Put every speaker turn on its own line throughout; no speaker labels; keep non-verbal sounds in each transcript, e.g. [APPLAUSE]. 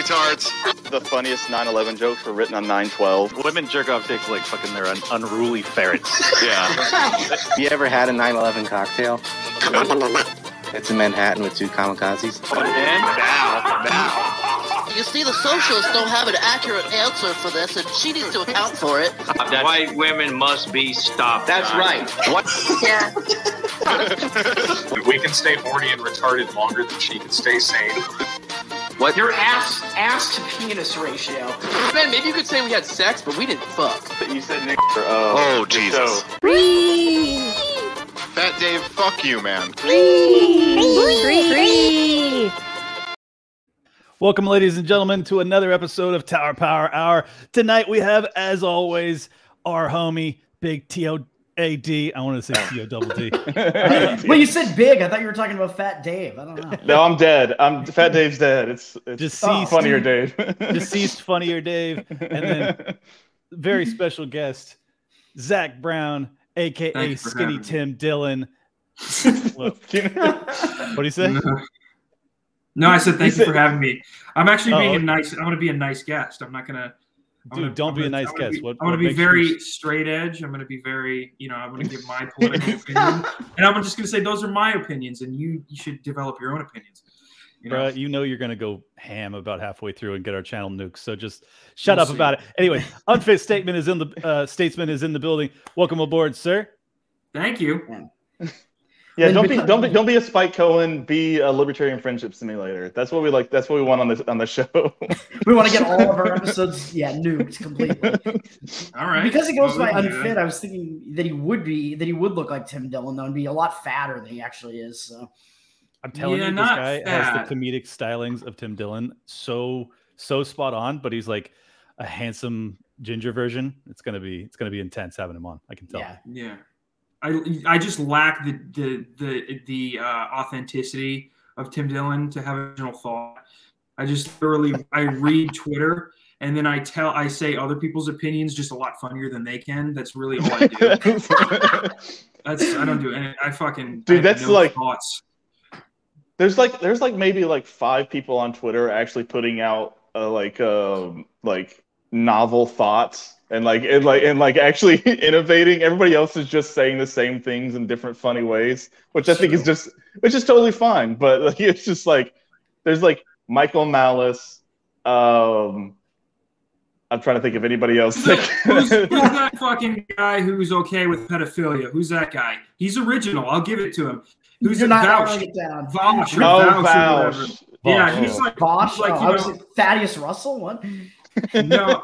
retards.
The funniest 9/11 jokes were written on 9/12.
Women jerk off dicks like fucking their un- unruly ferrets. [LAUGHS]
Yeah.
You ever had a 9/11 cocktail? It's in Manhattan with two kamikazes.
now, now.
You see, the socialists don't have an accurate answer for this, and she needs to account for it.
White women must be stopped.
That's right.
What?
Yeah. [LAUGHS]
We can stay horny and retarded longer than she can stay sane.
What? Your ass ass to penis ratio. Man, maybe you could say we had sex, but we didn't fuck.
You said Nick. Uh, oh, for,
Oh, Jesus.
Free!
Fat Dave, fuck you, man.
Free!
Welcome, ladies and gentlemen, to another episode of Tower Power Hour. Tonight we have, as always, our homie Big T O A D. I wanted to say T O double D. [LAUGHS] [LAUGHS]
well, you said big. I thought you were talking about Fat Dave. I don't know.
No, I'm dead. I'm Fat Dave's dead. It's it's
Deceased.
funnier, oh, Dave. [LAUGHS]
Deceased funnier Dave, and then very special guest Zach Brown, aka
Thanks
Skinny
having me.
Tim Dillon. what do you say?
No, I said thank
You
you,
said-
for having me. I'm actually being
Oh.
a nice. I'm going to be a nice guest. I'm not going to.
Dude, don't be a nice guest.
Be,
What-
I'm going
what
to be
makes you-
very straight edge. I'm going to be very, you know, I'm going to give my [LAUGHS] political opinion, and I'm just going to say those are my opinions, and you you should develop your own opinions. You know,
Bruh, you know you're gonna go ham about halfway through and get our channel nuked. So just shut
We'll
up
see.
about it. Anyway, [LAUGHS] unfit statement is in the uh, statesman is in the building. Welcome aboard, sir.
thank you. [LAUGHS]
yeah, don't be don't be don't be a Spike Cohen. Be a libertarian friendship simulator. That's what we like. That's what we want on this on the show. [LAUGHS]
We want to get all of our episodes, yeah, nuked completely. [LAUGHS]
All right.
Because he goes
Well,
by
we can do
unfit. I was thinking that he would be that he would look like Tim Dillon though, and be a lot fatter than he actually is. So
I'm telling
Yeah,
you, this
not
guy has the comedic stylings of Tim Dillon. So so spot on, but he's like a handsome ginger version. It's gonna be it's gonna be intense having him on. I can tell.
yeah,
Yeah, I I just lack the the the the uh, authenticity of Tim Dillon to have a original thought. I just thoroughly I read Twitter and then I tell I say other people's opinions just a lot funnier than they can. That's really all I do. [LAUGHS] That's I don't do any. I fucking
Dude,
I
that's
no
like-
thoughts.
there's like there's like maybe like five people on Twitter actually putting out uh, like um like novel thoughts and like and like and like actually [LAUGHS] innovating. Everybody else is just saying the same things in different funny ways, which I think is just which is totally fine. But [LAUGHS] like it's just like there's like Michael Malice. Um, I'm trying to think of anybody else.
who's, who's [LAUGHS] that fucking guy who's okay with pedophilia? Who's that guy? He's original. I'll give it to him. Who's
you're not
Vaush?
narrowing it down.
Vaush or
oh,
Vaush or.
Vaush.
Yeah, he's like,
Bosch,
he's like
oh,
you know,
Thaddeus Russell. What?
No,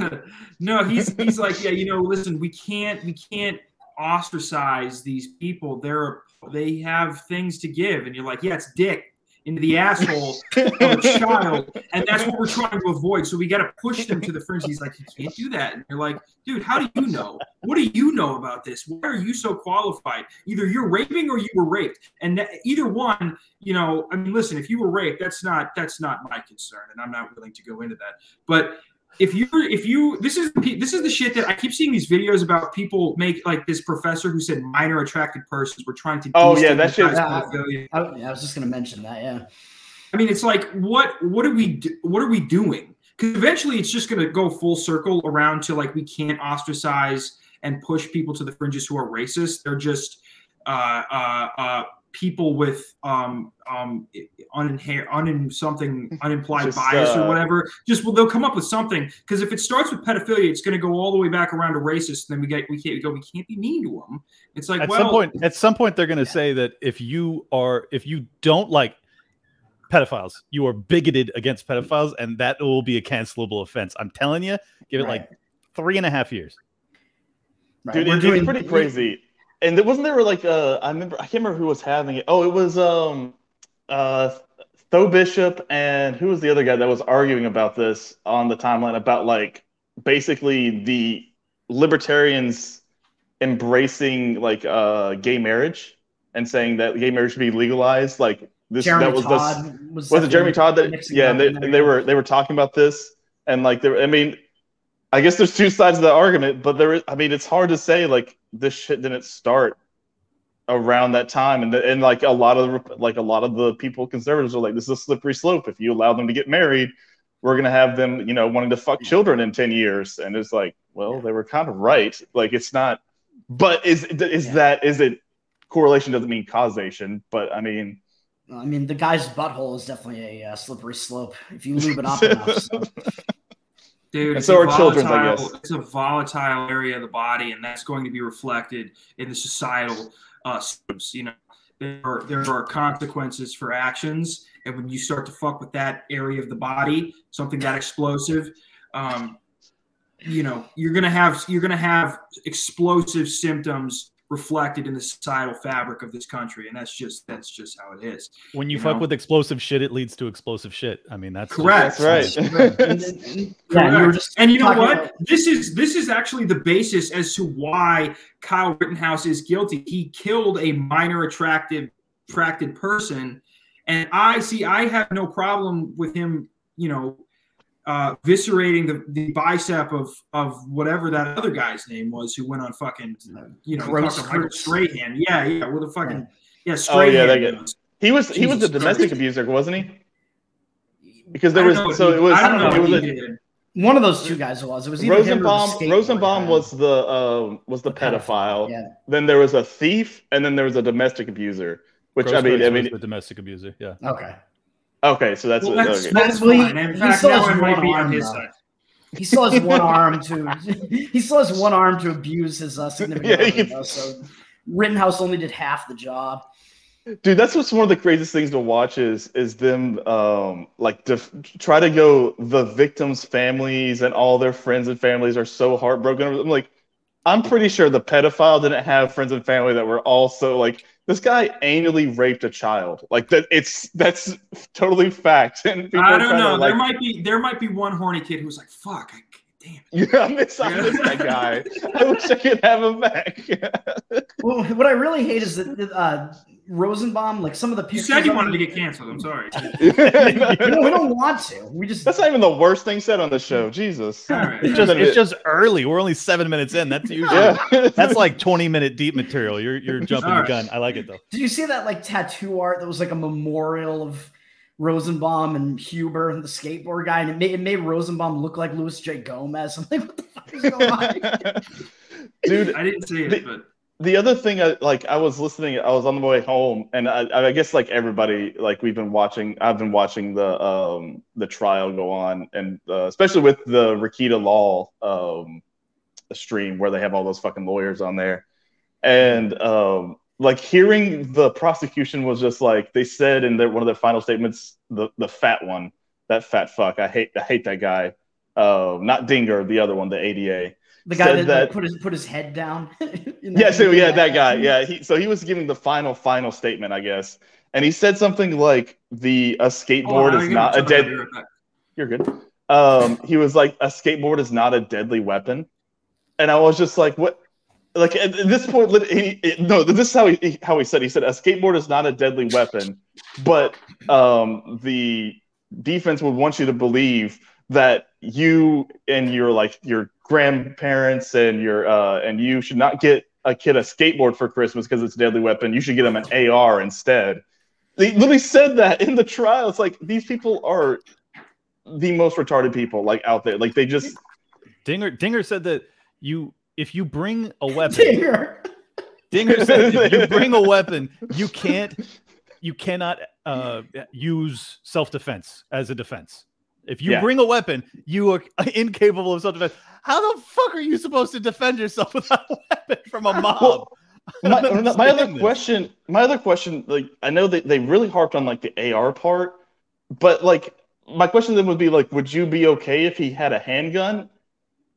[LAUGHS] no, he's he's like, yeah, you know, listen, we can't we can't ostracize these people. They're they have things to give, and you're like, yeah, it's dick into the asshole of a child, and that's what we're trying to avoid. So we got to push them to the fringe. He's like, you can't do that, and you're like, dude, how do you know? What do you know about this? Why are you so qualified? Either you're raping or you were raped, and that, either one, you know, I mean, listen, if you were raped, that's not that's not my concern, and I'm not willing to go into that. But if you if you this is this is the shit that I keep seeing these videos about people make like this professor who said minor attracted persons were trying to
Oh, yeah, that shit's-
destigmatize.
I, yeah, I was just gonna mention that. Yeah.
I mean, it's like what what are we do, what are we doing? Because eventually, it's just going to go full circle around to like we can't ostracize and push people to the fringes who are racist. They're just uh, uh, uh, people with um, um, uninher- unin something [LAUGHS] unimplied
Just,
bias
uh,
or whatever. Just well, they'll come up with something. Because if it starts with pedophilia, it's going to go all the way back around to racist. And then we get we can't we go we can't be mean to them. It's like
At
well,
some point, at some point, they're gonna say that if you are if you don't like pedophiles, you are bigoted against pedophiles, and that will be a cancelable offense. I'm telling you, give it like three and a half years.
Right.
Dude,
We're
it-
doing-
it's pretty crazy. And there wasn't there like uh I remember I can't remember who was having it. Oh, it was um uh Tho Bishop and who was the other guy that was arguing about this on the timeline about like basically the libertarians embracing like uh gay marriage and saying that gay marriage should be legalized. Like this
Jeremy
that was
Todd
this
was
was it Jeremy Todd that yeah, and they, and they were they were talking about this and like there I mean I guess there's two sides of the argument, but there is I mean it's hard to say like this shit didn't start around that time and the, and like a lot of the, like a lot of the people conservatives are like this is a slippery slope if you allow them to get married we're gonna have them, you know, wanting to fuck children in ten years, and it's like, well, they were kind of right. Like it's not, but is is
Yeah.
that is it? Correlation doesn't mean causation, but I mean,
I mean, the guy's butthole is definitely a uh, slippery slope if you lube it up enough. So. [LAUGHS]
Dude,
And
it's
so
a
are children's, I
volatile-
guess.
It's a volatile area of the body, and that's going to be reflected in the societal uh, systems. You know, there are, there are consequences for actions, and when you start to fuck with that area of the body, something that explosive, um, you know, you're gonna have you're gonna have explosive symptoms reflected in the societal fabric of this country, and that's just that's just how it is.
When you,
You
fuck
know?
with explosive shit, it leads to explosive shit. I mean, that's just-
Correct.
that's right. [LAUGHS]
And then- and- yeah, and you
and you know what?
about-
This is this is actually the basis as to why Kyle Rittenhouse is guilty. He killed a minor attractive attracted person, and I see. I have no problem with him. You know, uh, viscerating the, the bicep of of whatever that other guy's name was who went on fucking you know
Gross
talked Michael Strahan. Yeah, yeah, with a fucking yeah
oh
Strahan.
yeah, that guy. He was he was a domestic
Christ.
abuser, wasn't he? Because there was so it was
I don't know
it was a.
One of those two guys was. It was either him or
Rosenbaum. Rosenbaum
guy.
was the uh, was the pedophile.
Yeah.
Then there was a thief, and then there was a domestic abuser. Which I mean, I mean,
the domestic abuser. Yeah.
Okay.
Okay, so that's,
Well, that's,
okay.
that's
Well, he-
fine. In
he
fact,
still
now
has
I might
one
be on
arm,
his
though.
side.
He still has one [LAUGHS] arm to. [LAUGHS] He still has one arm to abuse his uh, [LAUGHS] significant
Yeah,
other.
he-
so Rittenhouse only did half the job.
Dude, that's what's one of the craziest things to watch is is them um like def- try to go the victims' families and all their friends and families are so heartbroken. I'm like, I'm pretty sure the pedophile didn't have friends and family that were also like this guy annually raped a child. Like that, it's that's totally fact. [LAUGHS] And
I don't
trying to,
know.
like,
there might be there might be one horny kid who's like, "Fuck, I, damn."
Yeah, I miss, I miss that guy. [LAUGHS] I wish I could have him back. [LAUGHS]
Well, what I really hate is that uh, Rosenbaum, like some of the
You
pictures.
said you
of
wanted to get canceled. I'm sorry. [LAUGHS] [LAUGHS]
we, don't, we don't want to. We just.
That's not even the worst thing said on the show. Jesus.
All right.
It's just it's just early. We're only seven minutes in. That's usually
Yeah.
that's like [LAUGHS] twenty minute deep material. You're you're jumping
All
the gun. I like it though.
Did you see that like tattoo art that was like a memorial of Rosenbaum and Huber, and the skateboard guy, and it made, it made Rosenbaum look like Louis J. Gomez. I'm like, what the fuck is going on?
Dude,
I didn't see it, but
the other thing I like I was listening I was on the way home and I, I guess like everybody like we've been watching I've been watching the um the trial go on and uh, especially with the Rekieta Law um stream where they have all those fucking lawyers on there. And um like hearing the prosecution was just like they said in their one of their final statements the the fat one that fat fuck I hate I hate that guy. Uh not Dinger the other one the ADA
The guy that,
that-
like, put his put his head down. [LAUGHS]
yeah, so
video.
yeah, that guy. Yeah, he so he was giving the final final statement, I guess, and he said something like the a skateboard
Oh,
is not a dead.
Right.
You're good. Um, he was like a skateboard is not a deadly weapon, and I was just like, what? Like at, at this point, lit- he, no, this is how he how he said. He said a skateboard is not a deadly weapon, but um, the defense would want you to believe that you and your like your grandparents and your uh, and you should not get a kid a skateboard for Christmas because it's a deadly weapon. You should get him an AR instead. They literally said that in the trial. It's like these people are the most retarded people like out there. Like they just
Dinger Dinger said that you if you bring a [LAUGHS] weapon,
Dinger.
Dinger said if you [LAUGHS] bring a weapon, you can't you cannot uh, use self defense as a defense. If you
Yeah.
bring a weapon, you are [LAUGHS] incapable of self defense. How the fuck are you supposed to defend yourself [LAUGHS] without a weapon from a mob?
Well, [LAUGHS] my, my other
this.
question my other question like i know that they really harped on like the ar part but like my question then would be like would you be okay if he had a handgun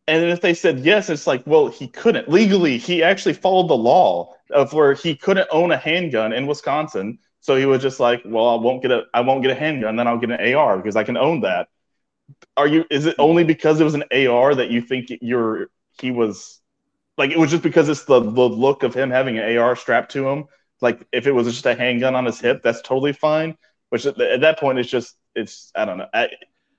and if they said yes it's like well he couldn't legally he actually followed the law of where he couldn't own a handgun in wisconsin so he was just like well i won't get a i won't get a handgun then i'll get an ar because i can own that are you is it only because it was an ar that you think you're he was like it was just because it's the, the look of him having an AR strapped to him. Like if it was just a handgun on his hip, that's totally fine. Which at, at that point, it's just it's I don't know. I,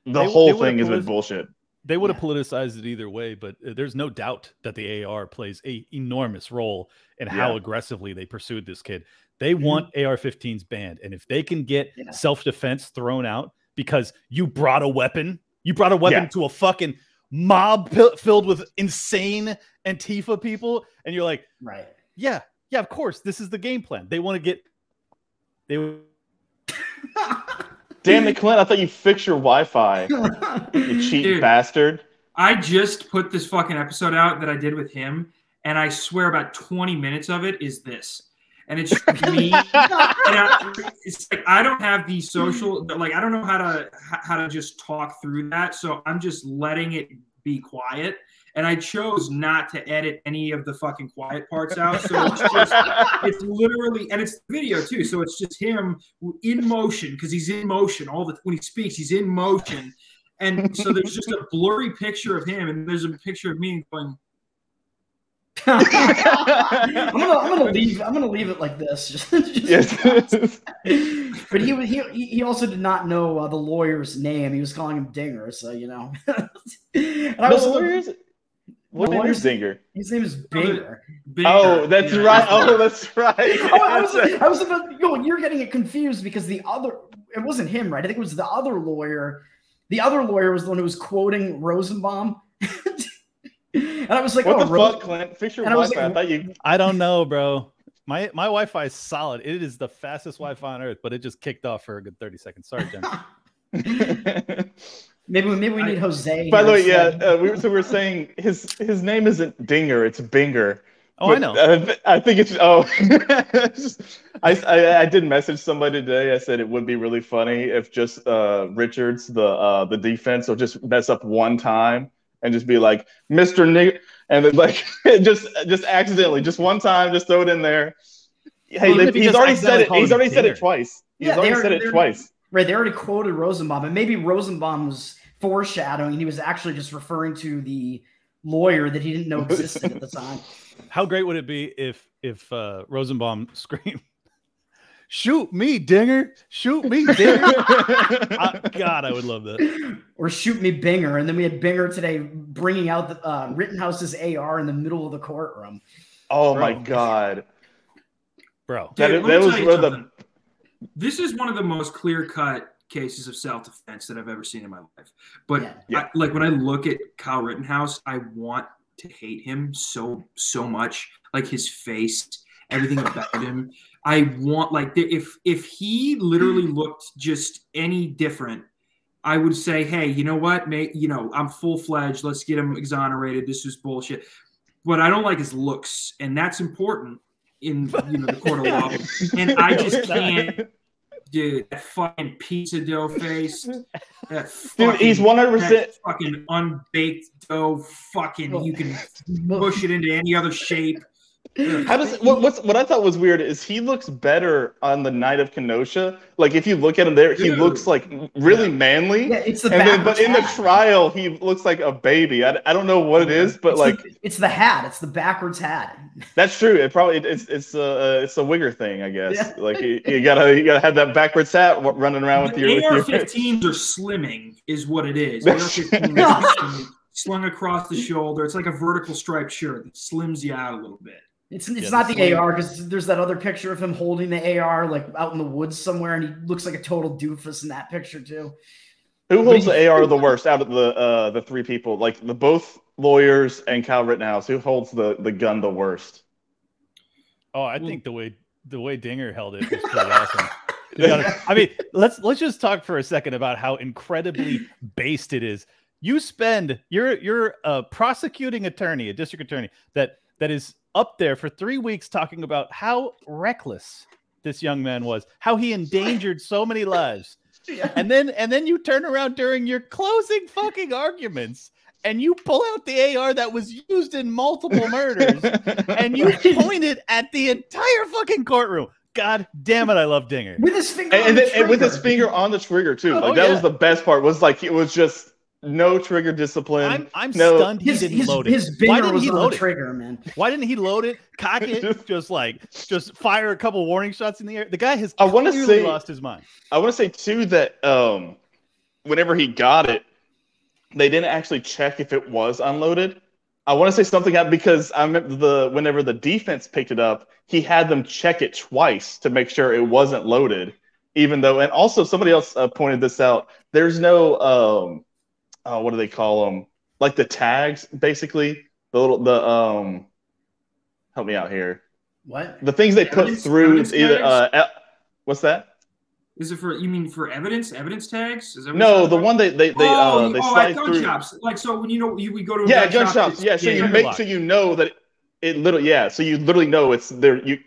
the
They-
whole
they
thing has been bullshit.
They would have politicized it either way, but uh, there's no doubt that the AR plays a enormous role in how
Yeah. Mm-hmm.
aggressively they pursued this kid. They want AR-15s banned, and if they can get
Yeah.
self-defense thrown out because you brought a weapon You brought a weapon
Yeah.
to a fucking mob pi- filled with insane Antifa people, and you're like,
Right.
yeah, yeah, of course, this is the game plan. They want to get they [LAUGHS]
Damn it, Clint! I thought you fixed your Wi-Fi. [LAUGHS] You cheat
Dude.
bastard.
I just put this fucking episode out that I did with him, and I swear about 20 minutes of it is this. And it's me. [LAUGHS] and I, it's like I don't have the social, like I don't know how to how to just talk through that. So I'm just letting it be quiet. And I chose not to edit any of the fucking quiet parts out. So it's just [LAUGHS] it's literally and it's video too. So it's just him in motion because he's in motion all the when he speaks, he's in motion. And so there's just a blurry picture of him, and there's a picture of me going,
I'm gonna, I'm gonna leave. I'm gonna leave it like this. [LAUGHS] Just, just-
Yes. [LAUGHS]
but he was he, he also did not know uh, the lawyer's name. He was calling him Dinger, so you know. [LAUGHS] and I
The
was
lawyer's- What
The
name
lawyer's-
is Dinger?
His name is Binger.
Binger.
Oh, that's
Yeah.
right. Oh, that's right.
Oh, I was, I was about yo, you're getting it confused because the other it wasn't him, right? I think it was the other lawyer. The other lawyer was the one who was quoting Rosenbaum. And I was like,
what
oh,
the
Ro-
fuck, Clint? Fix your
and I
Wi-Fi. I
like-
thought you.
I don't know, bro. My my Wi-Fi is solid. It is the fastest Wi-Fi on earth, but it just kicked off for a good 30 seconds. Sorry, Jen. [LAUGHS] [LAUGHS]
maybe maybe we need Jose.
By the
here
way, yeah. Uh, we were, so we're saying his his name isn't Dinger. It's Binger.
Oh, I know.
uh, I think it's oh. [LAUGHS] I, I I did message somebody today. I said it would be really funny if just uh Richards the uh the defense will just mess up one time and just be like Mister Nick and then like [LAUGHS] just just accidentally just one time just throw it in there. Hey,
Well,
they-
he
he's already said it. He's already said it twice. He's
Yeah, they
already said it twice.
Right, they already quoted Rosenbaum, and maybe Rosenbaum was foreshadowing. He was actually just referring to the lawyer that he didn't know existed at the time. [LAUGHS]
How great would it be if if uh, Rosenbaum [LAUGHS] screamed, "Shoot me, Dinger! Shoot me, Dinger!" [LAUGHS] I- God, I would love that.
or shoot me Binger. And then we had Binger today bringing out the, uh, Rittenhouse's AR in the middle of the courtroom.
Oh my god.
Bro,
That,
Dude, let
that was
tell you
where the.
This is one of the most clear cut cases of self defense that I've ever seen in my life. But
Yeah.
Yeah.
I, like when I look at Kyle Rittenhouse, I want to hate him so so much. Like his face, everything about him. I want like if if he literally looked just any different, I would say, hey, you know what, mate, you know, I'm full fledged. Let's get him exonerated. This is bullshit. What I don't like is looks, and that's important in you know the court of law. [LAUGHS] And I just can't, dude. That fucking pizza dough face. That
Dude, he's
fucking-
100%.
fucking unbaked dough. Fucking, you can push it into any other shape. Mm.
How does what, what's what I thought was weird is he looks better on the night of Kenosha. Like if you look at him there, he
Dude.
looks like really manly.
Yeah, it's the
and then, but in the trial, he looks like a baby. I, I don't know what it is, but
It's
like
the, it's the hat. It's the backwards hat. [LAUGHS]
that's true. It probably it's it's a it's a wigger thing, I guess.
Yeah.
Like you, you gotta you gotta have that backwards hat running around with your
The
with your.
AR-15s are slimming, is what it is. AR-15 is slung- slung across the shoulder. It's like a vertical striped shirt that slims you out a little bit.
It's it's
Yeah,
not
the
the. AR because there's that other picture of him holding the AR like out in the woods somewhere, and he looks like a total doofus in that picture too.
Who holds the AR the worst out of the uh the three people? Like the both lawyers and Kyle Rittenhouse. Who holds the the gun the worst?
Oh, I think the way the way Dinger held it was pretty [LAUGHS] awesome. I mean, let's let's just talk for a second about how incredibly based it is. You spend you're you're a prosecuting attorney, a district attorney that that is up there for three weeks talking about how reckless this young man was, how he endangered so many lives, and then and then you turn around during your closing fucking arguments and you pull out the AR that was used in multiple murders [LAUGHS] and you point it at the entire fucking courtroom. God damn it, I love Dinger.
With his finger
and,
on
and,
the
then, and with his
trigger.
finger on the trigger too. Like
Oh,
that
yeah.
was the best part. Was like it was just no trigger discipline.
I'm I'm
no,
stunned he
His,
didn't
his,
load it.
his
Why didn't
was
he load
the
it?
man.
Why didn't he load it, cock it, [LAUGHS] just like just fire a couple warning shots in the air? The guy has
I wanna
clearly
say-
lost his mind.
I want to say too that um, whenever he got it, they didn't actually check if it was unloaded. I want to say something out because I remember the whenever the defense picked it up, he had them check it twice to make sure it wasn't loaded. Even though, and also somebody else uh, pointed this out. There's no um, oh, what do they call them? Like the tags, basically. The little the um. Help me out here.
What?
The things they put through
evidence
either. Uh, what's that?
Is it for you mean for evidence? Evidence tags? Is
No, the one they they they
about?
uh
oh,
they
oh,
slide
gun
through.
shops. Like so, when you know you we go to a
Yeah,
gun,
gun
shop,
shops. Yeah, so you make so you know that it, it literally yeah, so you literally know it's there. You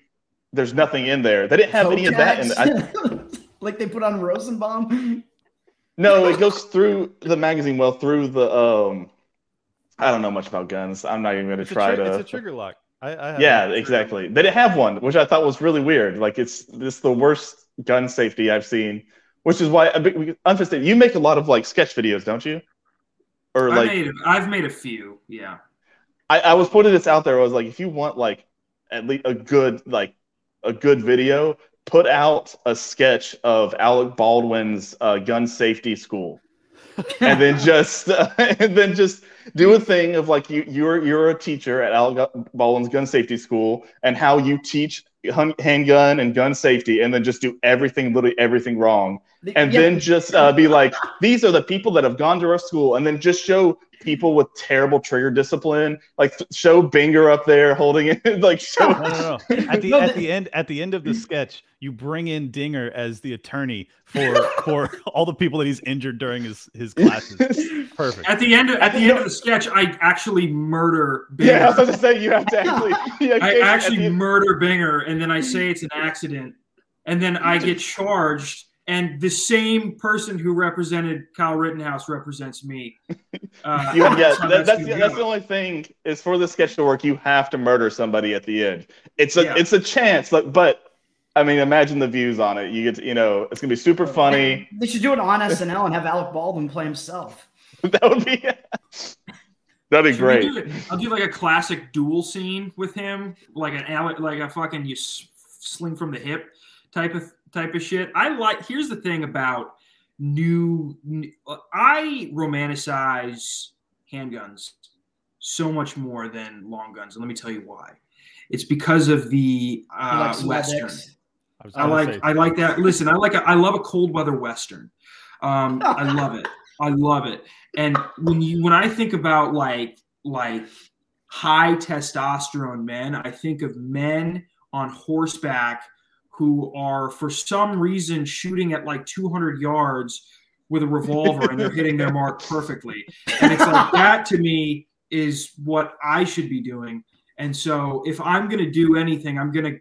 there's nothing in there. They didn't have any of that in the, I, [LAUGHS]
like they put on Rosenbaum.
No, it goes through the magazine well through the um I don't know much about guns. I'm not even gonna try
tri-
to
it's a trigger lock. I, I have
Yeah, exactly. They didn't have one, which I thought was really weird. Like it's this the worst gun safety I've seen. Which is why unfisted. You make a lot of like sketch videos, don't you? Or
I
like
made, I've made a few. Yeah.
I, I was putting this out there. I was like, if you want like at least a good like a good video, put out a sketch of Alec Baldwin's uh, gun safety school, [LAUGHS] and then just [LAUGHS] and then just do a thing of like you you're you're a teacher at Alec Baldwin's gun safety school, and how you teach handgun and gun safety, and then just do everything literally everything wrong, and
Yeah.
then just uh, be like, these are the people that have gone to our school, and then just show people with terrible trigger discipline, like show Binger up there holding it, [LAUGHS] like show.
No, no, no. [LAUGHS] At the
No,
at
the-
the end at the end of the sketch, you bring in Dinger as the attorney for [LAUGHS] for all the people that he's injured during his his classes. Perfect.
At the end, of, at the end of the sketch, I actually murder. Binger.
Yeah, I was about to say you have to actually. Yeah,
I actually murder Binger, and then I say it's an accident, and then I get charged, and the same person who represented Kyle Rittenhouse represents me. [LAUGHS] Uh,
you- yeah,
that's how
that, that's the, that's the only thing is for the sketch to work. You have to murder somebody at the end. It's a
Yeah.
it's a chance, like, but I mean, imagine the views on it. You get, to, you know, it's gonna be super funny. [LAUGHS]
They should do it on SNL and have Alec Baldwin play himself. [LAUGHS]
that would be that'd be
Should
great.
do? I'll do like a classic duel scene with him, like an Ale- like a fucking you s- sling from the hip type of type of shit. I like. Here's the thing about new. I romanticize handguns so much more than long guns, and let me tell you why. It's because of the uh, western.
I,
I like
say,
I like that. Listen, I like a, I love a cold weather western. Um, I [LAUGHS] love it. I love it. And when you when I think about like like high testosterone men, I think of men on horseback who are for some reason shooting at like 200 yards with a revolver and they're hitting their mark perfectly. And it's like that to me is what I should be doing. And so if I'm going to do anything, I'm going to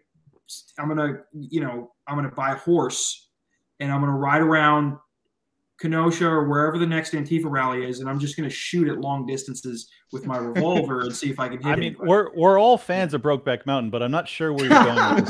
I'm gonna, you know, I'm gonna buy a horse and I'm gonna ride around Kenosha or wherever the next Antifa rally is, and I'm just gonna shoot at long distances with my revolver and see if I can hit it.
I mean,
anybody.
we're we're all fans of Brokeback Mountain, but I'm not sure where you're going with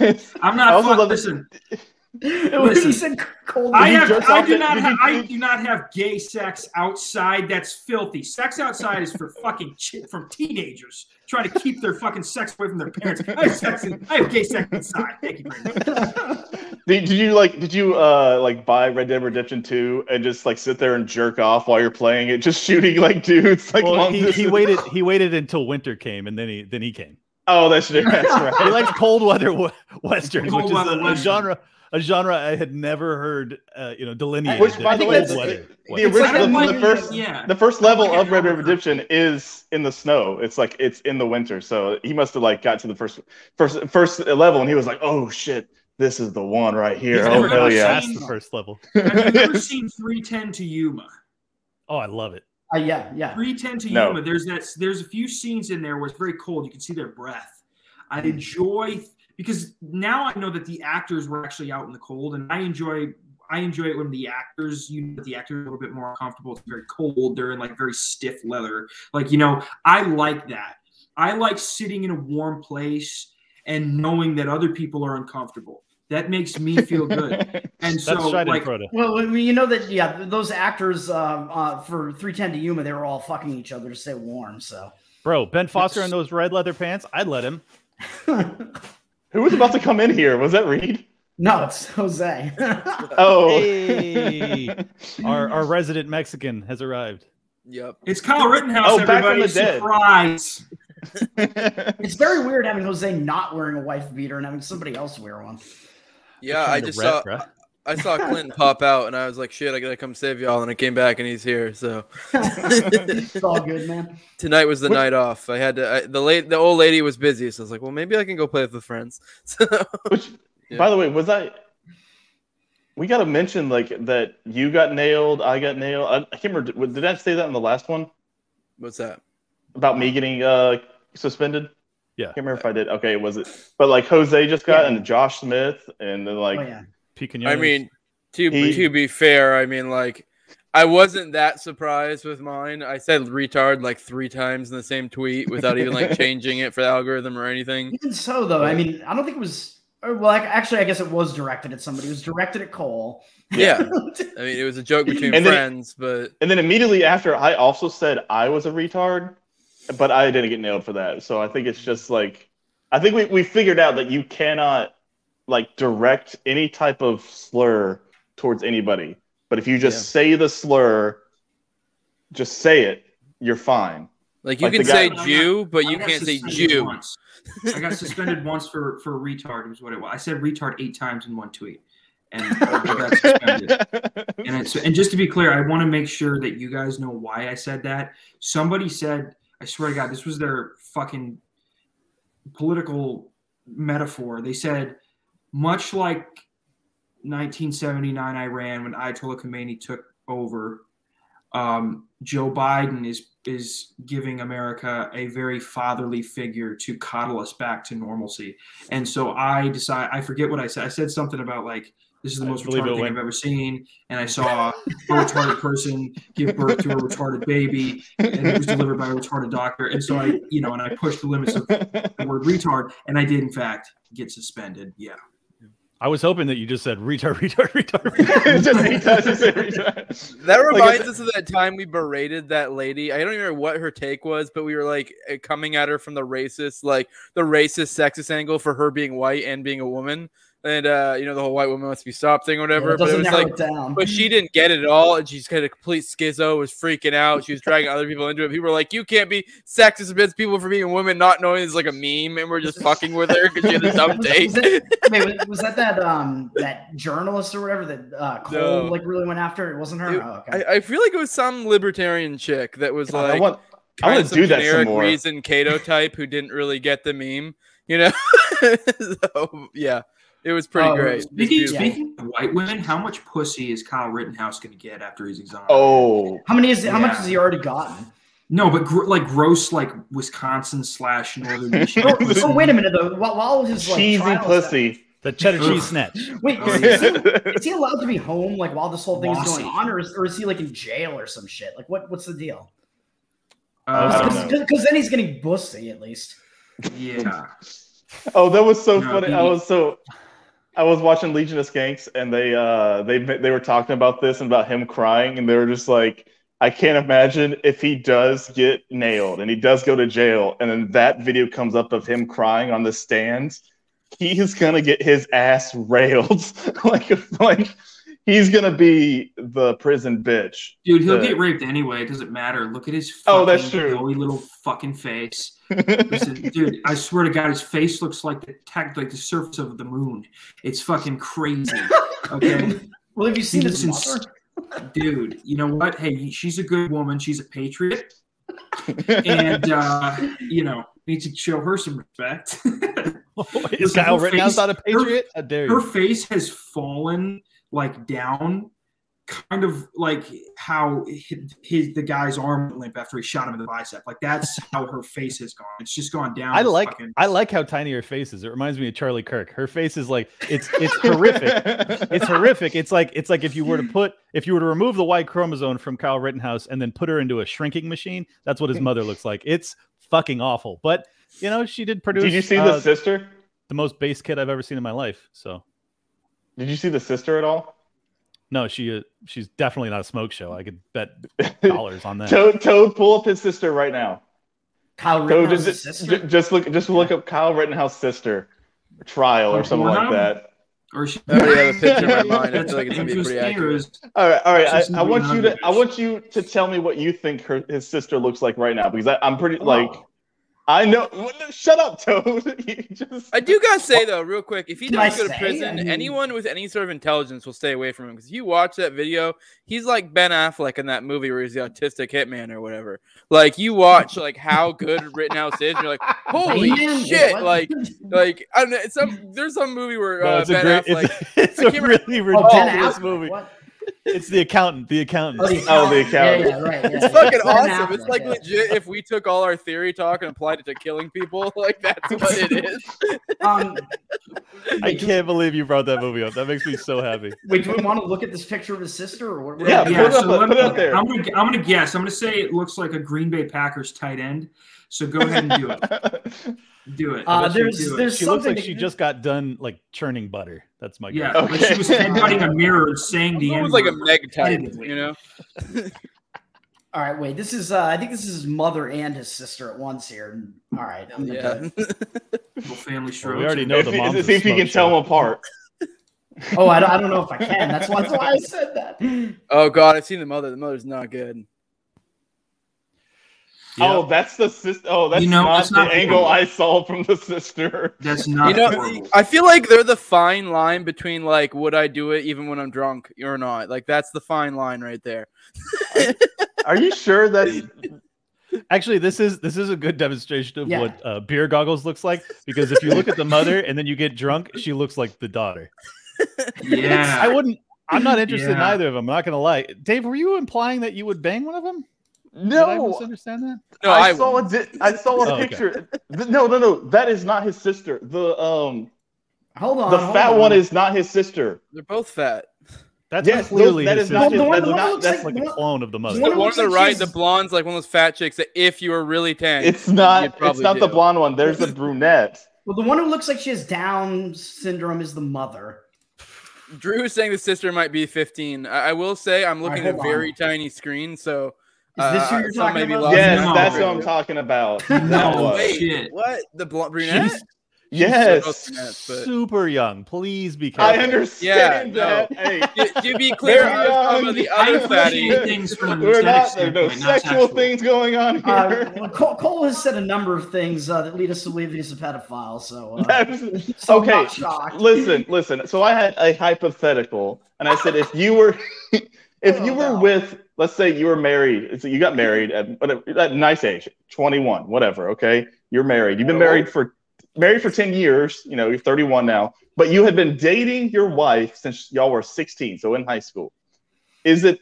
this story. [LAUGHS]
I'm
I
not.
also love-
listen, [LAUGHS]
When
Listen.
said cold.
I have. I do not. Have, I do not have gay sex outside. That's filthy. Sex outside is for fucking chi- from teenagers trying to keep their fucking sex away from their parents. I have sex. In, I have gay sex inside. Thank you very much. [LAUGHS]
Did, did you like? Did you uh like buy Red Dead Redemption 2 and just like sit there and jerk off while you're playing it, just [LAUGHS] shooting like dudes like
Well,
long
he, he waited he waited until winter came and then he then he came.
Oh, that's that's [LAUGHS] right.
He likes cold weather we- westerns,
Cold
which is
weather
a, a
western.
genre a genre I had never heard uh, you know delineated.
Which, by the way, the, the
was.
Like
original,
a
the, first,
yeah.
the first level
Like
of Red Dead Redemption is in the snow. It's like it's in the winter, so he must have like got to the first first first level, and he was like, "Oh shit, this is the one right here."
He's
Oh
never
never
hell
got
yeah!
past the first level.
Have you ever seen 310 to Yuma?
Oh, I love it.
Uh, yeah, yeah.
310 to
No.
Yuma. There's that. There's a few scenes in there where it's very cold. You can see their breath. I enjoy because now I know that the actors were actually out in the cold, and I enjoy. I enjoy it when the actors, you know, the actors are a little bit more comfortable. It's very cold. They're in like very stiff leather. Like you know, I like that. I like sitting in a warm place and knowing that other people are uncomfortable. That makes me feel good. [LAUGHS] And so,
Shiden
like,
Well, I mean, you know that, yeah, those actors um, uh, for 310 to Yuma, they were all fucking each other to stay warm. So,
Bro, Ben Foster in those red leather pants, I'd let him. [LAUGHS]
Who was about to come in here? Was that Reed?
no, it's Jose. [LAUGHS]
Oh,
Hey, our, our resident Mexican has arrived.
Yep.
it's Kyle Rittenhouse.
Oh, back from
everybody,
the dead.
it's very weird having Jose not wearing a wife beater and having somebody else wear one.
Yeah, I just
rep,
saw.
bruh.
I saw Clinton [LAUGHS] pop out, and I was like, "Shit, I gotta come save y'all." And I came back, and he's here. So
it's all good, man. [LAUGHS]
tonight was the
Which-
night off. I had to. I, the late, the old lady was busy, so I was like, "Well, maybe I can go play with the friends." [LAUGHS] So,
Which,
Yeah.
by the way, was I? We got to mention like that you got nailed, I got nailed. I, I can't remember. Did I say that in the last one
what's that?
about me getting uh suspended?
Yeah.
can't remember if I did. Okay, was it? But like Jose just got
Yeah.
and Josh Smith, and then like
oh yeah.
Pete
I mean, to
He-
to be fair, I mean like. I wasn't that surprised with mine. I said retard like three times in the same tweet without even like [LAUGHS] changing it for the algorithm or anything.
Even so, though, I mean, I don't think it was. or, Well, ac- actually, I guess it was directed at somebody. It was directed at Cole.
Yeah. [LAUGHS] I mean, it was a joke between
And then-
friends, but
And then immediately after, I also said I was a retard, but I didn't get nailed for that. So I think it's just like, I think we, we figured out that you cannot like direct any type of slur towards anybody. But if you just
Yeah.
say the slur, just say it, you're fine.
like you
Like
can
the guy-
say Jew, but you can't say Jew.
Once. I got suspended [LAUGHS] once for for retard. Was what it was. I said retard eight times in one tweet, and [LAUGHS] I got. And it's and just to be clear, I want to make sure that you guys know why I said that. Somebody said, I swear to God, this was their fucking political metaphor. They said, much like 1979 Iran when Ayatollah Khomeini took over, um, Joe Biden is is giving America a very fatherly figure to coddle us back to normalcy. And so I decide I forget what I said. I said something about like this is the
I
most retarded thing
win.
I've ever seen. And I saw a retarded person give birth to a retarded baby, and it was delivered by a retarded doctor. And so I, you know, and I pushed the limits of the word retard, and I did in fact get suspended. Yeah.
I was hoping that you just said retard, [LAUGHS] retard, retard. [LAUGHS] retard.
just anytime you retard. [LAUGHS]
That reminds
if-
us of that time we berated that lady. I don't even remember what her take was, but we were like eh, coming at her from the racist, like the racist, sexist angle for her being white and being a woman. And uh, you know, the whole white woman must be stopped thing or whatever.
Yeah,
but it was like
it down.
But she didn't get it at all, and she's kind of complete schizo, was freaking out. She was dragging other people into it. People were like, "You can't be sexist against people for being women, not knowing it's like a meme," and we're just fucking with her because she had a [LAUGHS] dumb take.
was it- wait, was, that that um that journalist or whatever that uh, Cole
No.
like really went after? It wasn't her.
It-
oh, okay.
I, I feel like it was some libertarian chick that was
God, I
like
want, I want to do that some
generic reason Cato type who didn't really get the meme. You know, [LAUGHS] so yeah, it was pretty
Oh,
great.
Speaking,
Yeah.
speaking of white women, how much pussy is Kyle Rittenhouse going to get after he's exonerated?
Oh,
how many is how much has he already gotten?
No, but gr- like gross, like Wisconsin slash Northern [LAUGHS] Michigan.
Oh,
pussy.
oh, wait a minute though. While, while his like
cheesy
trial is-
pussy.
The cheddar [LAUGHS] cheese snatch.
Wait, is, is, he, is he allowed to be home like while this whole thing is going on, or is, or is he like in jail or some shit? Like what what's the deal?
I don't
Uh.
Because then he's getting bussy at least.
yeah. [LAUGHS]
Oh, that was so
No,
funny.
he-
I was so I was watching Legion of Skanks and they uh they they were talking about this and about him crying and they were just like I can't imagine if he does get nailed and he does go to jail and then that video comes up of him crying on the stands, he is gonna get his ass railed. [LAUGHS] like like he's gonna be the prison bitch.
Dude, he'll
The-
get raped anyway. It doesn't matter. Look at his
Oh, that's
fucking
true.
glowy little fucking face. [LAUGHS] Listen, dude, I swear to God, his face looks like the tech, like the surface of the moon. It's fucking crazy. Okay, [LAUGHS]
Well, have you seen this?
He's
mother?
dude. You know what? Hey, she's a good woman. She's a patriot, and uh, you know need to show her some respect. [LAUGHS]
Is
Listen,
Kyle
her
Rittenhouse
face-
not a patriot? How dare
her face has fallen like down kind of like how his, his the guy's arm went limp after he shot him in the bicep like that's [LAUGHS] how her face has gone it's just gone down
I like
fucking-
I like how tiny her face is. It reminds me of Charlie Kirk. Her face is like it's it's horrific. It's horrific. It's like it's like if you were to put if you were to remove the Y chromosome from Kyle Rittenhouse and then put her into a shrinking machine, that's what his mother looks like. It's fucking awful. But you know, she did produce.
Did you see
uh,
the sister?
the most base kid I've ever seen in my life. So
Did you see the sister at all?
no, she uh, she's definitely not a smoke show. I could bet [LAUGHS] dollars on that.
Toad, Toad, pull up his sister right now.
Kyle
Toad, just,
sister.
just look, just look up Kyle Rittenhouse sister trial or
On
something like that.
or she,
I already have a picture in my mind. I
That's
feel like it's gonna be pretty accurate.
All right, all right. I, I want you to, I want you to tell me what you think her his sister looks like right now because I, I'm pretty like, I know. the- Shut up, Toad. [LAUGHS] You just...
I do gotta say though, real quick, if he
Can I
does go to prison,
I mean-
anyone with any sort of intelligence will stay away from him. Because you watch that video, he's like Ben Affleck in that movie where he's the autistic hitman or whatever. Like you watch like how good Rittenhouse is, and you're like, [LAUGHS] holy
Man,
shit!
what?
Like, like I don't know. It's some there's some movie where uh,
it's a
Ben
great.
Affleck.
It's, [LAUGHS] it's
I
a really
Oh,
ridiculous
Affleck,
movie.
what?
It's the accountant. The accountant.
Oh, the
Oh, the
accountant.
accountant.
Yeah, yeah, right. Yeah,
It's
yeah.
fucking
Ben
awesome. It's like
yeah.
legit if we took all our theory talk and applied it to killing people. [LAUGHS] Like that's what it is.
Um,
I can't believe you brought that movie up. That makes me so happy.
wait, do we want to look at this picture of his sister? Or what?
Yeah,
Yeah,
put it up-
so let
put
me-
it up there.
I'm gonna, I'm gonna guess. I'm gonna say it looks like a Green Bay Packers tight end. So go ahead and do it. [LAUGHS] Do it.
Uh,
Let's just
there's-
it.
She looks like she just got done like churning butter. That's my
Yeah,
guess.
like she was
Okay.
headbutting a mirror and saying the
It
end.
was like a meg type, you know. [LAUGHS]
All right, wait. This is. Uh, I think this is his mother and his sister at once here. All right. I'm gonna
Yeah.
do it. [LAUGHS]
Little family
Well, we already know
If-
the mom's
if-
a
see if you can tell them apart.
Oh, I don't, I don't know if I can. That's why, that's why I said that.
Oh god, I've seen the mother. The mother's not good.
Yeah.
Oh, that's the sister. Oh, that's
You know,
not
it's
the
not-
angle I saw from the sister.
That's not.
You know,
horrible.
I feel like they're the fine line between like, would I do it even when I'm drunk or not? Like that's the fine line right there. [LAUGHS]
Are you sure that? [LAUGHS]
Actually, this is this is a good demonstration of
Yeah.
what uh, beer goggles looks like. Because if you look at the mother and then you get drunk, she looks like the daughter.
yeah.
I wouldn't. I'm not interested in either of them. I'm not gonna lie. Dave, were you implying that you would bang one of them? Did I
No,
misunderstand that?
No,
I,
I,
saw a di- I saw a
Oh,
picture. Th- No, no, no. That is not his sister. The um,
Hold on.
the
hold
fat
on.
one is not his sister.
they're both fat.
That's
Yes,
clearly
that
his
is not
sister.
his-
That's
the one that
not-
looks
that's
like-
like a clone of the mother.
The
one
one on the
like
right,
she's-
the blonde's like one of those fat chicks that if you were really tan,
It's not. It's
probably
not the blonde one. There's a brunette.
Well, the one who looks like she has Down syndrome is the mother.
Drew is saying the sister might be 15. I, I will say I'm
All right,
looking at a
hold on.
very tiny screen, so
Is this who
uh,
you're
some
talking
may
about?
Yes,
no.
that's
the-
what I'm talking about. [LAUGHS]
No
Wait,
shit.
what? The bl- brunette?
She's
Yes,
Both brunettes, but-
super young. Please be
I understand
Yeah,
that. Hey,
to, to be [LAUGHS] clear, I was talking about the other fatty.
things from an
we're not. There are no
not
sexual
sexual.
things going on here.
Uh, well, Cole, Cole has said a number of things uh, that lead us to believe that he's a pedophile. So, uh, [LAUGHS]
That's-
so I'm
okay,
not shocked.
listen, listen. So I had a hypothetical, and I said, if you were, if you
Oh,
were
no.
with, let's say you were married, so you got married at whatever, at a nice age, twenty one, whatever. Okay, you're married. You've been married for married for ten years. You know, you're thirty one now, but you had been dating your wife since y'all were sixteen, so in high school. Is it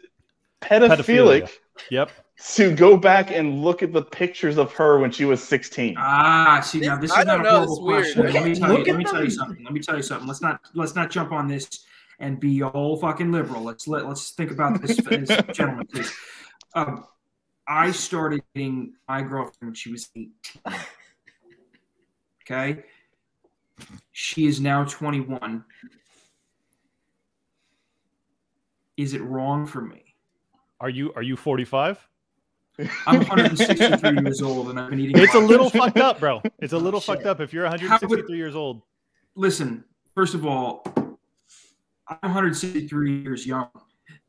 pedophilic
Pedophilia. Yep.
to go back and look at the pictures of her when she was sixteen?
Ah, see now this is
I
not
don't
a
know,
horrible question. Let me tell you. Let me tell you something. Let me tell you something. Let's not let's not jump on this and be all fucking liberal. Let's let let's think about this, [LAUGHS] as gentlemen, please. Um, I started dating my girlfriend when she was eighteen. Okay, she is now twenty-one. Is it wrong for me?
Are you are you 45?
I'm 163 years old and I've been eating.
It's a little fucked up, bro. It's a [LAUGHS]
Oh,
little
shit.
fucked up if you're
How would-
163 years old.
listen, first of all, I'm 163 years young.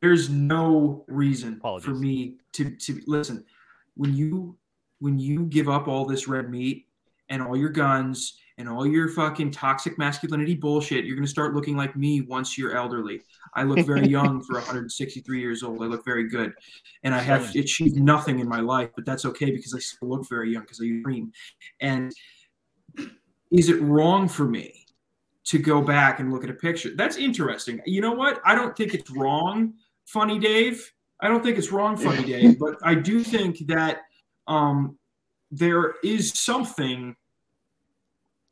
There's no reason
Apologies.
for me to to listen. When you when you give up all this red meat and all your guns and all your fucking toxic masculinity bullshit, you're gonna start looking like me once you're elderly. I look very [LAUGHS] young for 163 years old. I look very good, and I have achieved nothing in my life, but that's okay because I still look very young because I dream. And is it wrong for me to go back and look at a picture? That's interesting. You know what? I don't think it's wrong, Funny Dave. I don't think it's wrong, Funny Dave, but I do think that um, there is something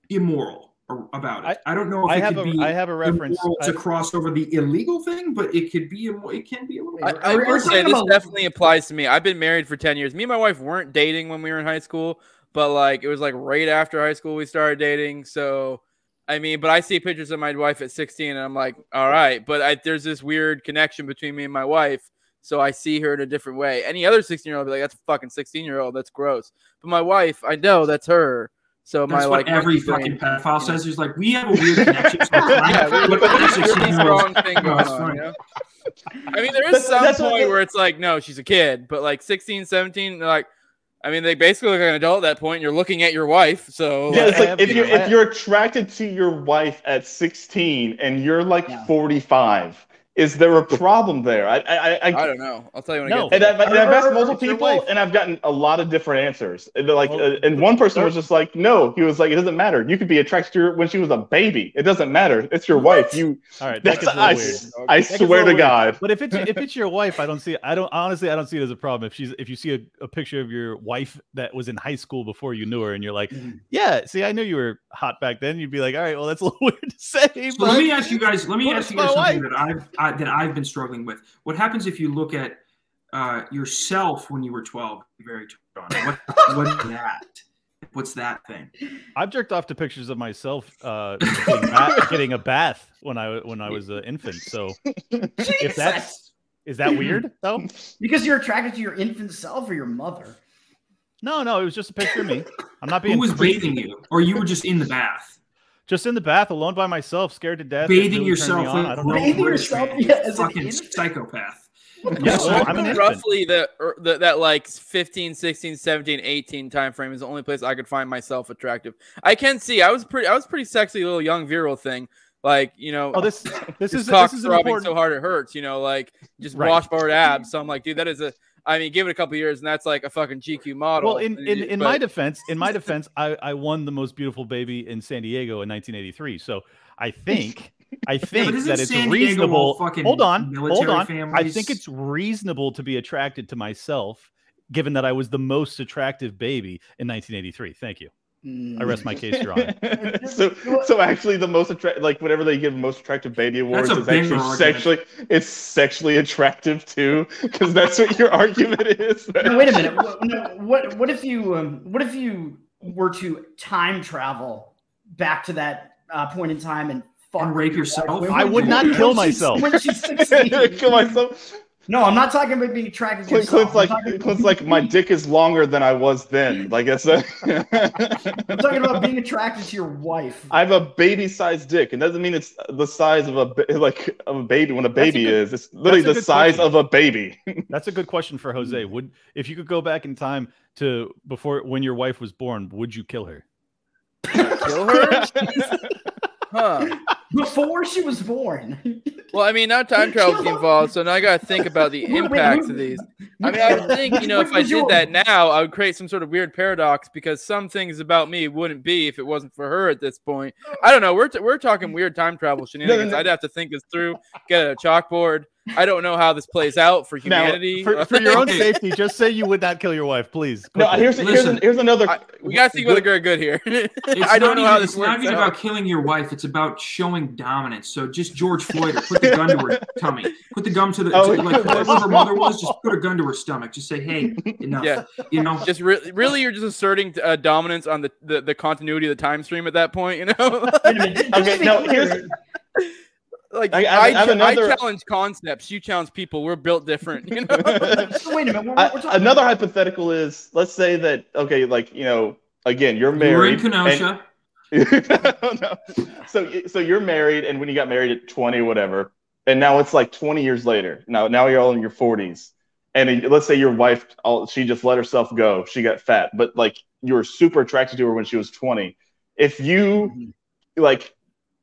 immoral about it. I, don't know if
I
it
have
could
a
be
I have a reference.
immoral to
I-
cross over the illegal thing, but it could be it can be a little.
I, I will say this
about-
definitely applies to me. I've been married for 10 years. Me and my wife weren't dating when we were in high school, but like it was like right after high school we started dating. So I mean, but I see pictures of my wife at 16 and I'm like, all right, but I, there's this weird connection between me and my wife. So I see her in a different way. Any other 16 year old be like, that's a fucking 16 year old. That's gross. But my wife, I know that's her. So
That's
my
what
like
every
monkey brain-
fucking pedophile says. Is like we have a weird connection. So
yeah, [LAUGHS]
yeah,
we- there's this wrong thing going on. You know? I mean, there is
That's-
some
that's
point where it's like, no, she's a kid, but like 16, 17, they're like, I mean, they basically look like an adult at that point. You're looking at your wife, so
Yeah, it's like if you
I-
if you're attracted to your wife at 16 and you're like
Yeah.
45, is there a problem there? I I I,
I don't know. I'll tell you when
No.
I
and
get
I've, and I've asked multiple people,
wife.
and I've gotten a lot of different answers. And they're like,
Well,
uh, and one person was just like, "No," he was like, "It doesn't matter. You could be attracted to her when she was a baby. It doesn't matter. It's your wife. You."
All right, [LAUGHS] that
That's,
gets a
I,
little weird.
s- I
That
swear
little
to
weird.
God.
But if it's if [LAUGHS] it's your wife, I don't see. I don't honestly. I don't see it as a problem. If she's if you see a, a picture of your wife that was in high school before you knew her, and you're like,
Mhm.
yeah, see, I knew you were hot back then. You'd be like, all right, well, that's a little [LAUGHS] weird to say.
So
but
let me ask you guys. Let me ask you guys
my
something that I've I, that I've been struggling with. What happens if you look at uh, yourself when you were twelve? Very turned on. What what's that? What's that thing?
I've jerked off to pictures of myself uh, getting, ba- [LAUGHS] getting a bath when I when I was an infant. So if that's is that weird though?
because you're attracted to your infant self or your mother.
No, no, it was just a picture of me. I'm not being
Who was
creepy.
bathing you, or you were just in the bath?
Just in the bath, alone by myself, scared to death.
Bathing
really
yourself
on. I don't know.
Bathing
British
yourself, yeah, as an
fucking
infant?
psychopath.
Yeah, well, I'm an infant.
roughly the, er, the that like 15 16 17 18 time frame is the only place i could find myself attractive i can see i was pretty i was pretty sexy little young virile thing like you know
Oh, this this is
cock
this is
throbbing
important.
so hard it hurts you know like just
Right.
washboard abs so i'm like dude that is a i mean give it a couple years and that's like a fucking gq model
Well, in in, in
But-
my defense, in my defense, I, I won the most beautiful baby in San Diego in 1983. So I think I [LAUGHS] think
isn't
that it's
San
reasonable.
fucking
Hold on, hold
military
on. I think it's reasonable to be attracted to myself, given that I was the most attractive baby in 1983. Thank you. I rest my case, Your Honor. [LAUGHS]
so, so actually, the most attractive, like whatever they give most attractive baby awards, is actually
argument.
sexually, it's sexually attractive too, because that's what your argument is.
No, wait a minute. [LAUGHS] What, no, what what if you um, what if you were to time travel back to that uh, point in time and fuck
And rape yourself?
I would not kill myself.
when she's [LAUGHS] 16.
Kill myself.
No, I'm not talking about being attracted to
Clint,
yourself.
Clint's like,
I'm, talking,
Clint's like, my dick is longer than I was then. Like it's a,
I'm talking about being attracted to your wife.
I have a baby-sized dick. It doesn't mean it's the size of a ba- like of a baby when a baby
good-
is. It's literally the size
question.
of a baby. [LAUGHS]
That's a good question for Jose. Would if you could go back in time to before when your wife was born, would you kill her?
kill her [LAUGHS] huh
Before she was born.
well i mean now time [LAUGHS] travel's involved so now i gotta think about the impacts of these I mean, I would [LAUGHS] think, you know, if I did that now, I would create some sort of weird paradox because some things about me wouldn't be if it wasn't for her at this point. I don't know. We're, t- we're talking weird time travel [LAUGHS] shenanigans. I'd have to think this through, get a chalkboard. I don't know how this plays out for
Now,
humanity.
For, for [LAUGHS] your own safety, just say you would not kill your wife, please.
No,
quickly.
here's here's,
Listen,
an, here's another.
I- we gotta think whether good good here. [LAUGHS]
It's
I don't know
even,
how this
it's not even
out.
about killing your wife. It's about showing dominance. So just George Floyd, or put the gun to her [LAUGHS] tummy. Put the gun to the
Oh,
to, like whoever her mother was. Just put a gun to her stomach. Just say, "Hey, enough."
Yeah.
You know.
Just re- really, you're just asserting uh, dominance on the, the, the continuity of the time stream at that point, you know?
Wait a minute. just
Okay, no, here's-
like
I-
I,
I have- I another-
I challenge concepts, you challenge people. We're built different, you know?
so [LAUGHS] wait a minute. We're,
I-
we're talking
another hypothetical is let's say that okay, like you know, again, you're married.
We're in
married.
Kenosha.
and- [LAUGHS] no. So so you're married, and when you got married at 20, whatever, and now it's like 20 years later. Now now you're all in your 40s, and let's say your wife, she just let herself go. She got fat, but like you were super attracted to her when she was 20. If you mm-hmm. like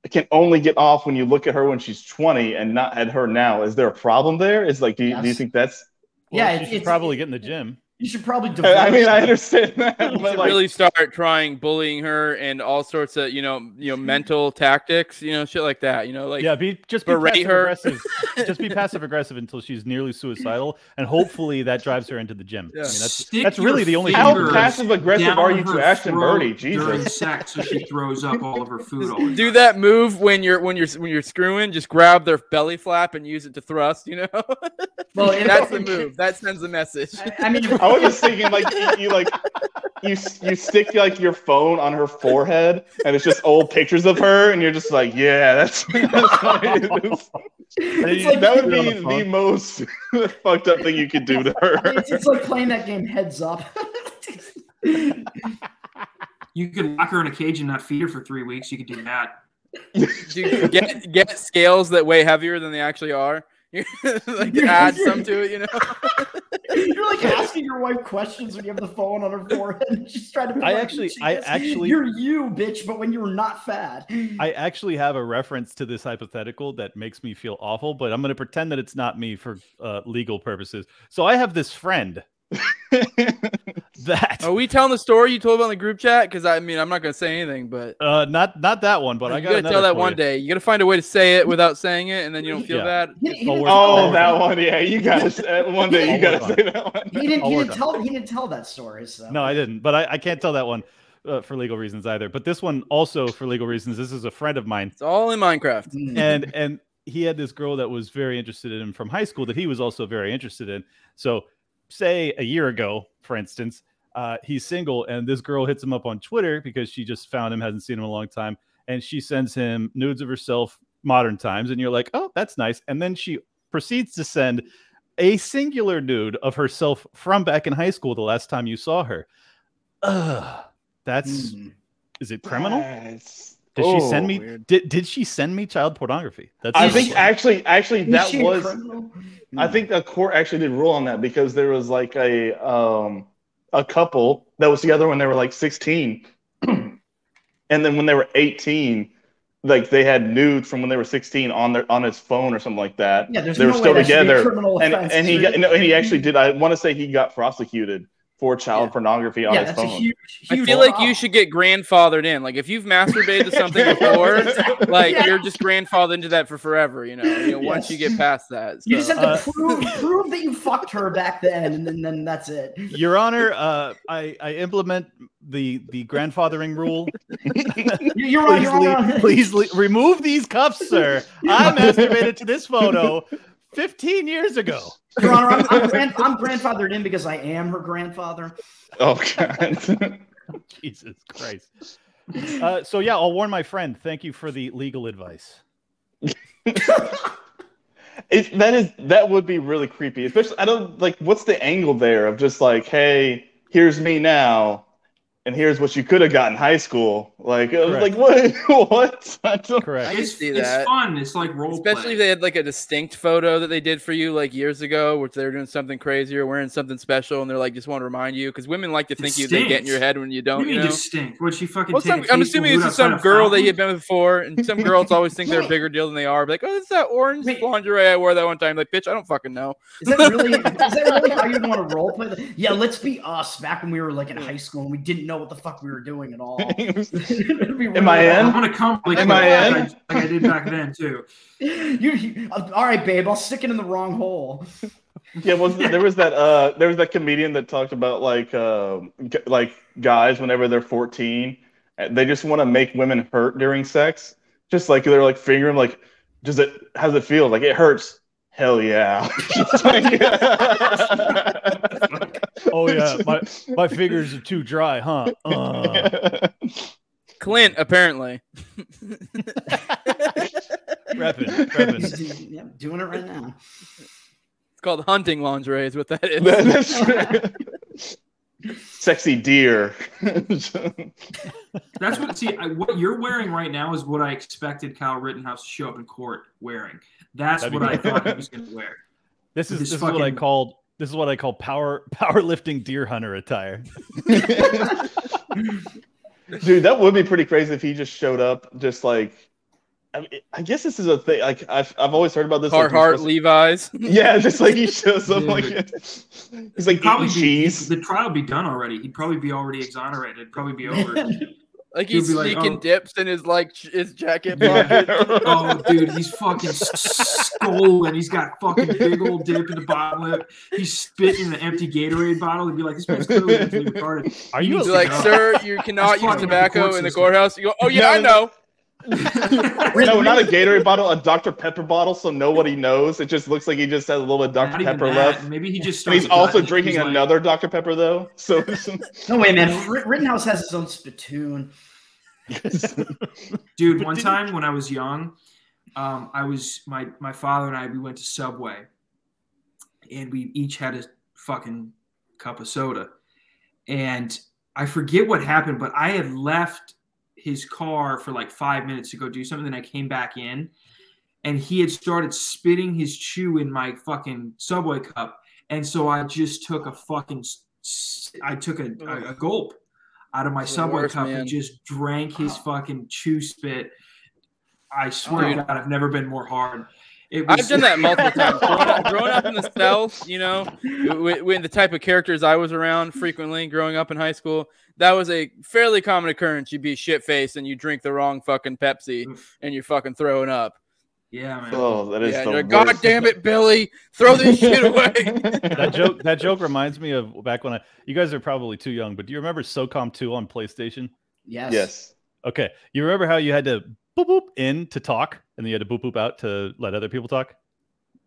can only get off when you look at her when she's 20 and not at her now, is there a problem there? Is like, do you, do you think that's
Well,
Yeah,
she
it's-
should
it's-
probably get in the gym.
You should probably divorce.
I mean, I understand that, [LAUGHS]
to
but like,
really start trying bullying her and all sorts of you know you know mental tactics, you know shit like that. You know, like
yeah, be just be
berate
passive
her.
aggressive. [LAUGHS] just be passive aggressive until she's nearly suicidal, and hopefully that drives her into the gym.
Yeah.
I mean, that's
Stick
that's really the only.
how passive aggressive are you
her
to Ashton
throat
Birdie?
During
Jesus.
sex, so she throws up all of her food. All
do
time.
that move when you're when you're when you're screwing. Just grab their belly flap and use it to thrust. You know,
Well, [LAUGHS]
that's the move. That sends the message.
I, I mean,
I was just thinking, like you, you like you you stick like your phone on her forehead, and it's just old pictures of her, and you're just like, yeah, that's, that's it is.
like,
that would
Put it on
be
the
the most [LAUGHS] fucked up thing you could do to her.
it's, it's like playing that game heads up.
You could lock her in a cage and not feed her for three weeks. You could do that. [LAUGHS]
Dude, get get scales that weigh heavier than they actually are. [LAUGHS] like add some to it. You know. [LAUGHS]
You're like [LAUGHS] asking your wife questions when you have the phone on her forehead. and She's trying to. be
I
like,
actually- I actually-
you're you, bitch. But when you're not fat,
I actually have a reference to this hypothetical that makes me feel awful, but I'm going to pretend that it's not me for uh, legal purposes. So I have this friend [LAUGHS] that
Are we telling the story you told about in the group chat? Because I mean, I'm not gonna say anything, but
uh, not not that one, but I
you
got
gotta tell that one
you.
day. You gotta find a way to say it without saying it, and then you don't feel
Yeah.
bad.
he, he
I'll
didn't,
work
tell,
Oh, that one. Yeah, you guys. uh, One day you gotta
on
say that one.
he didn't. He didn't
on
tell. He didn't tell that story. So
No, I didn't, but I, I can't tell that one uh, for legal reasons either. But this one also for legal reasons. This is a friend of mine,
It's all in Minecraft.
Mm.
and and he had this girl that was very interested in him from high school that he was also very interested in. So, say a year ago, for instance, uh, he's single, and this girl hits him up on Twitter because she just found him, hasn't seen him in a long time, and she sends him nudes of herself, modern times, and you're like, oh, that's nice. And then she proceeds to send a singular nude of herself from back in high school, the last time you saw her. Ugh, that's
Mm.
is it criminal?
That's-
Did she send
oh.
me?
weird.
Did did she send me child pornography? That's
I think
question.
actually, actually, that was.
criminal?
I think the court actually did rule on that because there was like a um a couple that was together when they were like 16, [CLEARS THROAT] and then when they were 18, like they had nudes from when they were 16 on their on his phone or something like that.
Yeah, there's
they were
no way
still
that should be a
together,
criminal
and
offense,
and he got no, and he actually did. I want to say he got prosecuted for child
Yeah.
pornography on
yeah,
his
that's a
phone.
huge.
I
huge
feel like you should get grandfathered in. Like if you've masturbated to something [LAUGHS] before, like
Yeah.
you're just grandfathered into that for forever. You know, you know once
Yes.
you get past that.
You just have to
Uh,
prove [LAUGHS] prove that you fucked her back then, and then, then that's it.
Your Honor, uh, I I implement the the grandfathering rule.
You- You're right.
please,
You're
le-
right.
please le- remove these cuffs, sir. [LAUGHS] I masturbated to this photo 15 years ago. [LAUGHS]
Your Honor, I'm, I'm, [LAUGHS] grand, I'm grandfathered in because I am her grandfather.
Oh god. [LAUGHS]
Jesus Christ. Uh, so yeah, I'll warn my friend. Thank you for the legal advice.
It, that is that would be really creepy. Especially I don't like what's the angle there of just like, hey, here's me now, and here's what you could have got in high school. Like, uh,
Correct.
like what? [LAUGHS] what? I don't,
Correct.
I can
It's,
see
it's fun. It's like role
Especially
play.
if they had like a distinct photo that they did for you like years ago, which they were doing something crazy or wearing something special, and they're like just want to remind you because women like to think you they get in your head when you don't.
do you
You
mean
know.
distinct? Would she fucking
Well,
take
some,
a
I'm assuming
nude
it's just some girl that
fountain?
he had been with before, and some girls always think they're a [LAUGHS] bigger deal than they are. Like, oh, it's that orange
Wait.
lingerie I wore that one time. Like, bitch, I don't fucking know.
Is that really? [LAUGHS] is that really how you want to role play? The, yeah, let's be us back when we were like in high school and we didn't know what the fuck we were doing at all. [LAUGHS] [LAUGHS] It'd
Am I in?
I'm gonna come like,
Am I in?
like I did back then too. [LAUGHS]
You, you- all right, babe. I'll stick it in the wrong hole.
Yeah, was there was that uh there was that comedian that talked about like uh g- like guys whenever they're 14 uh, they just want to make women hurt during sex just like they're like fingering like does it how's it feel like it hurts hell yeah like-
Oh yeah, [LAUGHS] my my fingers are too dry, huh? Uh, [LAUGHS]
Clint, apparently. [LAUGHS]
reppin', reppin'.
yeah, doing it right now.
It's called hunting lingerie, is what that is.
That's sexy deer
That's what. See, I, what you're wearing right now is what I expected Kyle Rittenhouse to show up in court wearing. That's
That'd
what I thought he was going to wear.
This is
This
this is what I called this is what I call power [LAUGHS] powerlifting deer hunter attire. [LAUGHS]
dude that would be pretty crazy if he just showed up just like I, mean, I guess this is a thing like I've, I've always heard about this like, you're
Carhartt
supposed
Levi's. [LAUGHS]
Yeah, just like he shows up like he's like
Probably
eating
be,
cheese.
the trial would be done already. He'd probably be already exonerated. Probably be over.
Like
He'll
he's
be like,
sneaking
oh.
dips in his like his jacket pocket. [LAUGHS]
oh, dude, he's fucking scolding. He's got fucking big old dip in the bottom lip. He's spitting in an empty Gatorade bottle. He'd be like, this man's clearly mentally retarded.
Are you
needs
He's
to
like, sir, you cannot use tobacco
court
in the courthouse. You go, oh yeah,
No,
I know.
No, not a Gatorade bottle, a Dr. Pepper bottle, so nobody knows. It just looks like he just has a little bit of Dr.
Not
Pepper
that.
left.
Maybe he just
And he's also drinking
He's like-
another Dr. Pepper though. So
No way, man. [LAUGHS] R- Rittenhouse has his own spittoon. [LAUGHS]
Dude, one time when I was young, um, I was my my father and I we went to Subway, and we each had a fucking cup of soda, and I forget what happened, but I had left his car for like five minutes to go do something, then I came back in, and he had started spitting his chew in my fucking Subway cup, and so I just took a fucking, I took a, a, a gulp out of my Subway
worst,
cup
man.
and just drank his fucking chew spit. I swear
Dude.
to God, I've never been more hard. It was,
I've done that multiple [LAUGHS] times. Growing up, growing up in the South, you know, with, with the type of characters I was around frequently growing up in high school, that was a fairly common occurrence. You'd be shit faced and you drink the wrong fucking Pepsi and you're fucking throwing up.
Yeah, man.
Oh, that is
Yeah,
the
you're like, God damn it, Billy, throw this [LAUGHS] shit away.
that joke that joke reminds me of back when I you guys are probably too young, but do you remember SOCOM 2 on PlayStation?
Yes.
Yes.
Okay. You remember how you had to boop boop in to talk and then you had to boop boop out to let other people talk?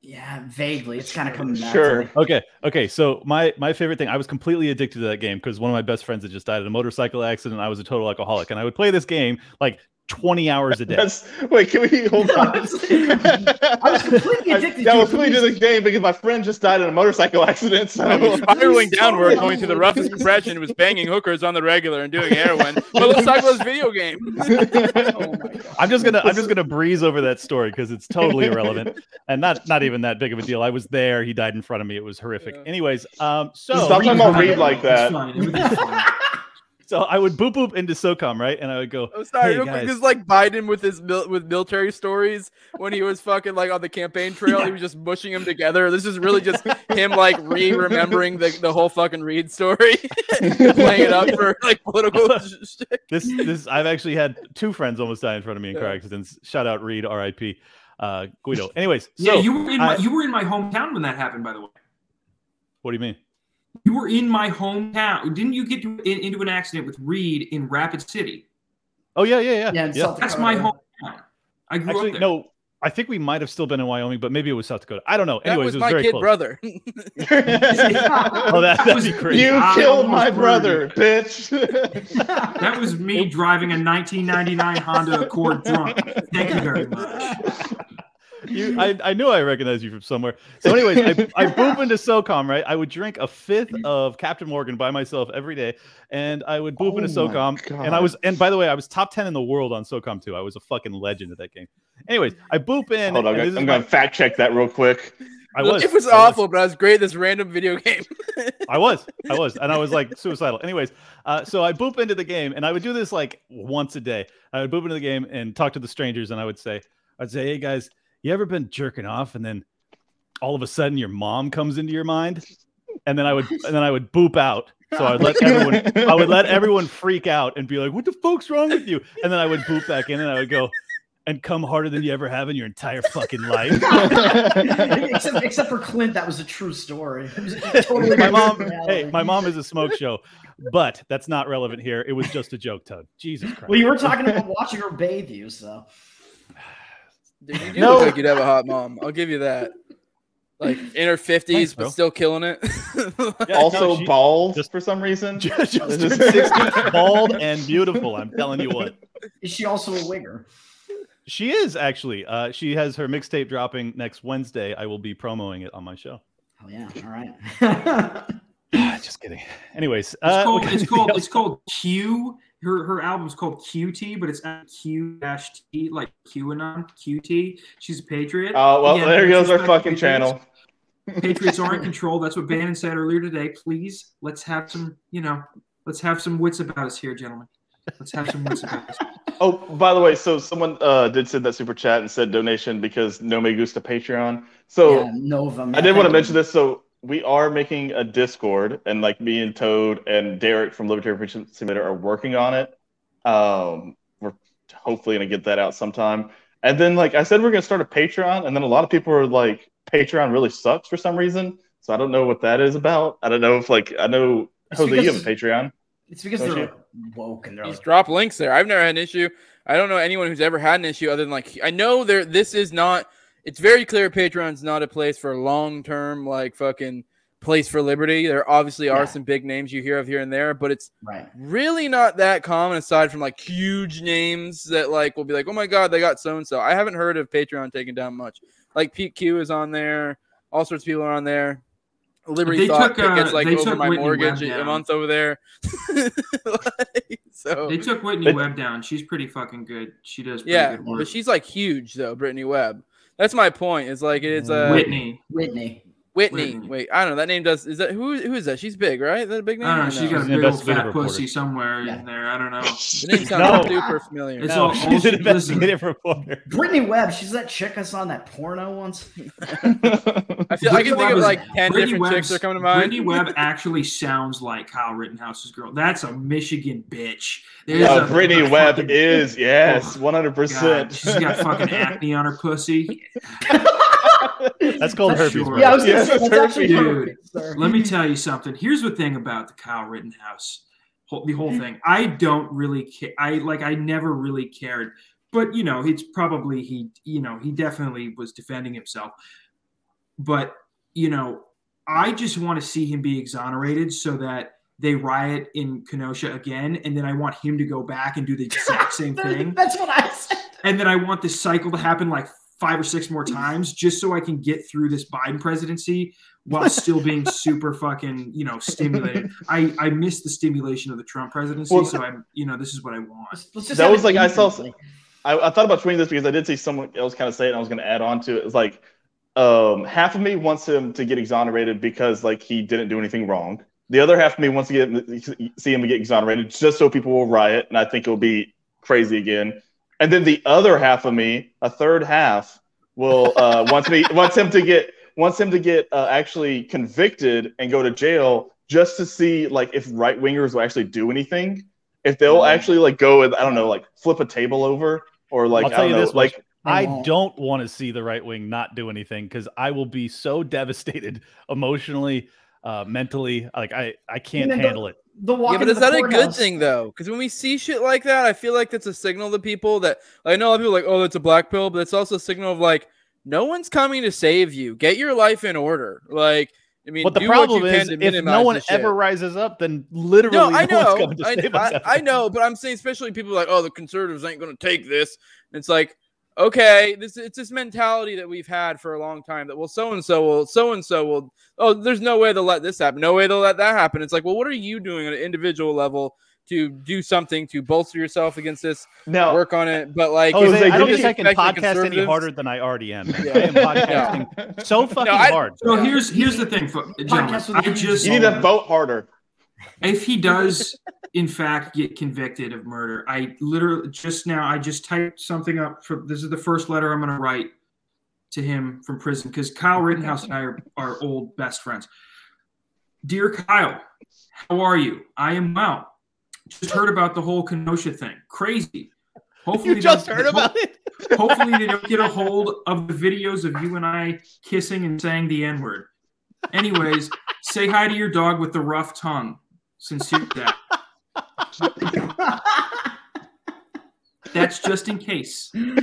Yeah, vaguely. It's kind of coming back.
Sure.
Okay. Okay. So my my favorite thing, I was completely addicted to that game because one of my best friends had just died in a motorcycle accident. I was a total alcoholic, and I would play this game like 20 hours a day.
That's wait. Can we hold on?
I was completely [LAUGHS] addicted
Yeah, I
to
was completely to the game because my friend just died in a motorcycle [LAUGHS] accident. So
I was spiraling [LAUGHS] downward, going through the roughest compression, was banging hookers on the regular and doing heroin. But let's talk about this video game.
I'm just gonna I'm just gonna breeze over that story because it's totally irrelevant and not not even that big of a deal. I was there. He died in front of me. It was horrific. Anyways, um, so
Stop talking about Reed like
It's
that.
Fine. Everything's fine.
so I would boop boop into SOCOM right, and I would go.
I'm sorry,
hey,
real quick.
guys.
This is like Biden with his mil- with military stories when he was fucking like on the campaign trail. He was just mushing them together. This is really just him like re-remembering the, the whole fucking Reed story, [LAUGHS] playing it up for like political [LAUGHS] [LAUGHS] shit.
this this I've actually had two friends almost die in front of me in car
Yeah.
accidents. Shout out Reed, R.I.P. Uh, Guido. Anyways, so
yeah, you were in my,
I-
you were in my hometown when that happened. By the way,
what do you mean?
You were in my hometown. Didn't you get to, in, into an accident with Reed in Rapid City?
Oh yeah, yeah, yeah.
Yeah,
yeah.
That's my hometown. I grew
Actually,
up there.
no. I think we might have still been in Wyoming, but maybe it was South Dakota. I don't know.
That
Anyways,
was
it was
my
very
kid
close.
brother. [LAUGHS]
Oh, that, that'd be crazy.
you
I
killed my
almost
brother, bitch.
That was me driving a 1999 Honda Accord drunk. Thank you very much.
You, I, I knew I recognized you from somewhere. So, anyways, I, I boop into SOCOM, right? I would drink a fifth of Captain Morgan by myself every day, and I would boop
Oh
into
my
SOCOM. And I was, and by the way, I was top 10 in the world on SOCOM too. I was a fucking legend at that game. Anyways, I boop in.
Hold on,
and
I'm
this is
going to fact check that real quick.
I was.
it was
I
awful, but I was great at this random video game. [LAUGHS]
I was, I was, and I was like suicidal. Anyways, uh, so I boop into the game, and I would do this like once a day. I would boop into the game and talk to the strangers, and I would say, I'd say, hey guys, you ever been jerking off, and then all of a sudden your mom comes into your mind, and then I would, and then I would boop out. So I'd let everyone, I would let everyone freak out and be like, "What the fuck's wrong with you?" And then I would boop back in, and I would go, "And come harder than you ever have in your entire fucking life." [LAUGHS]
except, except for Clint, that was a true story. Totally
my mom hey my mom is a smoke show but that's not relevant here it was just a joke toad jesus christ
Well, you were talking about watching her bathe you, so.
Dude, you do
No.
look like you'd have a hot mom. I'll give you that. Like [LAUGHS] in her fifties, but still killing it. [LAUGHS] [LAUGHS]
Yeah,
also
no,
bald
just-
for some reason.
just, just turned 60, bald and beautiful i'm telling you what
Is she also a wigger?
she is actually uh she has her mixtape dropping next wednesday i will be promoting it on my show
Oh, yeah. All right.
just kidding anyways
It's
uh,
called it's called it's called Q. Her her album's called QT, but it's Q dash T like QAnon QT. She's a patriot.
Oh well,
Again,
there goes our fucking
Patriots.
channel.
Patriots are in [LAUGHS] control. That's what Bannon said earlier today. Please, let's have some, you know, let's have some wits about us here, gentlemen. Let's have some wits about us. [LAUGHS]
Oh, by the way, so someone uh, did send that super chat and said donation because no me gusta Patreon. So
yeah, Nova.
I did want to mention this. So we are making a Discord, and like me and Toad and Derek from Libertarian Freedom Simulator are working on it. Um, we're hopefully gonna get that out sometime. And then, like I said, we're gonna start a Patreon, and then a lot of people are like, Patreon really sucks for some reason. So I don't know what that is about. I don't know if like I know
It's
Jose, you have a Patreon.
It's because they're
you?
like woke and they're
He's
like,
dropped links there. I've never had an issue. I don't know anyone who's ever had an issue other than like I know there. This is not. It's very clear Patreon's not a place for long term like fucking place for liberty. There obviously are
Yeah.
some big names you hear of here and there, but it's
right.
really not that common aside from like huge names that like will be like, oh my god, they got so and so. I haven't heard of Patreon taking down much. Like Pete Q is on there. All sorts of people are on there. Liberty
They
Thought
took, uh,
gets like
they
over my
Whitney
mortgage a month over there. [LAUGHS] Like, so
They took Whitney
It-
Webb down. She's pretty fucking good. She does pretty
yeah,
good work.
but she's like huge though, Brittany Webb. That's my point. It's like it's uh,
Whitney.
Whitney.
Whitney.
Whitney.
Wait, I don't know. That name does. Is that who? Who is that? She's big, right? Is that a big name?
I don't
or
know. She's
no?
got a
She's
big old fat
reporter.
pussy somewhere
Yeah.
in there. I don't know.
The name sounds
No.
super familiar.
It's
No.
all-
She's an
Listen.
investigative reporter.
Brittany Webb, she's that chick I saw in that porno once. [LAUGHS]
I feel I can think of like ten
Brittany
different chicks that are coming to mind.
Brittany [LAUGHS] Webb actually sounds like Kyle Rittenhouse's girl. That's a Michigan bitch. There's
Uh,
a-
Brittany
a
Webb
fucking-
is [LAUGHS] yes, one hundred percent.
she's got fucking acne on her pussy. [LAUGHS]
That's called
That's
herpes.
sure.
Yeah, I was gonna
Yes,
that's
that's
actually
Dude,
perfect.
Let me tell you something. Here's the thing about the Kyle Rittenhouse, the whole thing. I don't really care. I like. I never really cared. But you know, it's probably he. You know, he definitely was defending himself. But you know, I just want to see him be exonerated so that they riot in Kenosha again, and then I want him to go back and do the exact same [LAUGHS] thing.
That's what I said.
and then I want this cycle to happen like five or six more times just so I can get through this Biden presidency while [LAUGHS] still being super fucking, you know, stimulated. I I miss the stimulation of the Trump presidency,
Well-
so I'm, you know, this is what I want.
Let's, let's just
That was like I saw. I, I thought about tweeting this because I did see someone else kind of say it, and I was going to add on to it. It's like um, half of me wants him to get exonerated because like he didn't do anything wrong. The other half of me wants to get see him get exonerated just so people will riot, and I think it'll be crazy again. And then the other half of me, a third half, will uh, [LAUGHS] wants me wants him to get wants him to get uh, actually convicted and go to jail just to see like if right wingers will actually do anything. If they'll actually like go and I don't know like flip a table over or like
I'll tell you
know
this
like
I don't want to see the right wing not do anything because I will be so [LAUGHS] devastated emotionally, uh, mentally. Like I, I can't
the-
handle it.
The walk
Yeah, but is that a good thing though? Because when we see shit like that, I feel like that's a signal to people that I know a lot of people are like, oh, that's a black pill, but it's also a signal of like, no one's coming to save you. Get your life in order. Like, I mean,
But the
do
problem
what you
is, if no one
the shit.
ever rises up, then literally
No, I
no one's
know,
coming to
I,
save us.
I, I know, but I'm saying especially people like, oh, the conservatives ain't going to take this. And it's like, okay, this it's this mentality that we've had for a long time that well, so and so will, so and so will. Oh, there's no way they'll let this happen. No way they'll let that happen. It's like, well, what are you doing at an individual level to do something to bolster yourself against this?
No,
Work on it, but like,
Jose,
Jose,
I don't think I can
expect the
podcast any
conservatives-
harder than I already am.
Yeah.
I am podcasting [LAUGHS] so fucking
I-
hard.
So here's here's the thing, fo- gentlemen.
Podcast with
I
a huge
just
you need to vote harder.
if he does in fact get convicted of murder i literally just now i just typed something up for this is the first letter i'm going to write to him from prison because kyle rittenhouse and i are, are old best friends dear kyle how are you i am well just heard about the whole kenosha thing crazy hopefully
You just heard about it. [LAUGHS]
hopefully they don't get a hold of the videos of you and I kissing and saying the N word. Anyways, say hi to your dog with the rough tongue. Sincere Dad. [LAUGHS] That's just in case. [LAUGHS]
Dude,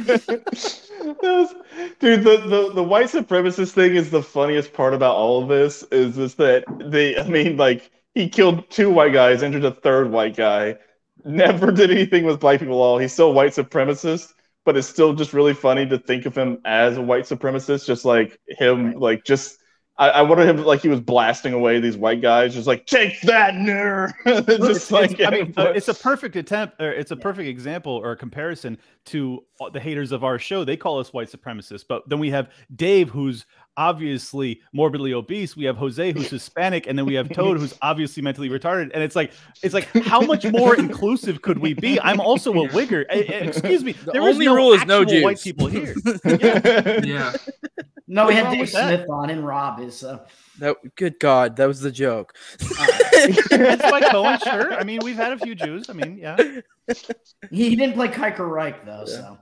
the, the, the white supremacist thing is the funniest part about all of this. Is just that they, I mean, like he killed two white guys, injured a third white guy, never [LAUGHS] did anything with black people at all. He's still a white supremacist, but it's still just really funny to think of him as a white supremacist, just like him, like just. I, I wanted him like he was blasting away these white guys, just like take that, nerd. [LAUGHS] just
It's-
like
it's- I mean, uh, [LAUGHS]
but-
it's a perfect attempt, or it's a perfect example or a comparison to the haters of our show. They call us white supremacists, but then we have Dave, who's obviously morbidly obese. We have Jose, who's Hispanic, and then we have Toad, who's [LAUGHS] obviously mentally retarded. And it's like, it's like, how much more inclusive could we be? I'm also a wigger. Eh, eh, Excuse me.
The
there is
only
no
rule is no
actual white people here.
Yeah.
No, we had
wrong
Dave
with that?
Smith on and Rob is. Uh,
That, good God, that was the joke. [LAUGHS]
That's my Cohen. shirt. I mean, we've had a few Jews. I mean, yeah.
he didn't play Kiker Reich though, so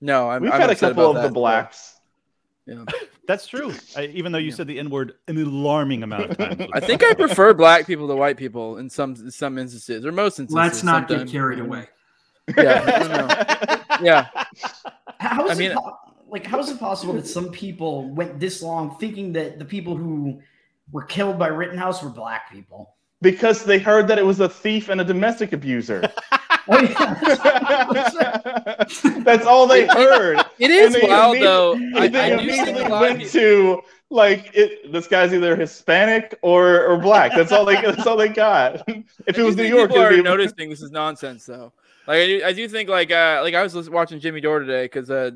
No, I'm.
We've
I'm
had a couple
about
of the blacks.
Yeah. [LAUGHS]
That's true. I, even though you said the N word an alarming amount of times.
I think I prefer black people to white people in some in some instances, or most instances.
Let's not get carried away.
Yeah, I don't [LAUGHS] yeah.
how is
I mean-
it po- like how is it possible that some people went this long thinking that the people who were killed by Rittenhouse were black people?
Because they heard that it was a thief and a domestic abuser. [LAUGHS]
Oh, yeah. [LAUGHS]
That's all they heard.
It is
they
wild
immedi-
though. I,
and they
I do
immediately
a
went
people,
to like it, this guy's either Hispanic or or black. That's all they. That's all they got. [LAUGHS] If it was New York,
people
it'd
are
be
noticing this is nonsense though. Like I do, I do think like uh like I was watching Jimmy Dore today because uh,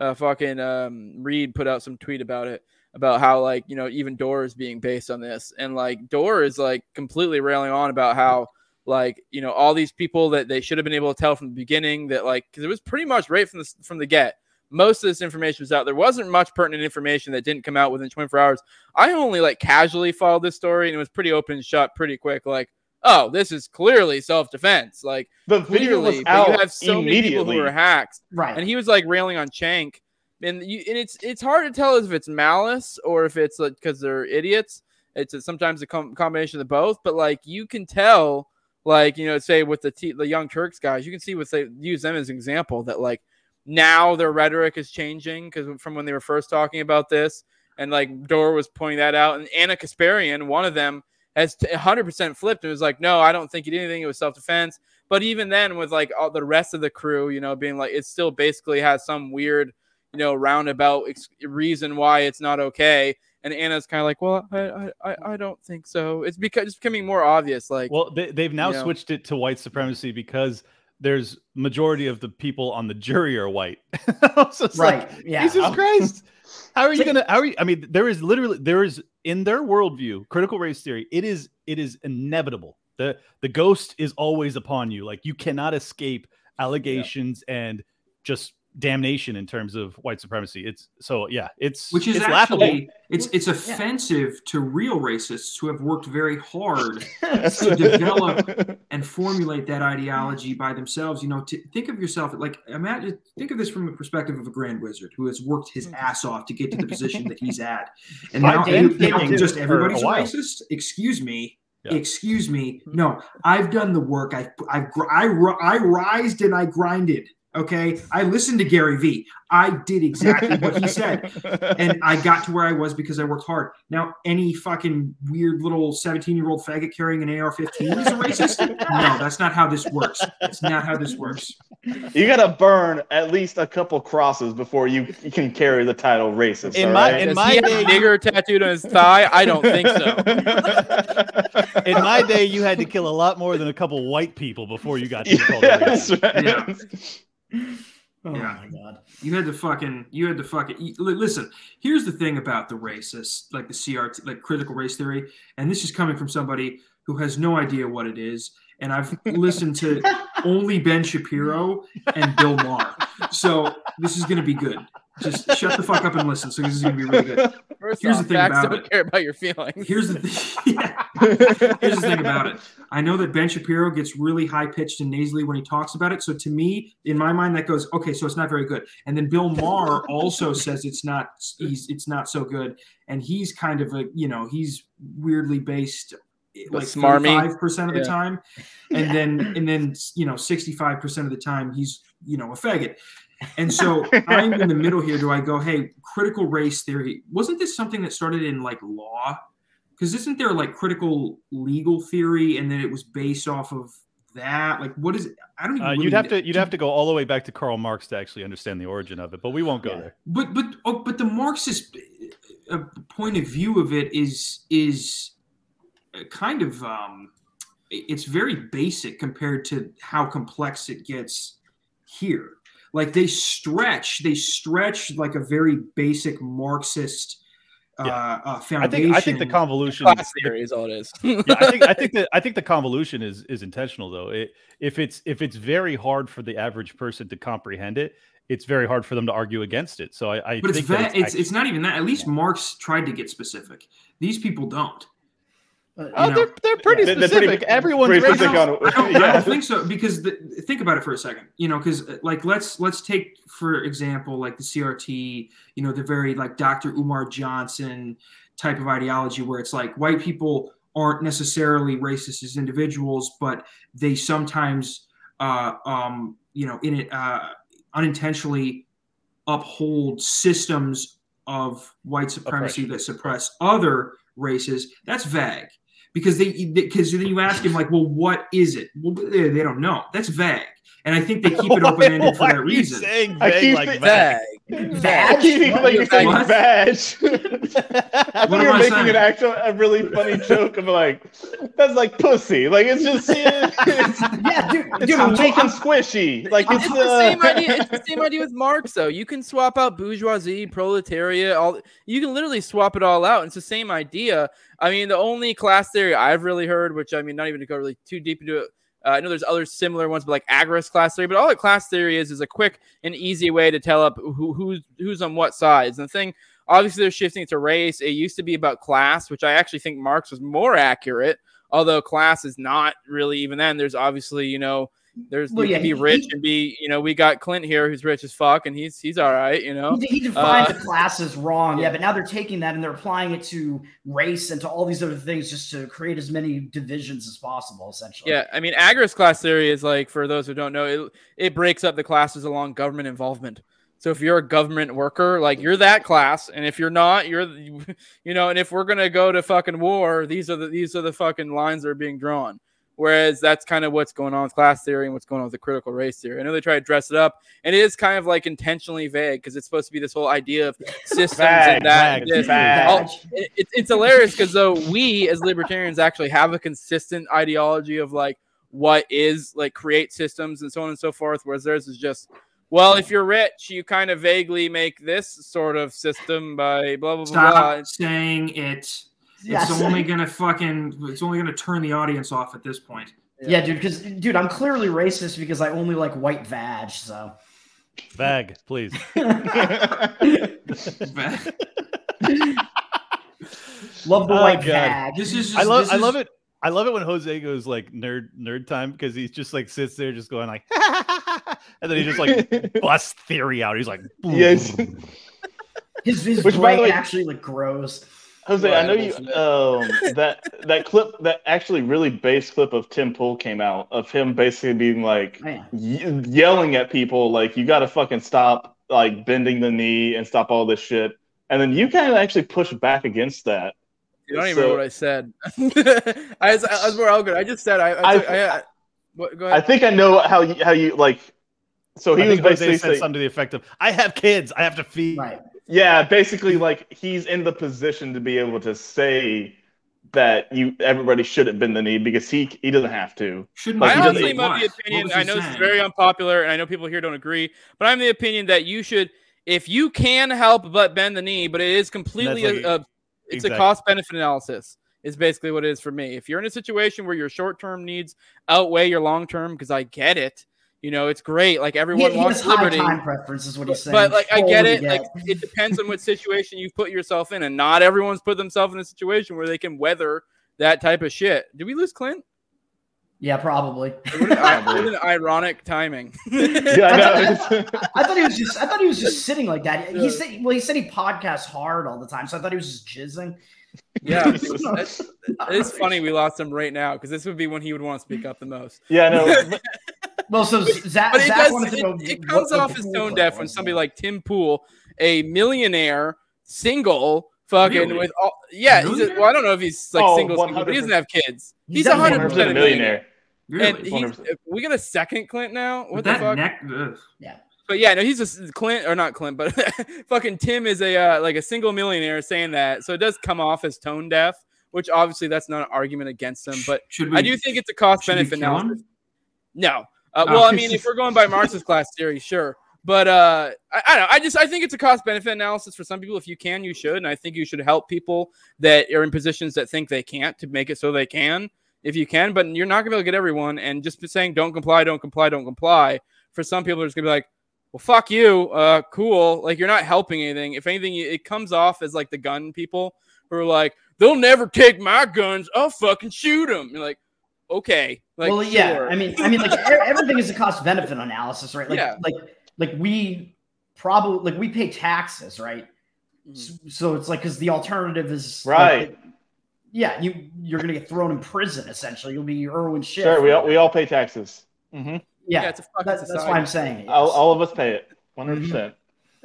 uh fucking um Reed put out some tweet about it. about how like you know even Dora is being based on this, and like Dora is like completely railing on about how like you know all these people that they should have been able to tell from the beginning that like because it was pretty much right from the from the get. Most of this information was out. There wasn't much pertinent information that didn't come out within 24 hours. I only like casually followed this story, and it was pretty open and shut pretty quick. Like, oh, this is clearly self defense. Like,
The video was
clearly, but you
out
have so many people who
immediately.
are hacked,
Right.
and he was like railing on Cenk, and you and it's it's hard to tell if it's malice or if it's like because they're idiots. It's a, sometimes a com- combination of both, but like you can tell, like you know, say with the T- the Young Turks guys, you can see with they use them as an example that like now their rhetoric is changing because from when they were first talking about this, and like Dora was pointing that out, and Ana Kasparian, one of them, has 100% flipped and it was like, no, I don't think he did anything. It was self defense. But even then, with like all the rest of the crew, you know, being like, it still basically has some weird, you know, roundabout ex- reason why it's not okay. And Ana's kind of like, well, I, I, I- I don't think so. It's because it's becoming more obvious. Like,
Well, they, they've now
you know.
switched it to white supremacy because there's majority of the people on the jury are white. [LAUGHS] so it's
Right,
like,
yeah.
Jesus Christ. How are you gonna how are you I mean there is literally there is in their worldview, critical race theory, it is it is inevitable. The the ghost is always upon you. Like you cannot escape allegations and just damnation in terms of white supremacy. It's so yeah, it's
which is
it's
actually
laughable.
it's it's offensive to real racists who have worked very hard [LAUGHS] to develop and formulate that ideology by themselves. You know, to think of yourself like imagine think of this from the perspective of a grand wizard who has worked his mm-hmm. ass off to get to the position that he's at, [LAUGHS] and
I've
now, and now just everybody's a racist. Excuse me.
Yeah.
Excuse me. Mm-hmm. No, I've done the work. I've, I've, I, I rised and I grinded. Okay. I listened to Gary Vee. I did exactly what he said [LAUGHS] and I got to where I was because I worked hard. Now, any fucking weird little 17 year old faggot carrying an AR 15 is a racist? [LAUGHS] No, that's not how this works. It's not how this works.
You gotta burn at least a couple crosses before you you can carry the title racist.
In my-
right?
in my day-
nigger tattooed on his thigh? I don't think so. [LAUGHS]
In my day, you had to kill a lot more than a couple white people before you got to be called a
Yeah,
racist.
that's right.
Yeah. [LAUGHS]
Oh
Yeah.
my god.
You had to fucking, you had to fucking listen. Here's the thing about the racists, like the CRT, like critical race theory, and this is coming from somebody who has no idea what it is. And I've [LAUGHS] listened to only Ben Shapiro and Bill Maher, so this is gonna be good. Just shut the fuck up and listen. So this is gonna be really good.
First
Here's
off,
the thing
facts
about
don't
it.
care about your feelings.
Here's the thing. [LAUGHS] yeah. Here's the thing about it. I know that Ben Shapiro gets really high pitched and nasally when he talks about it. So to me, in my mind, that goes okay. So it's not very good. And then Bill Maher also says it's not. He's it's not so good. And he's kind of a you know he's weirdly based eh, like
smarmy.
five percent of the
Yeah.
time, and then and then you know sixty five percent of the time he's you know a faggot. And so I'm in the middle here. Do I go, hey, critical race theory? Wasn't this something that started in like law? Because isn't there like critical legal theory, and then it was based off of that? Like, what is it? I don't even.
Uh, you'd have to you'd have to go all the way back to Karl Marx to actually understand the origin of it, but we won't go there.
But but oh, but the Marxist uh, point of view of it is is uh, kind of um, it's very basic compared to how complex it gets here. Like they stretch, they stretch like a very basic Marxist uh, uh,
I
foundation.
think I think the convolution
Class theory is all it is.
yeah, I think I think [LAUGHS] that I think the convolution is is intentional though. It, if it's if it's very hard for the average person to comprehend it, it's very hard for them to argue against it. So I, I
but it's,
think
va-
that
it's, it's not even that. At least Marx tried to get specific. These people don't.
Uh,
oh,
know.
they're they're pretty
They're- they're
specific.
pretty-
Everyone's
pretty
racist.
specific on-
I don't, I don't think so because the, think about it for a second. You know, because like let's let's take for example like the CRT. You know, the very like Dr. Umar Johnson type of ideology where it's like white people aren't necessarily racist as individuals, but they sometimes, uh, um, you know, in it uh, unintentionally uphold systems of white supremacy that suppress other races. That's vague because they because then you ask him like, well, what is it? Well, they, don't know. That's vague. And I think they [LAUGHS] keep it open ended for
Why
that reason.
saying
I
vague
keep
like
it-
that?
I keep thinking like you're saying
What?
badge. [LAUGHS] I
What
thought you
am
were making
saying?
an actual a really funny joke of like that's like pussy. Like it's just [LAUGHS] it's,
Yeah, dude,
it's
dude, I'm,
weak
I'm,
and squishy. Like it's,
It's the
uh,
same idea. It's the same idea with Marx, though. You can swap out bourgeoisie, proletariat, all. You can literally swap it all out. It's the same idea. I mean, the only class theory I've really heard, which I mean, not even to go really too deep into it. Uh, I know there's other similar ones, but like agorist class theory. But all that class theory is is a quick and easy way to tell up who, who's who's on what sides. And the thing, obviously, they're shifting to race. It used to be about class, which I actually think Marx was more accurate. Although class is not really even then. There's obviously you know there's
Well,
you
yeah,
can be
he-
rich
he-
and be you know we got Clint here who's rich as fuck and he's he's all right you know
He, he defined
Uh,
the classes wrong. Yeah,
yeah.
but now they're taking that and they're applying it to race and to all these other things just to create as many divisions as possible, essentially.
yeah I mean agorist class theory is like for those who don't know it it breaks up the classes along government involvement. So if you're a government worker, like you're that class, and if you're not, you're [LAUGHS] you know, and if we're gonna go to fucking war, these are the these are the fucking lines that are being drawn. Whereas that's kind of what's going on with class theory and what's going on with the critical race theory. I know they try to dress it up, and it is kind of like intentionally vague because it's supposed to be this whole idea of [LAUGHS] systems
Vague,
and that.
vague,
and this.
vague.
It- it- it's hilarious because though we as libertarians actually have a consistent ideology of like what is like create systems and so on and so forth, whereas theirs is just well, if you're rich, you kind of vaguely make this sort of system by blah blah blah. blah.
Stop saying it.
Yes.
It's only gonna fucking. It's only gonna turn the audience off at this point.
Yeah, dude, because dude, I'm clearly racist because I only like white vag, so
Bag, please. [LAUGHS]
love the
Oh,
white
God.
vag.
This is. Just,
I love
this
I
is-
love it. I love it when Jose goes like nerd nerd time because he's just like sits there just going like [LAUGHS] and then he just like [LAUGHS] busts theory out. He's like boom,
Yes.
boom, boom.
His, his
Which, by the way-
actually like grows.
Jose, I know you um [LAUGHS] that that clip that actually really base clip of Tim Pool came out of him basically being like
yeah.
ye- yelling at people like you got to fucking stop like bending the knee and stop all this shit. And then you kind of actually push back against that.
You don't even
So-
remember what I said. [LAUGHS] I, was, I was more eloquent. I just said I. I,
I-
took- I, I what, go
I think I know how you, how you like. So he
I
was
think Jose
basically
said
saying,
something to the effect of, "I have kids. I have to feed."
Right.
Yeah, basically like he's in the position to be able to say that you everybody should have been the knee because he he doesn't have to.
Shouldn't
Like,
I
he
be
doesn't-
honestly am of the opinion. I
he
know this is very unpopular, and I know people here don't agree, but I'm the opinion that you should, if you can help but bend the knee, but it is completely
like-
a, a it's
exactly.
a cost benefit analysis. Is basically what it is for me. If you're in a situation where your short term needs outweigh your long term, because I get it, you know, it's great. Like everyone
he, he
wants
has high
liberty.
time preference, is what he's saying.
But like I get
Totally
it. Like it depends on what situation you've put yourself in, and not everyone's put themselves in a situation where they can weather that type of shit. Did we lose Clint?
yeah, probably.
What an, ironic timing. [LAUGHS]
Yeah, I know. [LAUGHS]
I thought he was just. I thought he was just sitting like that.
Yeah.
He said, "Well, he said he podcasts hard all the time, so I thought he was just jizzing."
yeah, [LAUGHS] it's, it's funny we lost him right now because this would be when he would want to speak up the most.
yeah, no.
Well, so Zach,
But it
Zach
does.
wanted to
It,
know
it comes off as tone deaf when somebody like Tim Pool, a millionaire, single, fucking
Really?
with all. Yeah, he's a, well, I don't know if he's like
Oh,
single, single, but he doesn't have kids. He's
He's
a hundred
100% a millionaire.
And
Really?
he's,
100%.
we got a second Clint now. What
With
the fuck?
neck. ugh.
But yeah, no, he's a s- Clint or not Clint, but [LAUGHS] fucking Tim is a uh, like a single millionaire saying that, so it does come off as tone deaf, which obviously that's not an argument against him. But
we?
I do think it's a cost benefit
kill him?
analysis. No, uh,
Oh.
well, I mean, if we're going by Marx's class theory, sure. But uh, I, I don't know. I just I think it's a cost benefit analysis for some people. If you can, you should, and I think you should help people that are in positions that think they can't to make it so they can, if you can. But you're not gonna be able to get everyone, and just saying don't comply, don't comply, don't comply. For some people, it's gonna be like, well, fuck you, uh, cool. Like you're not helping anything. If anything, it comes off as like the gun people who are like, they'll never take my guns. I'll fucking shoot them. You're like, okay, like
well, yeah.
sure.
I mean, I mean, like [LAUGHS] everything is a cost benefit analysis, right? Like,
Yeah.
like, like we probably like we pay taxes, right?
Mm-hmm.
So, so it's like because the alternative is like,
Right.
yeah, you you're gonna get thrown in prison essentially. You'll be Irwin Schiff.
Sure, we all, we all pay taxes. hmm
yeah,
Yeah, it's a
that- that's
society.
why I'm saying it.
All, all of us pay it. 100 percent.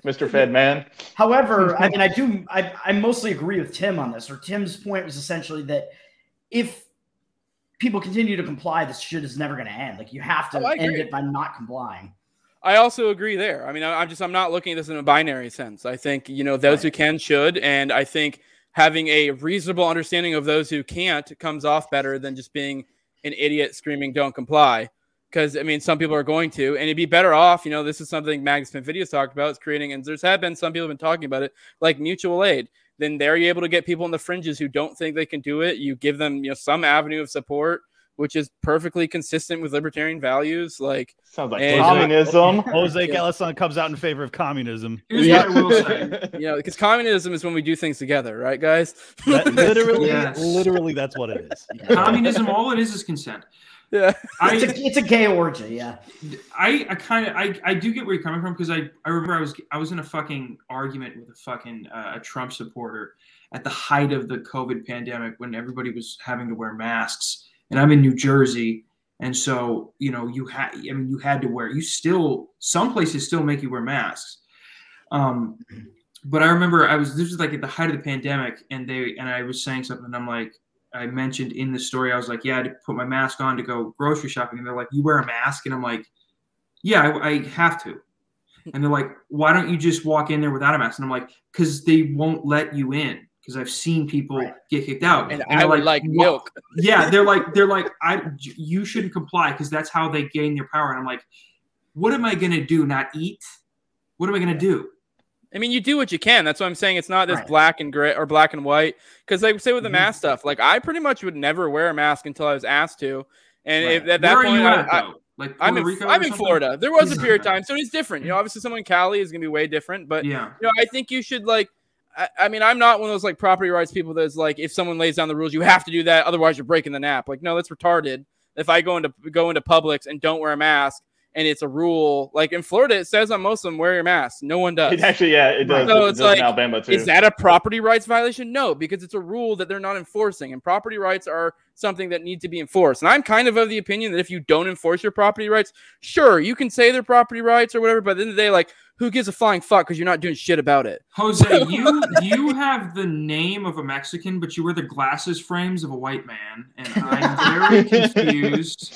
Mr. Fed man.
However, I [LAUGHS] mean, I do, I, I mostly agree with Tim on this, or Tim's point was essentially that if people continue to comply, this shit is never going to end. Like you have to
Oh,
end it by not complying.
I also agree there. I mean, I'm just I'm not looking at this in a binary sense. I think you know those who can should, and I think having a reasonable understanding of those who can't comes off better than just being an idiot screaming "Don't comply." Because I mean, some people are going to, and it'd be better off. You know, this is something Magnus Videos talked about. It's creating, and there's have been some people have been talking about it, like mutual aid. Then there you're able to get people on the fringes who don't think they can do it. You give them, you know, some avenue of support, which is perfectly consistent with libertarian values. Like
Sounds like
and-
communism.
Jose [LAUGHS]
Yeah.
Galason comes out in favor of communism.
Here's what I will say. [LAUGHS]
you know, because communism is when we do things together, right, guys?
That- literally, [LAUGHS]
Yes.
literally, that's what it is.
Communism, all it is is consent.
Yeah.
It's
I,
a, it's a gay orgy, yeah.
I, I kind of, I, I do get where you're coming from because I, I remember I was, I was in a fucking argument with a fucking uh, a Trump supporter at the height of the COVID pandemic when everybody was having to wear masks, and I'm in New Jersey, and so you know you had, I mean, you had to wear. You still, some places still make you wear masks. Um, but I remember I was this was like at the height of the pandemic, and they and I was saying something. And I'm like, I mentioned in the story, I was like, yeah, I had to put my mask on to go grocery shopping, and they're like, you wear a mask, and I'm like, yeah, I, I have to. And they're like, why don't you just walk in there without a mask? And I'm like, because they won't let you in. Because I've seen people get kicked out.
And
they're
I would like milk.
yeah, [LAUGHS] they're like, they're like, I, you shouldn't comply because that's how they gain their power. And I'm like, what am I gonna do? Not eat? What am I gonna do?
I mean, you do what you can. That's what I'm saying. It's not this
Right.
black and gray or black and white. Because, like, say with the
Mhm.
mask stuff, like I pretty much would never wear a mask until I was asked to. And
Right.
if, at that
Where
point,
are you
I,
at
I,
though? Like
I'm in,
Rico?
I'm in
something?
Florida. There was a period of time, [LAUGHS] so it's different. You know, obviously, someone in Cali is going to be way different. But
Yeah.
you know, I think you should like. I, I mean, I'm not one of those like property rights people that's like, if someone lays down the rules, you have to do that, otherwise you're breaking the NAP. Like, no, that's retarded. If I go into go into Publix and don't wear a mask, and it's a rule, like in Florida, it says on most of them, wear your mask. No one does.
It actually, yeah, it does.
So
it
it's
does
like,
in Alabama too.
Is that a property rights violation? No, because it's a rule that they're not enforcing, and property rights are something that needs to be enforced. And I'm kind of of the opinion that if you don't enforce your property rights, sure, you can say they're property rights or whatever, but at the end of the day, like, who gives a flying fuck because you're not doing shit about it?
Jose, you you have the name of a Mexican, but you wear the glasses frames of a white man, and I'm very [LAUGHS] confused.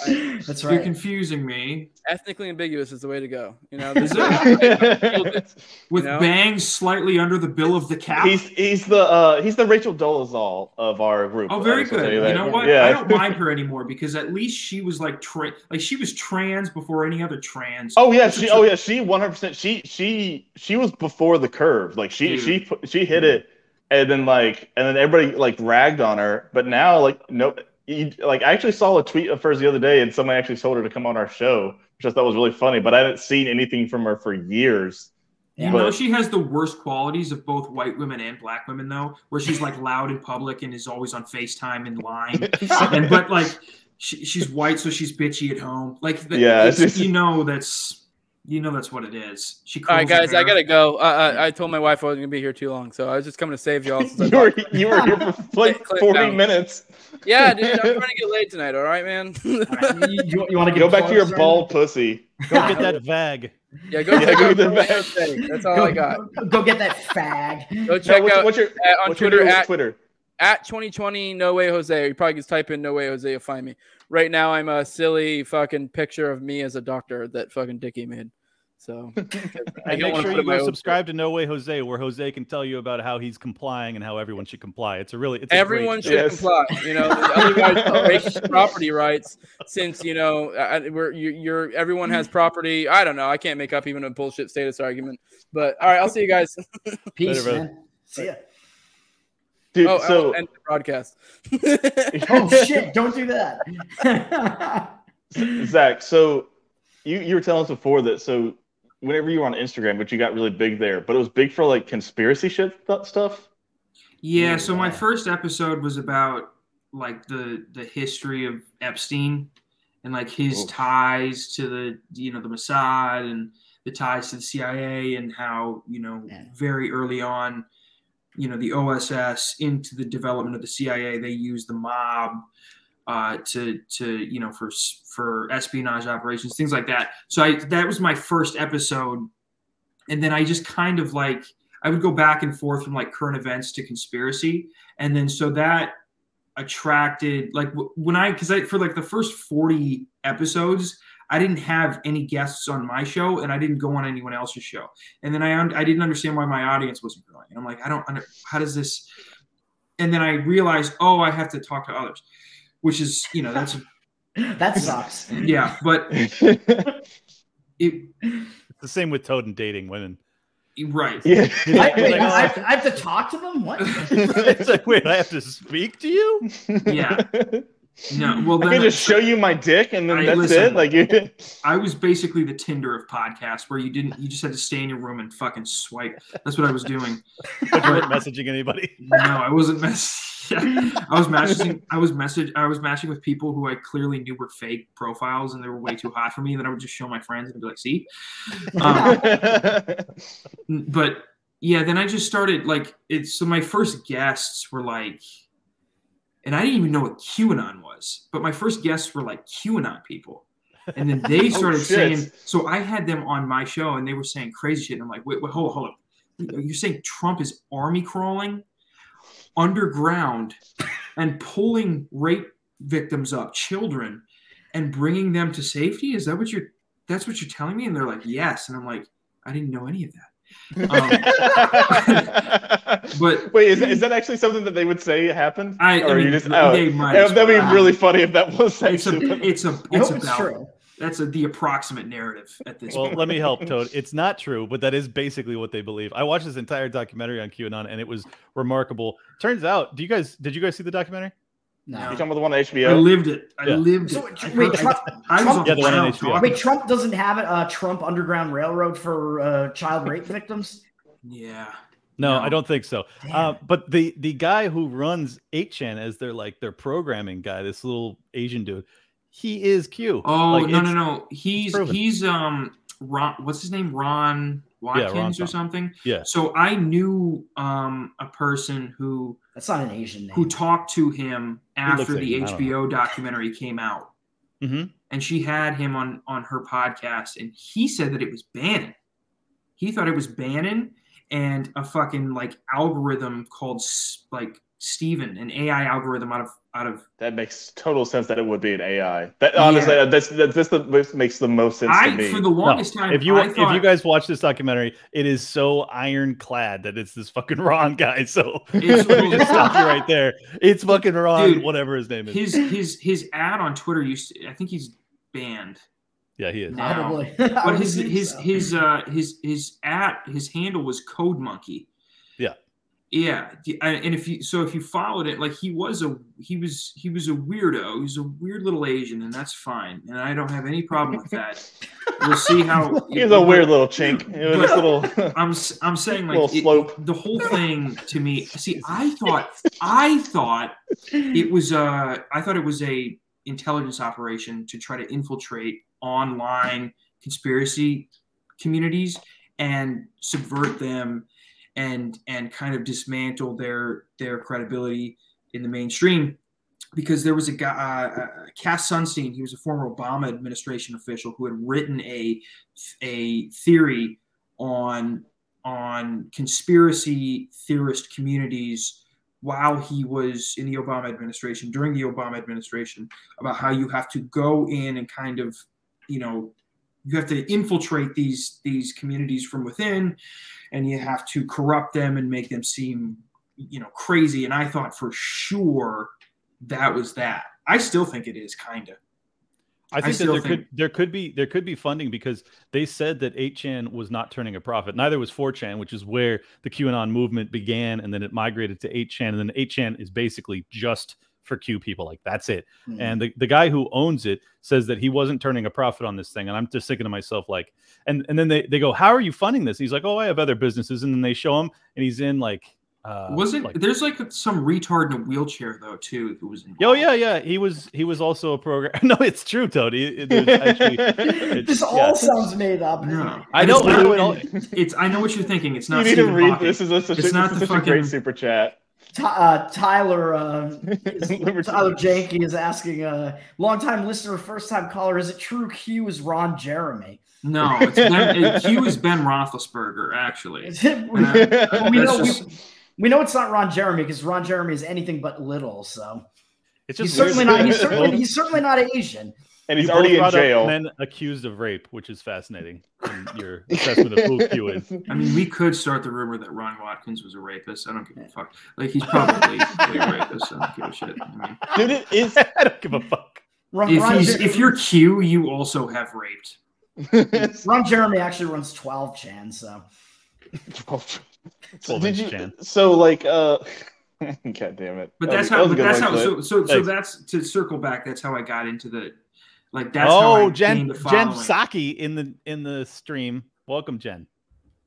That's right.
You're confusing me.
Ethnically ambiguous is the way to go. You know,
Is
this [LAUGHS]
With
You know?
bangs slightly under the bill of the cap.
He's he's the uh he's the Rachel Dolezal of our group.
Oh, very
I just wanna
good.
tell
You know what?
Yeah.
I don't mind her anymore because at least she was like tra- like she was trans before any other trans.
Oh yeah, she. Oh [LAUGHS] yeah, she. One hundred percent. She. She. She was before the curve. Like she.
Dude.
She. She hit it, and then like, and then everybody like ragged on her. But now, like, no. You, like, I actually saw a tweet of hers the other day, and somebody actually told her to come on our show, which I thought was really funny. But I hadn't seen anything from her for years.
You
But-
know she has the worst qualities of both white women and black women though, where she's like loud in public and is always on FaceTime and lying. [LAUGHS] and but like she, she's white, so she's bitchy at home. Like the,
Yeah,
it's-
it's just-
you know that's you know that's what it is. She
All right, guys, I gotta go. Uh, I, I told my wife I wasn't gonna be here too long, so I was just coming to save y'all. since [LAUGHS]
you were you were here for [LAUGHS] like forty
down.
minutes.
Yeah, dude, I'm trying to get laid tonight. All right, man.
You, you, you want to
Go back to your bald pussy.
Go get that vag.
Yeah, go [LAUGHS]
Yeah,
check
go
out
get
No
the
Way
bag.
That's all
Go,
I got.
go get that fag.
Go
No,
check
what's,
out
what's your
uh, on
what's
Twitter
new
at
Twitter?
at 2020 No Way Jose. You probably just type in No Way Jose, you'll find me. Right now, I'm a silly fucking picture of me as a doctor that fucking Dickie made. So [LAUGHS] I
make sure you
in
go subscribe to No Way Jose, where Jose can tell you about how he's complying and how everyone should comply. It's a really it's
Everyone
great
should
Yes.
comply. You know, otherwise [LAUGHS] break property rights. Since you know, I, we're you, you're everyone has property. I don't know. I can't make up even a bullshit status argument. But all right, I'll see you guys. [LAUGHS]
Peace,
brother.
man. See ya.
Dude,
oh,
so
I'll end the broadcast.
Oh shit! Don't do that.
Zach, so you you were telling us before that so whenever you were on Instagram, which you got really big there, but it was big for like conspiracy shit th- stuff.
Yeah, so my first episode was about like the the history of Epstein and like his
Oof.
ties to the you know the Mossad and the ties to the CIA and how you know
Yeah.
very early on you know the OSS into the development of the CIA they used the mob uh, to to you know for for espionage operations things like that. So I that was my first episode, and then I just kind of like I would go back and forth from like current events to conspiracy, and then so that attracted like when I because I for like the first forty episodes. I didn't have any guests on my show, and I didn't go on anyone else's show. And then I I didn't understand why my audience wasn't growing. And I'm like, I don't under how does this? And then I realized, oh, I have to talk to others, which is you know that's [LAUGHS]
that sucks.
yeah, but [LAUGHS] it
It's the same with Toad and dating women.
right.
Yeah. [LAUGHS]
I, wait, I, have to, I have to talk to them. What?
it's like, wait, I have to speak to you?
Yeah. No, well,
I
then
can just show you my dick and then
I-
that's
listen.
it. Like you. [LAUGHS]
I was basically the Tinder of podcasts, where you didn't, you just had to stay in your room and fucking swipe. That's what I was doing. [LAUGHS]
But you weren't messaging anybody.
No, I wasn't mess. [LAUGHS] I was messaging. I was message. I was matching with people who I clearly knew were fake profiles, and they were way too hot for me. And then I would just show my friends and be like, "See." Um, but yeah, then I just started like it's. So my first guests were like, and I didn't even know what QAnon was, but my first guests were like QAnon people. And then they [LAUGHS]
Oh,
started
shit.
saying, so I had them on my show and they were saying crazy shit. And I'm like, wait, wait, hold hold on. You're saying Trump is army crawling underground and pulling rape victims up, children, and bringing them to safety? Is that what you're, that's what you're telling me? And they're like, yes. And I'm like, I didn't know any of that. Um, [LAUGHS] but
Wait, is, is that actually something that they would say happened?
I- I mean,
just oh,
they might
that'd be
well.
really funny if that was
it's a,
actually.
it's a,
I
it's
hope it's
about,
true.
that's a, the approximate narrative at this point.
Well,
point.
let me help, Toad. [LAUGHS] It's not true, but that is basically what they believe. I watched this entire documentary on QAnon, and it was remarkable. Turns out, do you guys did you guys see the documentary?
You
No.
talking about the one on
I lived it. I
Yeah.
lived
So,
it.
Wait,
heard-
Trump,
I was
Trump-
Yeah, the one on
ground
HBO.
talking.
wait, Trump doesn't have it. Uh, Trump Underground Railroad for uh, child rape victims.
Yeah.
No,
No.
I don't think so. Uh, but the the guy who runs 8chan as their like their programming guy, this little Asian dude, he is Q.
Oh
Like,
no no no. He's he's um Ron. What's his name? Ron Watkins
Ron
or
something.
something.
Yeah.
So I knew um a person who
That's not an Asian name.
who talked to him after the
him,
HBO documentary came out,
hmm
and she had him on on her podcast, and he said that it was Bannon. He thought it was Bannon and a fucking like algorithm called S- like Steven, an AI algorithm out of out of
That makes total sense that it would be an AI. That honestly,
Yeah.
that's that's this the, this makes the most sense to me.
for the longest time.
If you
I
if
thought,
you guys watch this documentary, it is so ironclad that it's this fucking Ron guy. So
It's- [LAUGHS]
just stop you right [LAUGHS] there. It's fucking Ron,
Dude,
whatever his name is.
his his his ad on Twitter used to, I think he's banned.
yeah, he is.
now.
Probably. [LAUGHS]
But his his
so.
his uh his his at his handle was Code Monkey.
Yeah.
Yeah, and and if you so if you followed it, like he was a he was he was a weirdo. he's a weird little Asian, and that's fine, and I don't have any problem with that. [LAUGHS] We'll see how [LAUGHS]
He's a weird little chink. It was
But-
little. [LAUGHS]
I'm s- I'm saying like
Little
it- the whole thing to me. See, I thought I thought it was a I thought it was a intelligence operation to try to infiltrate online conspiracy communities and subvert them and and kind of dismantle their their credibility in the mainstream because there was a guy uh, uh, Cass Sunstein he was a former Obama administration official who had written a a theory on on conspiracy theorist communities while he was in the Obama administration during the Obama administration about how you have to go in and kind of you know you have to infiltrate these these communities from within and you have to corrupt them and make them seem you know crazy. And I thought for sure that was that. I still think it is kind of
I think that there
think-
could there could be there could be funding because they said that 8chan was not turning a profit. Neither was 4chan, which is where the QAnon movement began, and then it migrated to 8chan, and then 8chan is basically just for Q people. Like that's it.
Hmm.
And the, the guy who owns it says that he wasn't turning a profit on this thing. And I'm just thinking to myself, like, and and then they, they go, How are you funding this? And he's like, Oh, I have other businesses. And then they show him and he's in like uh
was it
like,
there's like some retard in a wheelchair though too who was involved.
Oh yeah, yeah. He was he was also a program. [LAUGHS] No, it's true, Tony. It- there's actually, [LAUGHS] it's-
this all sounds made up.
No.
I know.
it's
I
not-
know it all- [LAUGHS]
It's I know what you're thinking. It's not
You
not
need to read
Hawking.
this. Is a, such,
It's
a,
not
this
the
is such a great super chat.
Ty- uh, Tyler uh, [LAUGHS] Tyler Janke is asking a uh, longtime listener, first time caller, is it true Q is Ron Jeremy?
No, it's ben, it, Q is Ben Roethlisberger actually.
Is it- [LAUGHS] we,
Uh,
we know,
just-
we, we know it's not Ron Jeremy because Ron Jeremy is anything but little. So
It's
He's
just weird
certainly not. He's [LAUGHS] certainly, he's certainly not Asian.
And he's
both
already in
brought up
jail.
Men accused of rape, which is fascinating. In your assessment of who [LAUGHS] Q is.
I mean, we could start the rumor that Ron Watkins was a rapist. I don't give a fuck. Like he's probably a [LAUGHS] rapist. I don't give a shit. I mean,
Dude, it is. [LAUGHS]
I don't give a fuck.
Ron,
if
Ron,
he's if you're Q, you also have raped.
Ron Jeremy actually runs 12 Chan, so
so,
Twelve
did you,
Chan.
so like, uh, god damn it.
But
That
that's
was-
how.
was a
But that's
one,
how. So so so that's to circle back. That's how I got into the. Like that's how I
oh, Jen
the
Jen. Psaki in the in the stream. Welcome, Jen.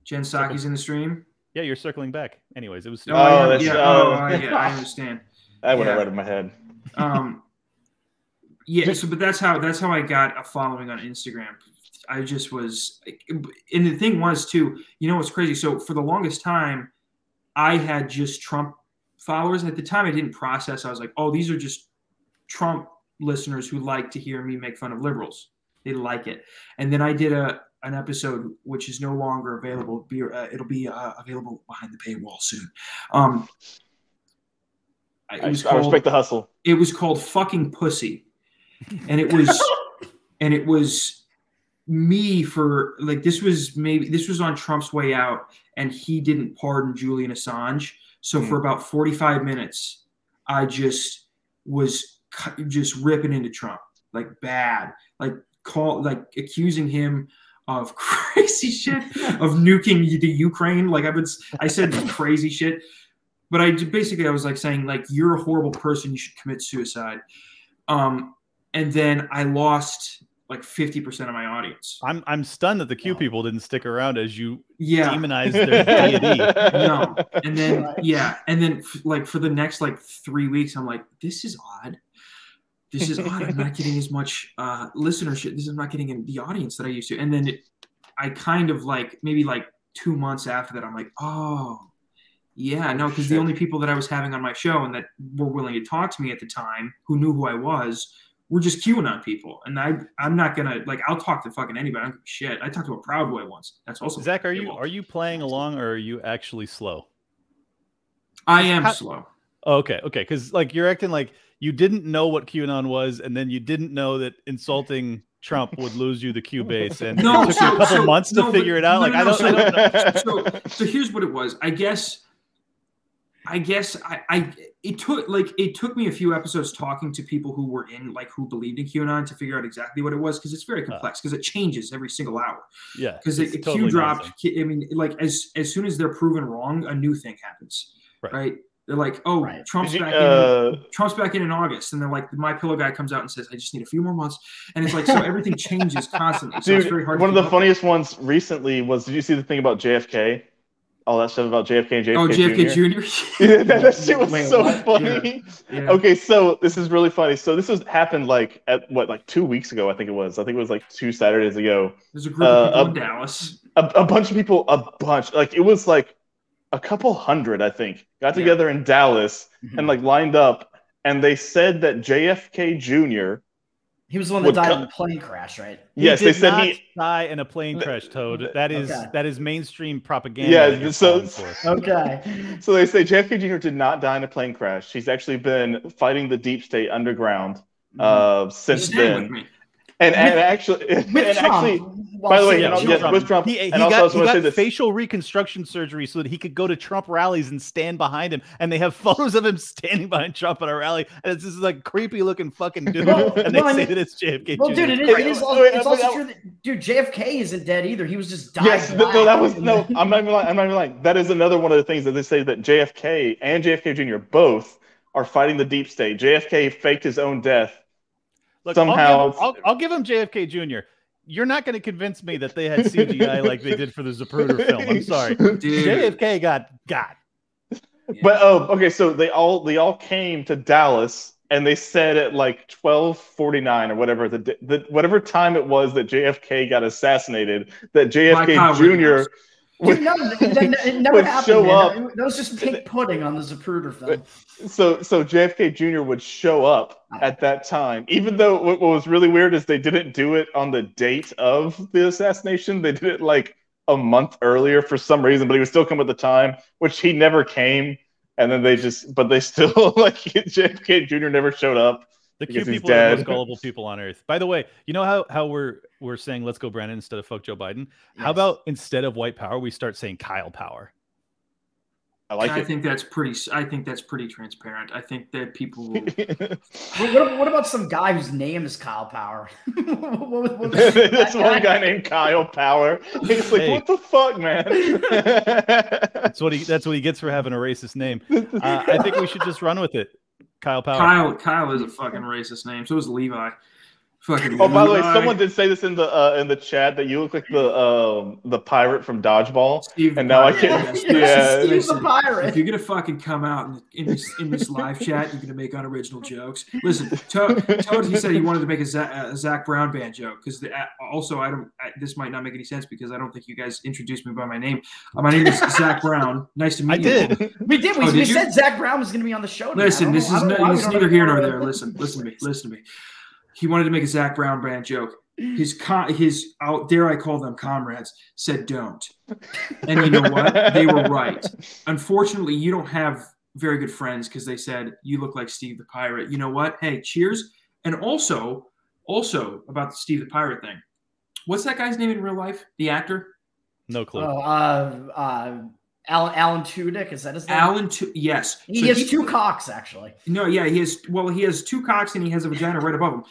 Jen Psaki's in the stream.
Yeah, you're circling back. Anyways, it was.
Oh,
Oh,
yeah,
that's-
yeah,
oh.
oh, I, yeah, I understand. [LAUGHS]
That went
Yeah.
right in my head.
Um, yeah. So, but that's how that's how I got a following on Instagram. I just was, and the thing was too. You know what's crazy? So for the longest time, I had just Trump followers. At the time, I didn't process. I was like, oh, these are just Trump listeners who like to hear me make fun of liberals. They like it. And then I did a an episode which is no longer available. Be uh, it'll be uh, available behind the paywall soon. Um, it
I,
was
I
called-
respect the hustle.
it was called fucking pussy and it was [LAUGHS] and it was me for like this was maybe this was on trump's way out and he didn't pardon julian assange so for about 45 minutes i just was just ripping into trump like bad like call like accusing him of [LAUGHS] crazy shit of nuking the ukraine like i would s- i said [LAUGHS] crazy shit but I basically I was like saying like you're a horrible person. You should commit suicide. Um, and then I lost like fifty percent of my audience.
I'm I'm stunned that the Q people didn't stick around as you
Yeah.
demonized their deity. [LAUGHS]
No, and then yeah, and then f- like for the next like three weeks, I'm like, this is odd. This is odd. I'm not getting as much uh, listenership. This is not getting in the audience that I used to. And then it, I kind of like maybe like two months after that, I'm like, oh, yeah, no, because the only people that I was having on my show and that were willing to talk to me at the time, who knew who I was, were just QAnon people. And I, I'm not gonna like, I'll talk to fucking anybody. I don't give a shit. I talked to a Proud Boy once. That's also
Zach, are you are you playing along or are you actually slow?
I am
How-
slow.
Oh, okay, okay, because like you're acting like you didn't know what QAnon was, and then you didn't know that insulting Trump would lose you the Q base, and
No,
it took
so-
you a couple
so-
months to
but-
figure it out.
no,
like I don't, I don't know. [LAUGHS]
so, so here's what it was. I guess, I guess I, I it took like it took me a few episodes talking to people who were in like who believed in QAnon to figure out exactly what it was because it's very uh. complex because it changes every single hour.
Yeah,
Because
it's
the Q dropped. Q- I mean, like as as soon as they're proven wrong, a new thing happens.
Right.
They're like, oh, Trump's back
uh,
in. Trump's back in in August, and they're like, my pillow guy comes out and says, I just need a few more months, and it's like so everything [LAUGHS] changes constantly. So it's very hard.
one of the funniest ones recently was did you see the thing about JFK? All that stuff about JFK and JFK,
Oh, JFK
Jr. yeah, that, that shit was
Wait,
so
what?
funny.
Yeah.
Okay, so this is really funny. So this was happened like at what like two weeks ago, I think it was. I think it was like two Saturdays ago.
There's a group of people
Uh,
in Dallas.
a, a bunch of people, a bunch, like it was like a couple hundred, I think, got together in Dallas
Mm-hmm.
and like lined up, and they said that JFK Jr.
He was the one that died
co-
in a plane crash, right?
He
Yes, they said
not
he.
die in a plane crash. Toad. That is
Okay.
that is mainstream propaganda.
Yeah, so-
Okay.
So they say JFK Jr. did not die in a plane crash. He's actually been fighting the deep state underground uh, since
Stay
then.
With.
And, [LAUGHS] and
With-
actually, and
Trump.
actually,
while
by the way,
sitting
and
in
I'll- with Trump,
He, he
and also
got, he got facial reconstruction surgery so that he could go to Trump rallies and stand behind him. And they have [LAUGHS] photos of him standing behind Trump at a rally. And it's this like creepy looking fucking dude.
Well, [LAUGHS]
and they
well, I
say
mean-
that it's JFK.
Well,
Jr.
dude, it is,
Wait,
it is
wait,
also, it's also true that, dude, JFK isn't dead either. He was just dying.
Yes, th- no, that was no. I'm not even lying. I'm not even lying. That is another one of the things that they say that JFK and JFK Jr. both are fighting the deep state. JFK faked his own death.
Look,
somehow-
I'll give, I'll, I'll give him JFK Jr. You're not going to convince me that they had CGI [LAUGHS] like they did for the Zapruder film. I'm sorry.
Dude.
JFK got got.
But oh, okay. So they all they all came to Dallas, and they said at like 12:49 or whatever the, d- the whatever time it was that JFK got assassinated, that JFK
Kyle
Jr.
Rittenhouse.
Dude, [LAUGHS] no, that, that- it never
would
happened.
show
man.
up.
That was just pink pudding on the Zapruder film.
so so JFK Jr. would show up at that time, even though what, what was really weird is they didn't do it on the date of the assassination. They did it like a month earlier for some reason, but he would still come at the time, which he never came. and then they just, but they still [LAUGHS] like JFK Jr. never showed up.
The
because
cute
he's
people are the most gullible people on earth. By the way, you know how how we're we're saying let's go Brandon instead of fuck Joe Biden. How about instead of white power, we start saying Kyle power?
I like
I
it.
think that's pretty. I think that's pretty transparent. I think that people will. [LAUGHS] [LAUGHS]
What, what, what about some guy whose name is Kyle Power? [LAUGHS] What- what- what-
There's one guy named Kyle Power. He's like,
Hey.
what the fuck, man?
That's what he that's what he gets for having a racist name. Uh, I think we should just run with it. Kyle Power.
Kyle. Kyle is a fucking racist name. So is Levi. Fucking.
Oh, by the way, someone did say this in the uh, in the chat that you look like the um the pirate from Dodgeball,
Steve
and now I
can't. [LAUGHS]
yeah.
He's a pirate.
If you're gonna fucking come out in, in this in this live chat, you're gonna make unoriginal jokes. Listen, Toad, Toad he said he wanted to make a Zach, a Zach Brown band joke because also I don't. I, this might not make any sense because I don't think you guys introduced me by my name. Uh, my name is Zach Brown. Nice to meet
I
you.
did.
We did. We,
Oh,
we
did you?
said Zach Brown was going to be on the show.
Listen, this is no,
why we
it's neither here nor
uh,
there. Listen, listen to me. Listen to me. He wanted to make a Zach Brown brand joke. His con- his out dare I call them comrades said don't, and you know what? They were right. Unfortunately, you don't have very good friends because they said you look like Steve the Pirate. You know what? Hey, cheers. And also, also about the Steve the Pirate thing. What's that guy's name in real life? The actor
No clue.
Oh, uh, uh, Alan, Alan Tudyk, is that his name?
Alan. Tu- yes,
He
So
has two cocks, actually.
No, yeah, he has. Well, he has two cocks and he has a vagina right above him.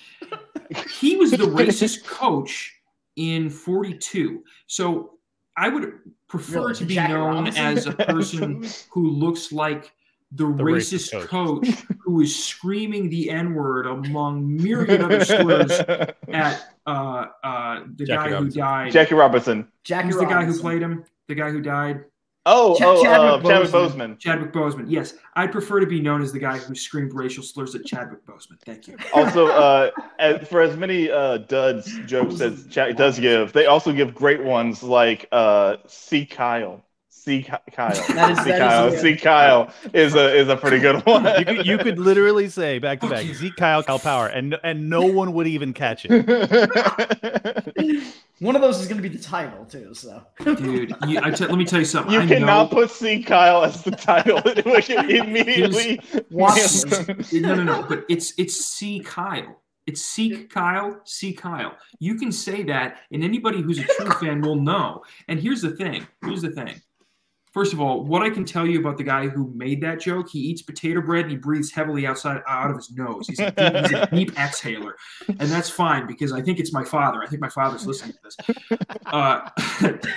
He was the racist [LAUGHS] coach in 42. So I would prefer
Really?
to be
Jackie
known
Robinson?
as a person [LAUGHS] who looks like the,
The
racist,
racist
coach. [LAUGHS] who is screaming the N word among myriad other slurs at uh, uh, the
Jackie
guy who died.
Jackie Robinson.
Jackie
Who's the guy who played him? The guy who died?
Oh,
Ch-
oh,
Chadwick
uh.
Boseman.
Chadwick Boseman. Yes, I'd prefer to be known as the guy who screamed racial slurs at Chadwick Boseman. Thank you. [LAUGHS]
Also, uh, [LAUGHS] as, for as many uh, duds jokes as Chad does give, they also give great ones like uh, "See Kyle." See Kyle.
That is-
See
that is
Kyle.
good.
See Kyle is a is a pretty good one.
You could, you could literally say back to oh, back Zeke Kyle Kyle Power, and and no one would even catch it. [LAUGHS]
One of those is going to be the title, too. So,
Dude, you, I let me tell you something.
You
I
cannot
know,
put "See Kyle" as the title. [LAUGHS] It would immediately.
Watch [LAUGHS]
no, no, no. But it's it's C Kyle. It's Seek Kyle, see Kyle. You can say that, and anybody who's a true fan will know. And here's the thing. Here's the thing. First of all, what I can tell you about the guy who made that joke, he eats potato bread and he breathes heavily outside out of his nose. He's a deep, he's a deep [LAUGHS] exhaler, and that's fine because I think it's my father. I think my father's listening to this. Uh,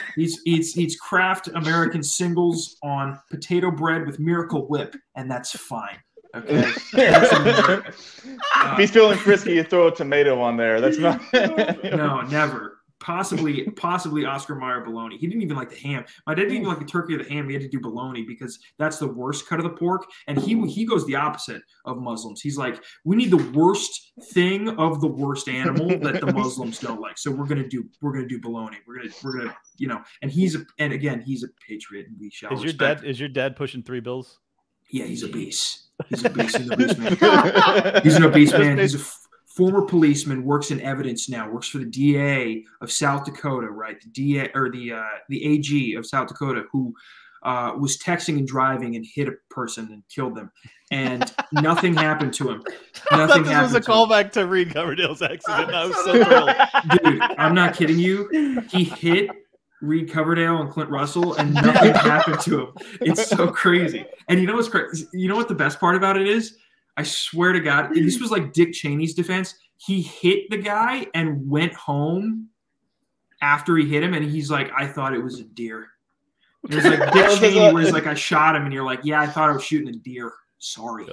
[LAUGHS] he's eats eats Kraft American singles on potato bread with Miracle Whip, and that's fine. Okay, [LAUGHS]
if he's feeling frisky, you throw a tomato on there. That's not.
no, never. Possibly, [LAUGHS] possibly Oscar Mayer bologna. He didn't even like the ham. My dad didn't even like the turkey or the ham. He had to do bologna because that's the worst cut of the pork. And he he goes the opposite of Muslims. He's like, we need the worst thing of the worst animal [LAUGHS] that the Muslims don't like. So we're gonna do we're gonna do bologna. We're gonna we're gonna you know. And he's a and again he's a patriot. And we shall
Is your
respect
dad is your dad pushing three bills?
yeah, he's obese. He's obese. He's an obese man. [LAUGHS] He's an obese man. He's a f- former policeman. Works in evidence now. Works for the DA of South Dakota. Right, the DA or the uh, the AG of South Dakota who uh, was texting and driving and hit a person and killed them, and [LAUGHS] nothing happened to him.
I
Nothing
thought this was a
to him.
callback to Reed Coverdale's accident. I was so thrilled. [LAUGHS]
Dude, I'm not kidding you. He hit Reed Coverdale and Clint Russell, and nothing happened to him. It's so crazy. And you know what's crazy? You know what the best part about it is? I swear to God, this was like Dick Cheney's defense. He hit the guy and went home after he hit him, and he's like, "I thought it was a deer." It was like [LAUGHS] Dick Cheney, where he's like, "I shot him," and you're like, "Yeah, I thought I was shooting a deer." Sorry.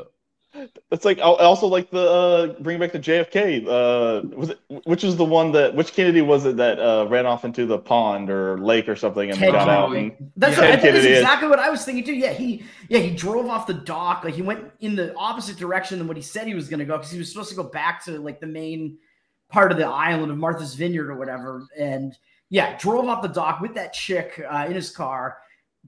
It's like al- also like the uh, bring back the JFK. Uh, was it which is the one that which Kennedy was it that uh, ran off into the pond or lake or something and
Ted
got out? And,
That's,
Ted
what, I think that's exactly what I was thinking too. Yeah, he yeah he drove off the dock. Like he went in the opposite direction than what he said he was going to go because he was supposed to go back to like the main part of the island of Martha's Vineyard or whatever. And yeah, drove off the dock with that chick uh, in his car.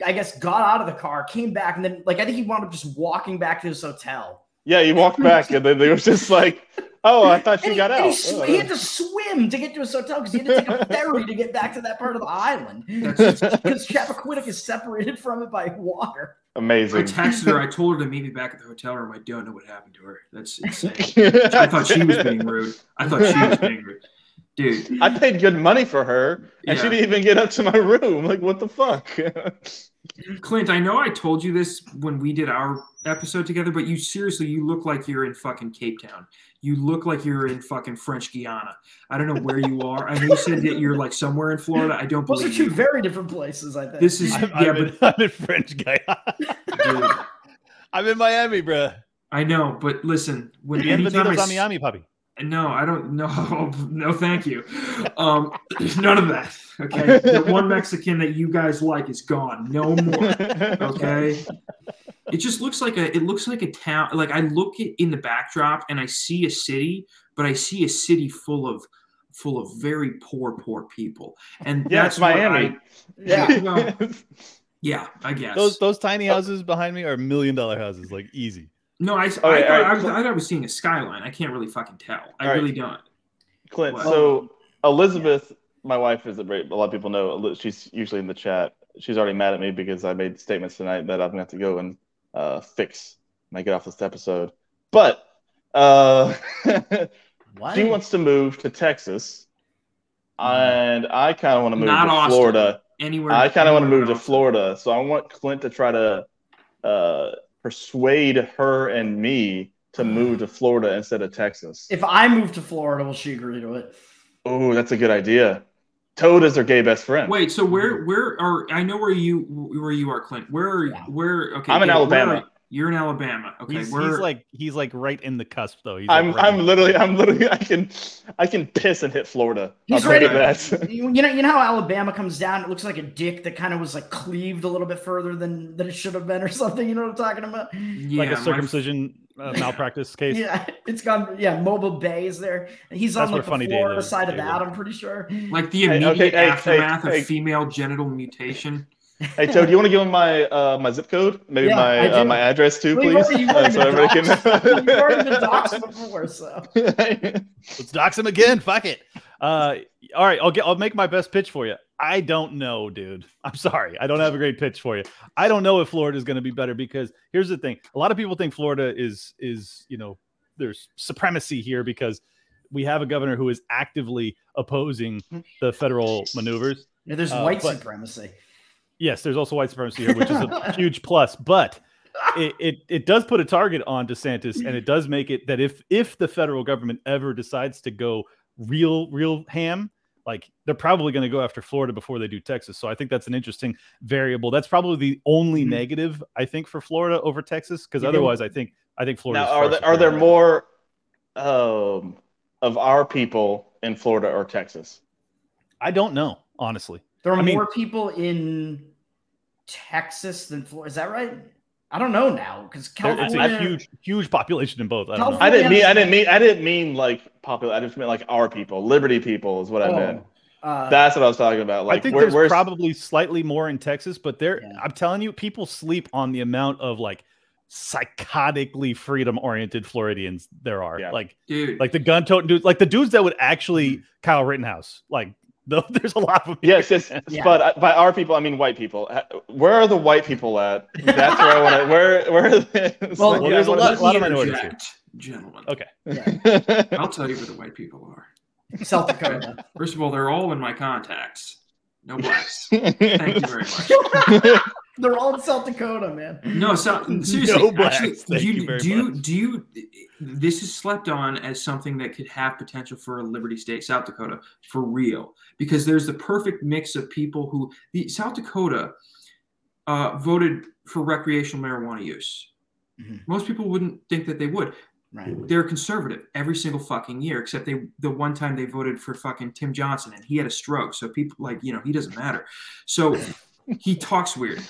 I guess got out of the car, came back, and then like I think he wound up just walking back to his hotel.
Yeah, he walked [LAUGHS] back and then they were just like, Oh, I thought you got
he,
out.
he, sw- he had to swim to get to his hotel because he had to take a [LAUGHS] ferry to get back to that part of the island. Because [LAUGHS] Chappaquiddick is separated from it by water.
Amazing.
I texted her. I told her to meet me back at the hotel room. I don't know what happened to her. That's insane. I thought she was being rude. I thought she was being rude. Dude,
I paid good money for her, and she didn't even get up to my room. Like, what the fuck? [LAUGHS]
Clint, I know I told you this when we did our episode together, but you seriously, you look like you're in fucking Cape Town. You look like you're in fucking French Guiana. I don't know where you are. I know you said that you're like somewhere in Florida. I don't
Those are two
you.
very different places, I think.
This is
I'm,
yeah,
I'm, in,
but
I'm in French
Guiana. [LAUGHS]
I'm in Miami, bro.
I know, but listen, when anytime I
Bienvenidos a
s-
Miami, puppy.
No, I don't. No, [LAUGHS] no, thank you. Um, [CLEARS THROAT] none of that. Okay, the one Mexican that you guys like is gone. No more. Okay. It just looks like a. It looks like a town. Like I look at in the backdrop and I see a city, but I see a city full of full of very poor, poor people. And
Yeah,
that's
it's
what
Miami.
I-
Yeah.
well, [LAUGHS] yeah, I guess.
Those those tiny houses behind me are million dollar houses, like easy.
No, I, I,
Okay,
thought,
all right,
I, was, I thought I was seeing a skyline. I can't really fucking tell. I
All right.
really don't.
Clint,
What?
so Elizabeth, my wife, is a great. A lot of people know. She's usually in the chat. She's already mad at me because I made statements tonight that I'm gonna have to go and uh, fix when I get off this episode. But uh, [LAUGHS] she wants to move to Texas, and I kind of want to move
Not
to
Austin.
Florida.
Anywhere.
I kind of want to
anywhere
move to. Florida, so I want Clint to try to uh, persuade her and me to move to Florida instead of Texas.
If I move to Florida, will she agree to it?
Oh, that's a good idea. Toad is their gay best friend.
Wait, so where where are I know where you where you are, Clint? Where are
Yeah.
where? Okay,
I'm in
yeah, where
Alabama.
Are- you're in Alabama. Okay,
He's,
where?
he's like he's like right in the cusp though. He's
I'm
right
I'm literally I'm literally I can I can piss and hit Florida.
He's
I'll you
ready.
that. [LAUGHS]
You you know, you know how Alabama comes down. It looks like a dick that kind of was like cleaved a little bit further than than it should have been, or [LAUGHS] something. You know what I'm talking about?
yeah,
like a
my-
circumcision uh, [LAUGHS] malpractice case.
Yeah, it's gone. Yeah, Mobile Bay is there. He's
That's
on like the
Funny Day
Florida
lives,
side of
David.
that. I'm pretty sure.
like the
Hey,
immediate
okay,
aftermath
hey, hey.
of female genital mutation.
Hey Toad, do you want to give him my uh, my zip code? Maybe
Yeah,
my uh, my address too,
Well,
please.
already- [LAUGHS] you've
Uh, so
been
everybody
doxxed. You've already been [LAUGHS]
can.
before, so [LAUGHS]
Let's dox him again. Fuck it. Uh, all right, I'll get. I'll make my best pitch for you. I don't know, dude. I'm sorry. I don't have a great pitch for you. I don't know if Florida is going to be better because here's the thing. A lot of people think Florida is is you know there's supremacy here because we have a governor who is actively opposing the federal maneuvers.
yeah, there's
Uh,
white
but-
supremacy.
Yes, there's also white supremacy here, which is a [LAUGHS] huge plus. But it, it it does put a target on DeSantis, and it does make it that if if the federal government ever decides to go real real ham, like they're probably going to go after Florida before they do Texas. So I think that's an interesting variable. That's probably the only
Mhm.
negative I think for Florida over Texas, because otherwise I think I think Florida.
now, are there are there more um, of our people in Florida or Texas?
I don't know honestly.
There are
I mean-
more people in Texas than Florida. Is that right? I don't know now because
There- It's a huge huge population in both. I don't know.
I didn't mean I didn't mean I didn't mean like popular. I just meant like our people, Liberty people is what I
Oh,
meant.
uh,
That's what I was talking about. Like
I think
where,
there's
where's
probably slightly more in Texas, but there,
Yeah.
I'm telling you, people sleep on the amount of like psychotically freedom oriented Floridians there are.
Yeah.
Like,
Dude,
like the gun toting dudes, like the dudes that would actually Kyle Rittenhouse. Like, [LAUGHS] though, there's a lot of them.
Yes, yes,
Yeah.
but uh, by our people, I mean white people. Uh, Where are the white people at? That's where I want to. [LAUGHS] Where, where? Are they?
Well, [LAUGHS]
like,
well,
yeah,
there's a
I
lot-
wanna-
lot of minorities here.
interject, gentlemen.
Okay.
yeah,
I'll tell you where the white people are.
South Dakota.
First of all, they're all in my contacts. No blacks. Thank you very much.
They're all in South Dakota, man.
No, so [LAUGHS] seriously,
No
actually, do you, do you do you this is slept on as something that could have potential for a Liberty State, South Dakota, for real? Because there's the perfect mix of people who the South Dakota uh, voted for recreational marijuana use.
Mhm.
Most people wouldn't think that they would.
Right.
They're conservative every single fucking year, except they the one time they voted for fucking Tim Johnson and he had a stroke. So people like, you know, he doesn't matter. So he talks weird.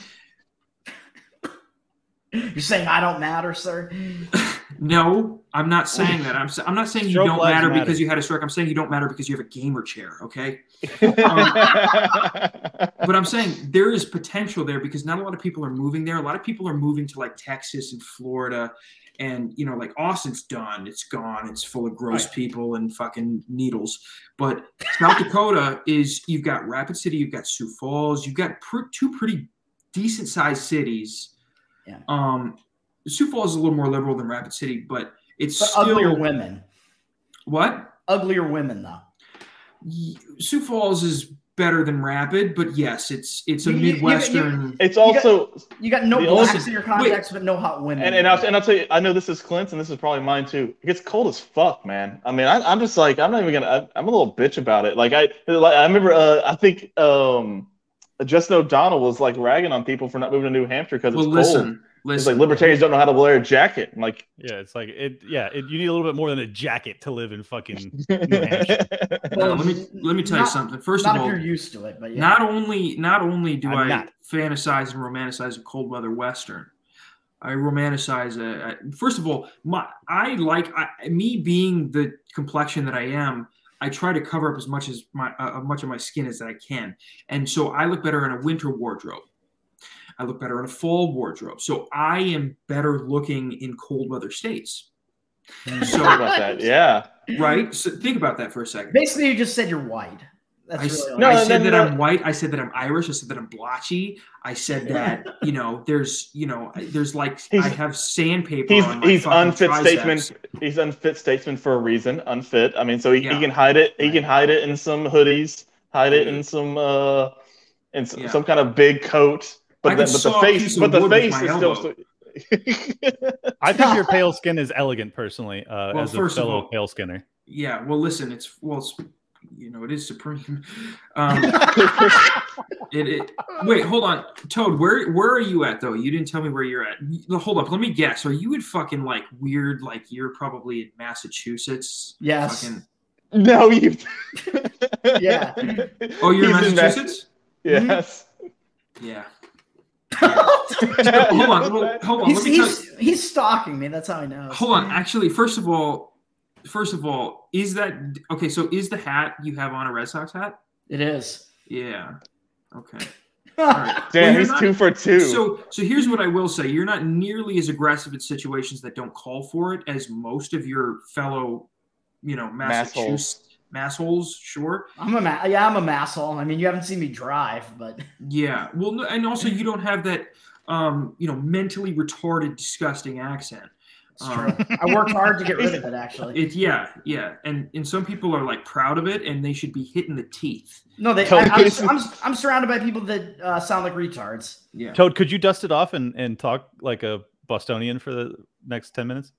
You're saying I don't matter, sir?
No, I'm not saying that. I'm s- I'm not saying you don't matter,
matter.
because you had a stroke. I'm saying you don't matter because you have a gamer chair. Okay, [LAUGHS]
Um,
but I'm saying there is potential there because not a lot of people are moving there. A lot of people are moving to like Texas and Florida, and you know, like Austin's done, it's gone, it's full of gross
Right.
people and fucking needles. But South Dakota is you've got Rapid City, you've got Sioux Falls, you've got pr- two pretty decent sized cities.
Yeah.
Um, Sioux Falls is a little more liberal than Rapid City, but it's
But
still
uglier women.
what
Uglier women, though.
Sioux Falls is better than Rapid, but yes, it's it's a
You- you- you-
midwestern.
It's
You got-
also
You got no
The
blacks
only-
in your contacts, but no hot women.
and and I'll, and I'll tell you, I know this is Clint's, and this is probably mine too. It gets cold as fuck, man. I mean, I, I'm just like, I'm not even gonna. I, I'm a little bitch about it. Like I, like I remember, uh, I think um, Justin O'Donnell was like ragging on people for not moving to New Hampshire because
well,
it's
listen,
cold. It's like libertarians don't know how to wear a jacket. I'm like,
Yeah, it's like it. Yeah, it, you need a little bit more than a jacket to live in fucking [LAUGHS] New Hampshire.
Now, let me let me tell you something. First
not
of all,
if you're used to it, but yeah.
not only not only do
I'm
I
not.
fantasize and romanticize a cold weather western, I romanticize a, a- First of all, my I like I, me being the complexion that I am. I try to cover up as much as my uh, much of my skin as I can, and so I look better in a winter wardrobe. I look better in a fall wardrobe. So I am better looking in cold weather states.
Sorry
So
about that. [LAUGHS] Yeah.
right. So think about that for a second.
Basically, you just said you're white. That's
I, s-
really
No,
I
I
said
no,
that
no.
I'm white. I said that I'm Irish. I said that I'm blotchy. I said that you know there's you know there's like
He's-
I have sandpaper.
He's
on my
he's unfit
triceps.
statesman. He's unfit statesman for a reason. Unfit. I mean, so he,
Yeah.
he can hide it. He can hide it in some hoodies. Hide it in some uh, in some,
Yeah.
some kind of big coat.
I
But the, but the
saw a piece
face, but the face
my
is still. [LAUGHS]
I think your [LAUGHS] pale skin is elegant, personally, uh,
Well,
as a
first of
fellow
all-
pale skinner.
Yeah. Well, listen. It's well. It's, you know, it is supreme. [LAUGHS] Um, it, it. Wait, hold on, Toad. Where where are you at though? You didn't tell me where you're at. Hold up. Let me guess. Are you in fucking like weird? Like you're probably in Massachusetts.
Yes.
Fucking,
no, you.
Yeah.
oh, you're in
He's in Mass-
Massachusetts.
Yes.
Yeah. Hold on, well, hold on.
he's,
Let me
he's, he's stalking me. That's how I know.
Hold on. Actually, first of all, first of all, is that okay? So is the hat you have on a Red Sox hat?
It is.
Yeah. Okay. [LAUGHS] All right.
Damn,
you're
he's
not-
two for two.
So, so here's what I will say: you're not nearly as aggressive in situations that don't call for it as most of your fellow, you know, Massachusetts massholes. Sure.
I'm a ma- yeah, I'm a masshole. I mean, you haven't seen me drive, but [LAUGHS]
Yeah. Well, no, and also you don't have that, um, you know, mentally retarded, disgusting accent. Um.
I worked hard to get rid of it. Actually,
It yeah yeah, and and some people are like proud of it, and they should be hit in the teeth.
no, they. I, I'm, I'm, I'm surrounded by people that uh, sound like retards.
Yeah.
Toad, could you dust it off and, and talk like a Bostonian for the next 10 minutes?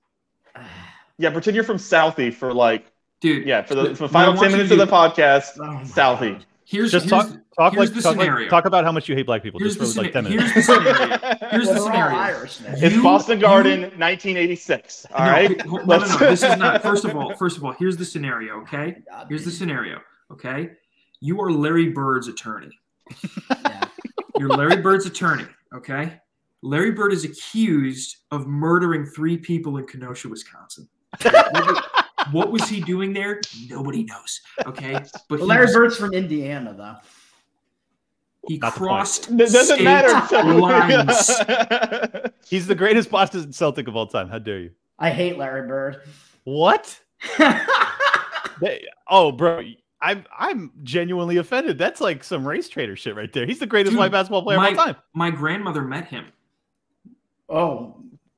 [SIGHS]
yeah, pretend you're from Southie for like
Dude,
yeah for the, for the
what
final ten minutes
to
of the podcast.
Oh
Southie.
God.
Here's
Just
here's,
talk talk
here's
like
the
talk, like
scenario.
talk about how much you hate black people
Here's
just
the,
for like
scena-
10
here's
minutes.
the scenario. Here's the scenario. [LAUGHS]
Irish.
It's
You-
Boston
you-
Garden, 1986. All
no,
right.
no, no, no. This is not. [LAUGHS] First of all, first of all, here's the scenario. Okay, here's the scenario. Okay, you are Larry Bird's attorney.
Yeah. [LAUGHS]
You're Larry Bird's attorney. Okay, Larry Bird is accused of murdering three people in Kenosha, Wisconsin. What was, he doing there? Nobody knows. Okay, but
Well, Larry
was-
Bird's from Indiana, though.
he
Not
crossed.
It doesn't
state
matter.
lines. [LAUGHS]
He's the greatest Boston Celtic of all time. How dare you?
I hate Larry Bird.
What? [LAUGHS] They- oh, bro, I'm I'm genuinely offended. That's like some race trader shit right there. He's the greatest
Dude,
white basketball player
my-
of all time.
My grandmother met him.
oh,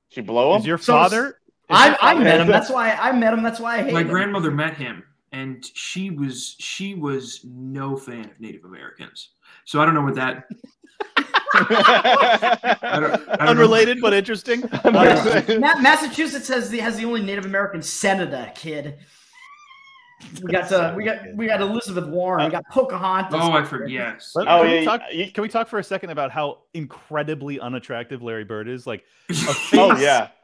She blow him.
Is your
So-
father? Is
I, I met him. That's why I met him. That's why I hate him.
my
him.
grandmother met him and she was she was no fan of native americans so i don't know what that [LAUGHS] I don't, I don't know.
Unrelated but interesting. [LAUGHS] [LAUGHS]
Ma- Massachusetts has the has the only Native American senator kid. We got uh, we got we got Elizabeth Warren. We got Pocahontas.
oh i forget yes
Let-
Oh,
can,
yeah,
we talk,
you-
can we talk for a second about how incredibly unattractive Larry Bird is? Like a face,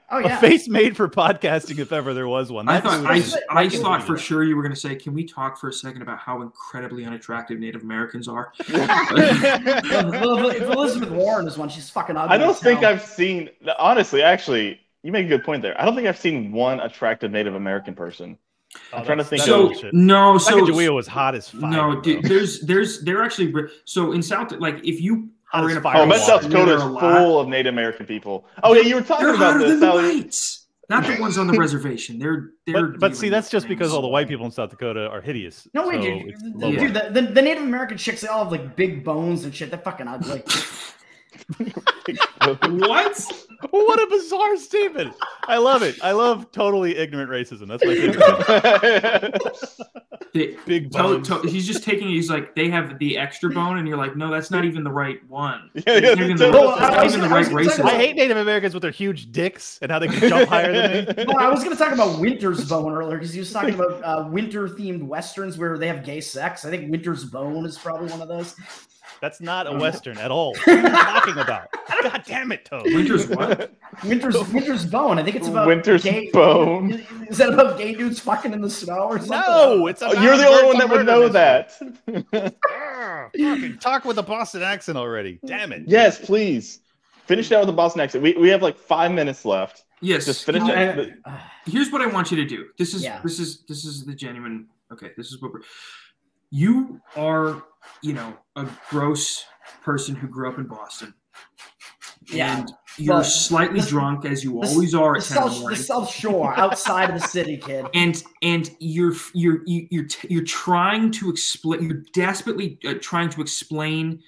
oh yeah.
A face made for podcasting, if ever there was one.
I thought
dude
I, I thought for sure you were going to say, "Can we talk for a second about how incredibly unattractive Native Americans are?" [LAUGHS]
If, if Elizabeth Warren is one, she's fucking ugly.
I don't think
hell.
I've seen. Honestly, actually, you make a good point there. I don't think I've seen one attractive Native American person.
Oh,
I'm trying to think
that's
So
bullshit.
no, so
Sacagawea was hot as fire.
no,
bro.
dude, there's there's they're actually so in South like if you
Hot
are
as
in a
fire.
Oh,
place
but South
where
Dakota
there
is
are a lot-
full of Native American people. Oh yeah, you were talking
They're
about this.
than the whites. Not the ones on the [LAUGHS] reservation. They're they're.
But, but see, that's
with
just because all the white people in South Dakota are hideous.
No way,
so
dude. Dude, the, the, the Native American chicks, they all have like big bones and shit. They're fucking ugly. [LAUGHS]
what?
what a bizarre statement. I love it. I love totally ignorant racism. That's my favorite. [LAUGHS]
They-
Big
to- to- he's just taking. He's like, they have the extra bone, and you're like, no, that's not even the right one. [LAUGHS]
Yeah, yeah,
even the,
totally.
it's
I
even
I was
right racism.
I hate Native Americans with their huge dicks and how they can jump higher than me. [LAUGHS]
well, I was going to talk about Winter's Bone earlier because he was talking about uh, winter themed westerns where they have gay sex. I think Winter's Bone is probably one of those.
That's not a um, western at all. [LAUGHS] What are you talking about? God damn it, Toad.
Winter's what? [LAUGHS]
Winter's Winter's Bone. I think it's about
Winter's
gay,
Bone.
Is that about gay dudes fucking in the snow or something?
No, it's
Oh, you're the only one that would know
mystery.
that. [LAUGHS]
Fucking talk with a Boston accent already. Damn it.
yes, please. Finish it out with the Boston accent. We, we have like five minutes left.
Yes.
Just finish
I-
it.
Here's what I want you to do. This is
Yeah.
this is this is the genuine. Okay, this is what we're. You are, you know, a gross person who grew up in Boston.
Yeah,
And you're slightly drunk as you
The-
always are
The
at 10 in the
South, the
morning.
South Shore, outside of the city, kid. [LAUGHS]
and and you're you're you- you're t- you're trying to explain you're desperately uh, trying to explain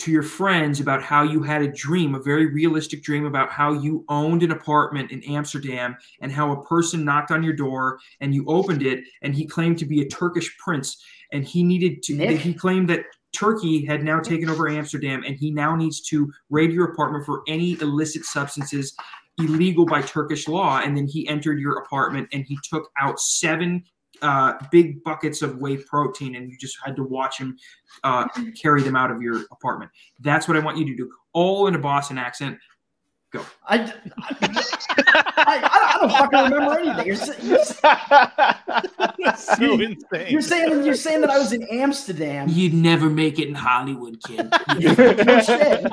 to your friends about how you had a dream a very realistic dream about how you owned an apartment in Amsterdam and how a person knocked on your door and you opened it and he claimed to be a Turkish prince and he needed to
Nick?
he claimed that Turkey had now taken over Amsterdam and he now needs to raid your apartment for any illicit substances illegal by Turkish law. And then he entered your apartment and he took out seven uh, big buckets of whey protein, and you just had to watch him uh, carry them out of your apartment. That's what I want you to do, all in a Boston accent. Go.
I, I, I, I don't fucking remember anything. You're, you're, sa-
That's [LAUGHS] so insane.
you're saying you're saying that I was in Amsterdam.
You'd never make it in Hollywood, kid. [LAUGHS]
No shit.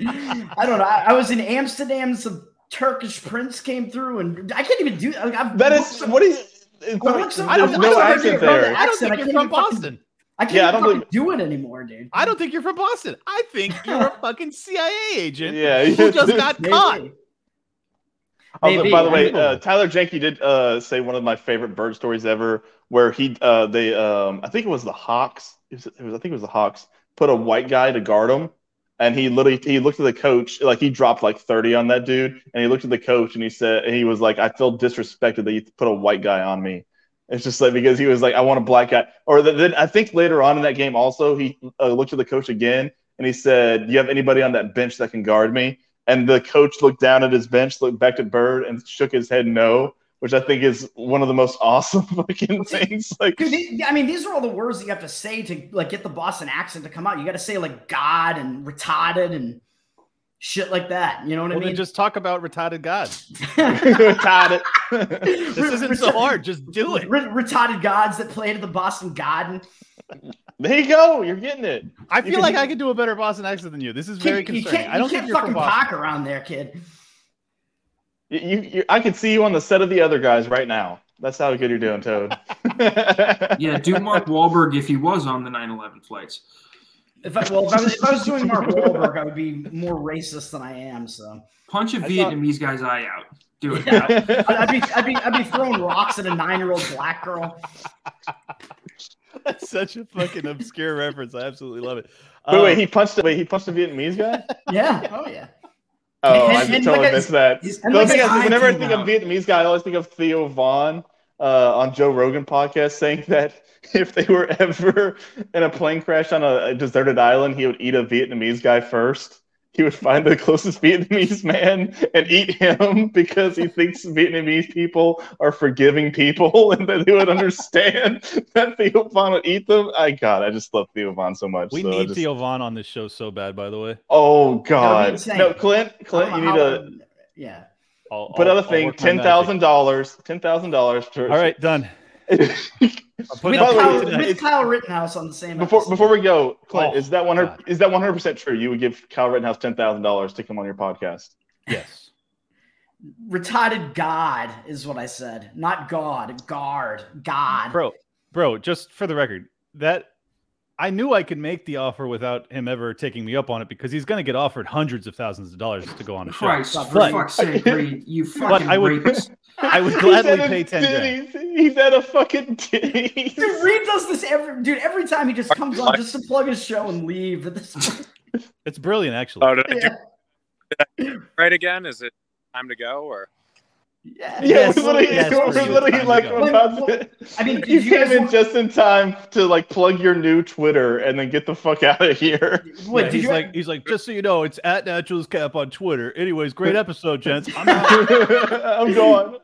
I don't know. I, I was in Amsterdam. Some Turkish prince came through, and I can't even do. Like, I've
That is what is. It's
Well,
not-
what's the-
I don't,
there's
I
no
don't think
accent
you're from- I don't think
I
you're from
even fucking-
Boston.
I can't
Yeah, I don't
fucking do it anymore, dude.
I don't think you're from Boston. I think you're a [LAUGHS] fucking CIA agent
Yeah,
who [LAUGHS] just got
Maybe.
caught.
Oh,
Maybe.
by the way, uh, Tyler Jenke did uh, say one of my favorite bird stories ever, where he uh, they um, I think it was the Hawks. It was, it was I think it was the Hawks put a white guy to guard him, and he literally he looked at the coach like he dropped like thirty on that dude, and he looked at the coach and he said and he was like I feel disrespected that you put a white guy on me. It's just like because he was like I want a black guy, or th- then I think later on in that game also he uh, looked at the coach again and he said, "Do you have anybody on that bench that can guard me?" And the coach looked down at his bench, looked back at Bird, and shook his head no, which I think is one of the most awesome [LAUGHS] fucking things. Like,
Dude, I mean, these are all the words that you have to say to like get the Boston accent to come out. You got to say like God and retarded and shit like that. You know what
Well,
I mean?
then just talk about retarded God. [LAUGHS]
retarded. [LAUGHS]
This isn't so hard. Just do it.
Re- retarded gods that played at the Boston Garden.
there you go. You're getting it.
I
You
feel
can-
like I could do a better Boston accent than you. This is very
Kid, you
concerning.
can't,
I don't
you can't
you're from
fucking
Boston.
park around there, kid.
You, you, you, I can see you on the set of the other guys right now. That's how good you're doing, Toad. [LAUGHS]
Yeah, do Mark Wahlberg if he was on the 9/11 flights.
If I, well, if I, was, if I was doing Mark Wahlberg, I would be more racist than I am. So
Punch a
I thought-
Vietnamese guy's eye out. Do it.
yeah, I'd, I'd be I'd be I'd be throwing rocks at a nine year old black girl.
That's such a fucking obscure reference. I absolutely love it.
wait,
Um,
wait, he punched. Wait, he punched a Vietnamese guy.
Yeah. Oh yeah.
Oh,
And-
I
and
totally
like
missed that.
Like
thing whenever I think of. Vietnamese guy, I always think of Theo Von uh, on Joe Rogan podcast saying [LAUGHS] that if they were ever in a plane crash on a deserted island, he would eat a Vietnamese guy first. He would find the closest Vietnamese man and eat him [LAUGHS] because he thinks Vietnamese people are forgiving people [LAUGHS] and that they would understand [LAUGHS] that Theo Von would eat them. I God, I just love Theo Von so much.
we
so
need
just-
Theo Von on this show so bad. By the way,
Oh God, no, Clint, Clint, you need
How-
to.
Yeah.
I'll,
Put
I'll-
out a
I'll
thing,
work my
ten
magic.
thousand dollars, ten thousand dollars.
All right, done. I'm
With,
putting
By the way,
Kyle, with Kyle Rittenhouse on the same.
Before
episode.
before we go, Clint,
Oh,
is that one hundred
God.
is that one hundred percent true? You would give Kyle Rittenhouse ten thousand dollars to come on your podcast.
yes.
retarded God is what I said, not God. Guard, God.
bro bro just for the record that I knew I could make the offer without him ever taking me up on it because he's going to get offered hundreds of thousands of dollars to go on a show.
Christ, for
But-
fuck's sake, Reed, you [LAUGHS]
but
fucking
I would,
rapist. [LAUGHS]
I would
He's
gladly
at a
pay ten grand.
Denny's. He's at a fucking Denny's.
Dude, Reed does this every dude every time he just comes on just to plug his show and leave. At this point.
It's brilliant, actually.
Oh, did I do
Yeah.
right again? Is it time to go or?
Yeah,
Yeah,
Yes,
we're literally,
yes,
we're literally
Time
like about to.
I mean, [LAUGHS] did
you
you
came
guys
in
want-
just in time to like plug your new Twitter and then get the fuck out of here. [LAUGHS]
Wait,
Yeah,
did
he's
you
like, he's like, just so you know, it's at Naturalist Cap on Twitter. Anyways, great [LAUGHS] episode, gents. I'm out.
I'm going.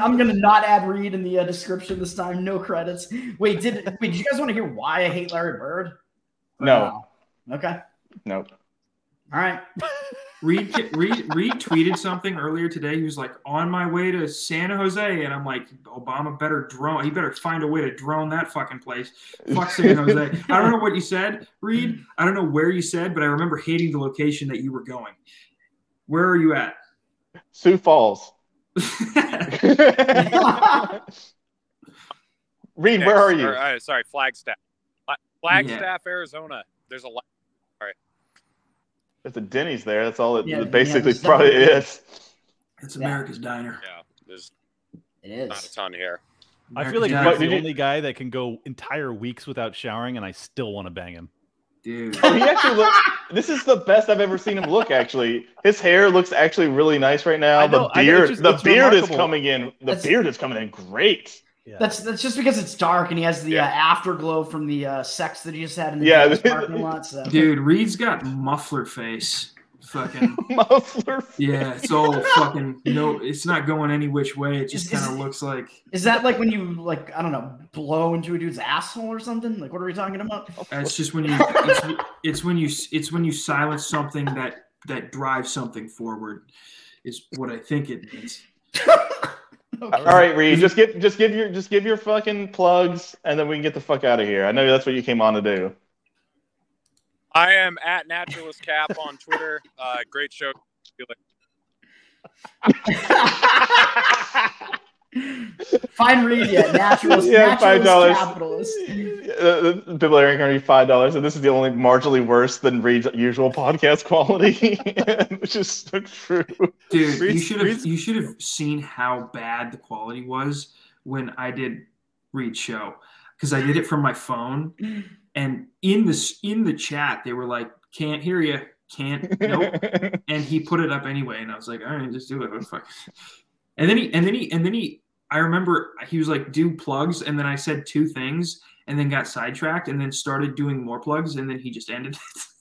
I'm gonna not add Reed in the uh, description this time. No credits. Wait, did wait? Did you guys want to hear why I hate Larry Bird?
No,
no? Okay.
nope.
All right.
Reed, Reed, Reed tweeted something earlier today. He was like, "On my way to San Jose," and I'm like, "Obama better drone. He better find a way to drone that fucking place. Fuck San [LAUGHS] Jose." I don't know what you said, Reed. I don't know where you said, but I remember hating the location that you were going. Where are you at?
Sioux Falls. [LAUGHS] Reed, where are you?
Or, uh, sorry, Flagstaff. Fla- Flagstaff, Arizona. There's a lot.
There's a Denny's there. That's all it
Yeah, yeah,
basically
there's
probably
definitely-
is.
It's America's diner.
Yeah, there's
It
not a ton here.
I feel like
America's
he's the
you-
only guy that can go entire weeks without showering, and I still want to bang him.
dude.
Oh, he actually look. This is the best I've ever seen him look. Actually, his hair looks actually really nice right now.
Know,
the
I know,
beard,
just-
the
it's
beard is coming in. The
That's-
beard is coming in great.
Yeah.
That's that's just because it's dark and he has the uh, afterglow from the uh, sex that he just had in the
Yeah. [LAUGHS]
Parking lot. So.
Dude, Reed's got muffler face. Fucking [LAUGHS]
Muffler. Face.
yeah, it's all fucking no. It's not going any which way. It just
Is- is
kind of looks like
Is that like when you like I don't know blow into a dude's asshole or something? Like what are we talking about?
it's just when you it's, it's when you it's when you silence something that that drives something forward. Is what I think it means. [LAUGHS]
All right, Reed, just get just give your just give your fucking plugs, and then we can get the fuck out of here. I know that's what you came on to do.
I am at Naturalist Cap on Twitter. Uh, great show. [LAUGHS] [LAUGHS]
Fine read [LAUGHS] yeah, naturalist,
Yeah, five dollars.
capitalist.
Uh, people are going to be five dollars, and this is the only marginally worse than Reed's usual podcast quality, [LAUGHS] which is so true.
Dude, you should have you should have seen how bad the quality was when I did Reed show because I did it from my phone, [GASPS] and in this in the chat they were like, "Can't hear you, can't, nope," [LAUGHS] and he put it up anyway, and I was like, "All right, just do it." Fuck? And then he and then he and then he I remember he was like, "Do plugs," and then I said two things, and then got sidetracked, and then started doing more plugs, and then he just ended.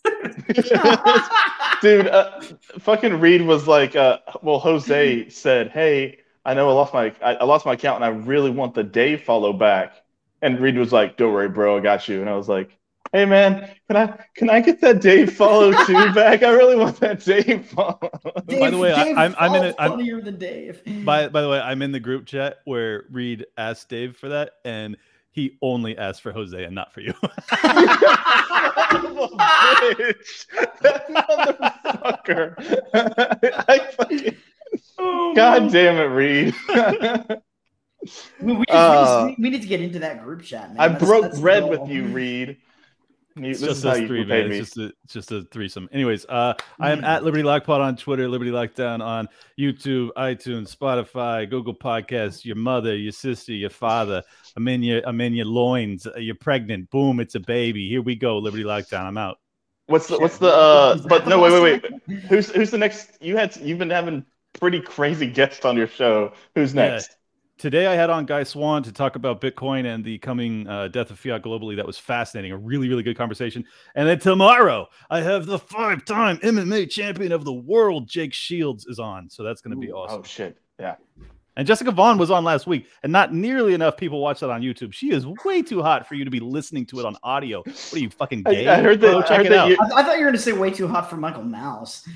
It. [LAUGHS]
Dude, uh, fucking Reed was like, uh, well, Jose said, "Hey, I know I lost my I, I lost my account, and I really want the Dave follow back." And Reed was like, "Don't worry, bro, I got you." And I was like, "Hey, man, can I can I get that Dave follow [LAUGHS] too back? I really want that Dave follow."
By the way, I-
Dave
I'm- I'm in
Fall's
a- I'm-
funnier than Dave.
By by the way, I'm in the group chat where Reed asked Dave for that, and he only asked for Jose and not for you. [LAUGHS]
bitch. That motherfucker. I fucking... God damn it, Reed. [LAUGHS]
We, we, just- we,
Uh,
just- we need to get into that group chat, man.
I
That's-
broke
that's the
bread
goal.
with you, Reed. You,
It's
this
just
is how
us
you
three, man.
me.
It's just a it's just a threesome. Anyways, uh, I am
Mm.
at Liberty LockPod on Twitter, Liberty Lockdown on YouTube, iTunes, Spotify, Google Podcasts. Your mother, your sister, your father. I'm in your I'm in your loins. Uh, You're pregnant. Boom, it's a baby. Here we go. Liberty Lockdown. I'm out.
What's the what's the uh? [LAUGHS] But no, wait, wait, wait. Who's who's the next? You had you've been having pretty crazy guests on your show. Who's
Yeah.
Next?
Today I had on Guy Swann to talk about Bitcoin and the coming uh, death of fiat globally. That was fascinating. A really, really good conversation. And then tomorrow I have the five-time MMA champion of the world, Jake Shields, is on. So that's going to be
Ooh,
awesome.
Oh shit! Yeah.
And Jessica Vaughn was on last week, and not nearly enough people watch that on YouTube. She is way too hot for you to be listening to it on audio. What are you fucking
I-
gay?
I heard that-
Go
I
check
heard
it
that
out.
you-
I, I thought you were going to say way too hot for Michael Malice.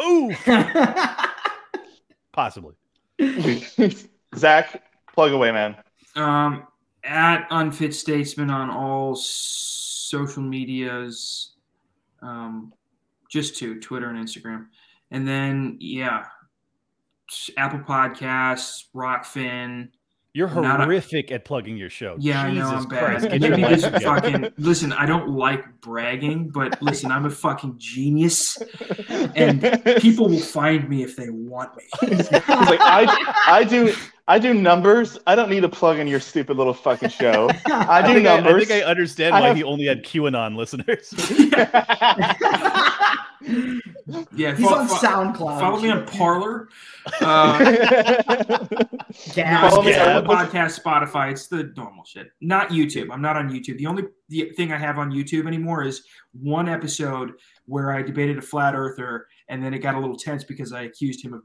Ooh, [LAUGHS] possibly. [LAUGHS]
Zach, plug away, man.
Um, at Unfit Statesman on all social medias, um, just two, Twitter and Instagram. And then, yeah, Apple Podcasts, Rokfin,
You're
I'm a-
horrific at plugging your show.
Yeah, I know
Jesus
I'm bad.
Christ, get
And
your
maybe this fucking listen. I don't like bragging, but listen, I'm a fucking genius, and [LAUGHS] people will find me if they want me. [LAUGHS]
He's like, I, I do I do numbers. I don't need to plug in your stupid little fucking show. I do
think
numbers.
I, think I understand
I
why
have-
he only had QAnon listeners. [LAUGHS]
Yeah,
He's
fo-
on
fo-
SoundCloud.
Follow me on Parler. [LAUGHS] Uh,
Gab.
no, it's
Gab.
Podcast, Spotify. It's the normal shit. Not YouTube. I'm not on YouTube. The only the thing I have on YouTube anymore is one episode where I debated a flat earther, and then it got a little tense because I accused him of,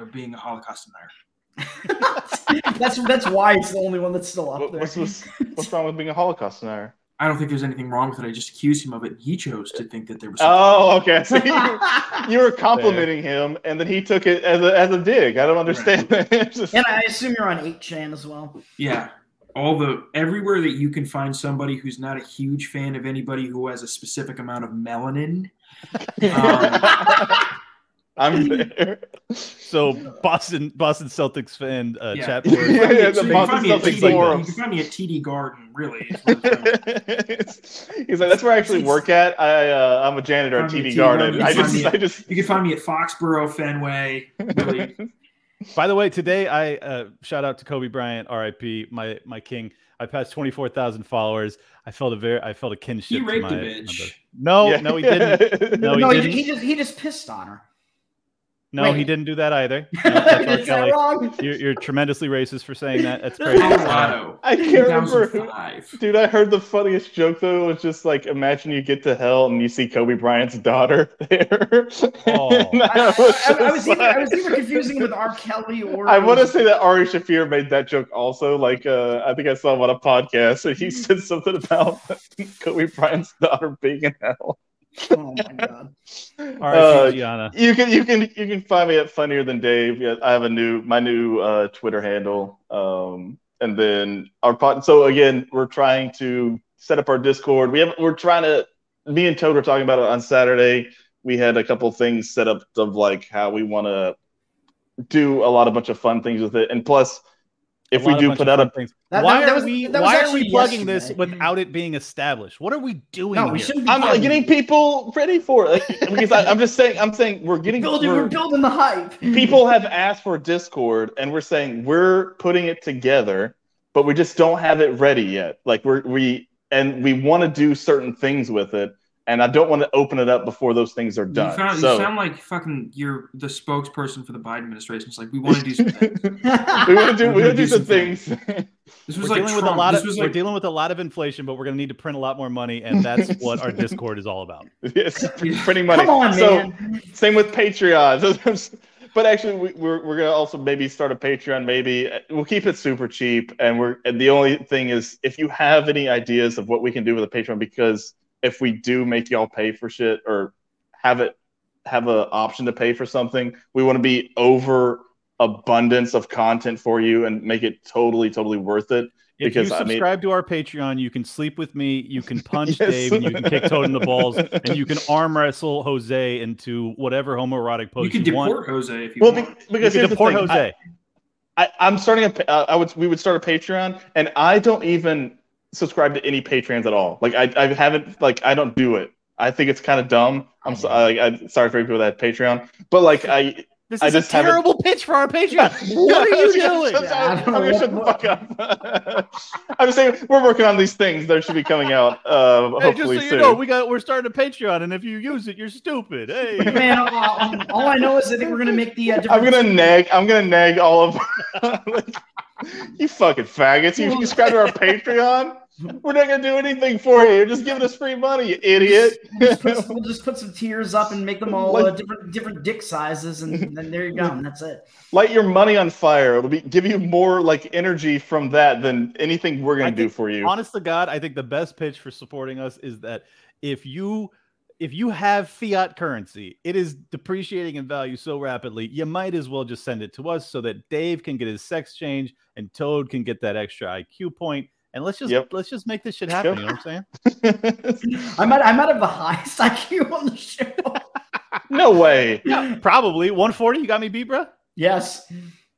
of being a Holocaust denier. [LAUGHS]
that's that's why it's the only one that's still up
What-
there.
what's, what's, what's wrong with being a Holocaust denier?
I don't think there's anything wrong with it. I just accused him of it. He chose to think that there was.
Oh, okay. [LAUGHS] So you, [LAUGHS] you were complimenting him, and then he took it as a as a dig. I don't understand. [LAUGHS] It's just-
and I assume you're on 8chan as well.
Yeah. All the everywhere that you can find somebody who's not a huge fan of anybody who has a specific amount of melanin. Um,
I'm [LAUGHS] there.
So Boston Boston Celtics fan uh,
yeah.
chat
You
board.
can find me-
Yeah,
so
the
you can find me at TD
forums.
You can find me at TD Garden, really. is what it's [LAUGHS] called.
He's like, that's where I actually work at. I uh, I'm a janitor at
Find
TD Garden.
You
I
can find
just
me
I
at-
just
You can find me at Foxborough, Fenway. Really. [LAUGHS]
By the way, today I uh, shout out to Kobe Bryant, R.I.P. My my king. I passed twenty four thousand followers. I felt a very I felt a kinship.
He
to
raped
my,
a bitch.
brother. No,
Yeah.
no, he didn't. No, he
no, he,
didn't.
he just he just pissed on her.
No,
wait.
he didn't do that either. [LAUGHS] No, that's R. Kelly.
wrong?
You're, you're tremendously racist for saying that. That's crazy.
Colorado.
I can't remember. who- Dude, I heard the funniest joke though. It Was just like, imagine you get to hell and you see Kobe Bryant's daughter [LAUGHS] there.
Oh. [LAUGHS]
And I
I,
was
I- I was
just
either, I was either confusing with R. Kelly or
I want to say that Ari Shaffir made that joke also. Like, uh, I think I saw him on a podcast, and he said something about Kobe Bryant's daughter being in hell.
Oh my god. [LAUGHS]
Uh,
Gianna.
You can you can you can find me at funnier than Dave. Yeah, I have a new my new uh, Twitter handle. Um, and then our pod. So again, we're trying to set up our Discord. We have we're trying to. Me and Toad were talking about it on Saturday. We had a couple things set up of like how we want to do a lot of bunch of fun things with it, and plus, if we do put out
fun
a
things.
That-
why
that- that
are
was-
we why are we plugging this without it being established? What are we doing?
No, we
here?
shouldn't be
I'm
plugging
getting people ready for it like, [LAUGHS] because I, I'm just saying I'm saying we're getting
building,
we're-
we're building the hype.
people have asked for Discord, and we're saying we're putting it together, but we just don't have it ready yet. Like we're we and we want to do certain things with it, and I don't want to open it up before those things are
You,
done.
found,
so
you sound like fucking you're the spokesperson for the Biden administration. It's like we want to do some things. [LAUGHS]
we want to do we
We're
want to do some
do
things.
This
We're
like
dealing with a lot of
was
we're dealing with a lot of inflation, but we're going to need to print a lot more money, and [LAUGHS] that's what our Discord is all about. [LAUGHS]
yes, printing money.
Come on,
so,
man.
Same with Patreon. but actually, we, we're we're gonna also maybe start a Patreon. Maybe we'll keep it super cheap, and we're and the only thing is if you have any ideas of what we can do with a Patreon, because if we do make y'all pay for shit or have it have an option to pay for something, we want to be over abundance of content for you and make it totally totally worth it.
If
Because
you
I mean,
subscribe to our Patreon, you can sleep with me, you can punch [LAUGHS]
Yes.
Dave, and you can kick Toad in the balls, [LAUGHS] and you can arm wrestle Jose into whatever homoerotic pose
you can
you
deport
want.
Jose if you
well,
want.
be- because
you
here's
can deport
the thing,
Jose.
I, I'm starting a. Uh, I would. We would start a Patreon, and I don't even subscribe to any Patreons at all. Like I, I haven't. Like I don't do it. I think it's kind of dumb. I'm so, I, I'm sorry for people that have Patreon, but like I.
This
I
is a
just haven't-
terrible pitch for our Patreon. [LAUGHS] what are you doing?
I'm
I don't know
gonna shut the fuck up. [LAUGHS] I'm just saying we're working on these things. They should be coming out. Uh,
Hey, just
hopefully
so you know, we got we're starting a Patreon, and if you use it, you're stupid. Hey, [LAUGHS]
Man, all, all- all I know is I think we're gonna make the. Uh,
I'm gonna nag. I'm gonna nag all of. like, you fucking faggots! You subscribe to our Patreon. We're not gonna do anything for you. You're just giving us free money, you idiot.
Just put- we'll just put some tiers up and make them all uh, different different dick sizes, and then there you go, and that's it.
Light your money on fire. It'll be give you more like energy from that than anything we're gonna
I
do
think-
for you.
honest to God, I think the best pitch for supporting us is that if you if you have fiat currency, it is depreciating in value so rapidly. You might as well just send it to us so that Dave can get his sex change and Toad can get that extra IQ point. And let's just
Yep.
let's just make this shit happen. You know what I'm saying?
I might I might have the highest IQ on the show.
no way.
Yeah, probably 140. You got me beat, bro.
Yes.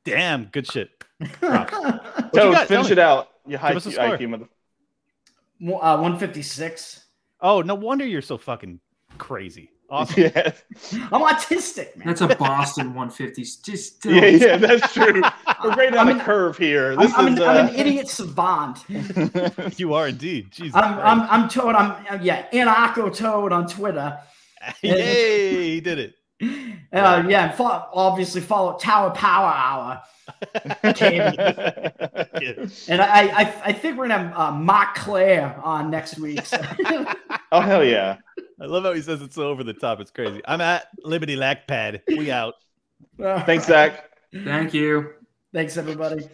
Damn, good shit. [LAUGHS] Props. What you
Toad,
got? Tell
finish
me.
it out. You high
Give us a score.
IQ mother.
Uh, 156.
Oh, no wonder you're so fucking crazy. Awesome. [LAUGHS]
Yeah.
I'm autistic, man.
That's a Boston 150. Just [LAUGHS]
Yeah, yeah, that's true. We're right on
I'm
a
an-
curve here.
I'm,
This
I'm
is
an, I'm
uh,
an idiot savant. [LAUGHS]
you are indeed. Jesus.
I'm,
Christ.
I'm, I'm Toad. I'm, uh, yeah, Anarcho Toad on Twitter.
Yay, he did it.
Uh, yeah, and fo- obviously follow Tower Power Hour. Kid. and I, I, I think we're gonna have uh, Mark Claire on next week. so-
oh hell yeah.
I love how he says it's so over the top. It's crazy. I'm at Liberty LockPod. We out. [LAUGHS]
Thanks, Zach.
Thank you.
Thanks, everybody.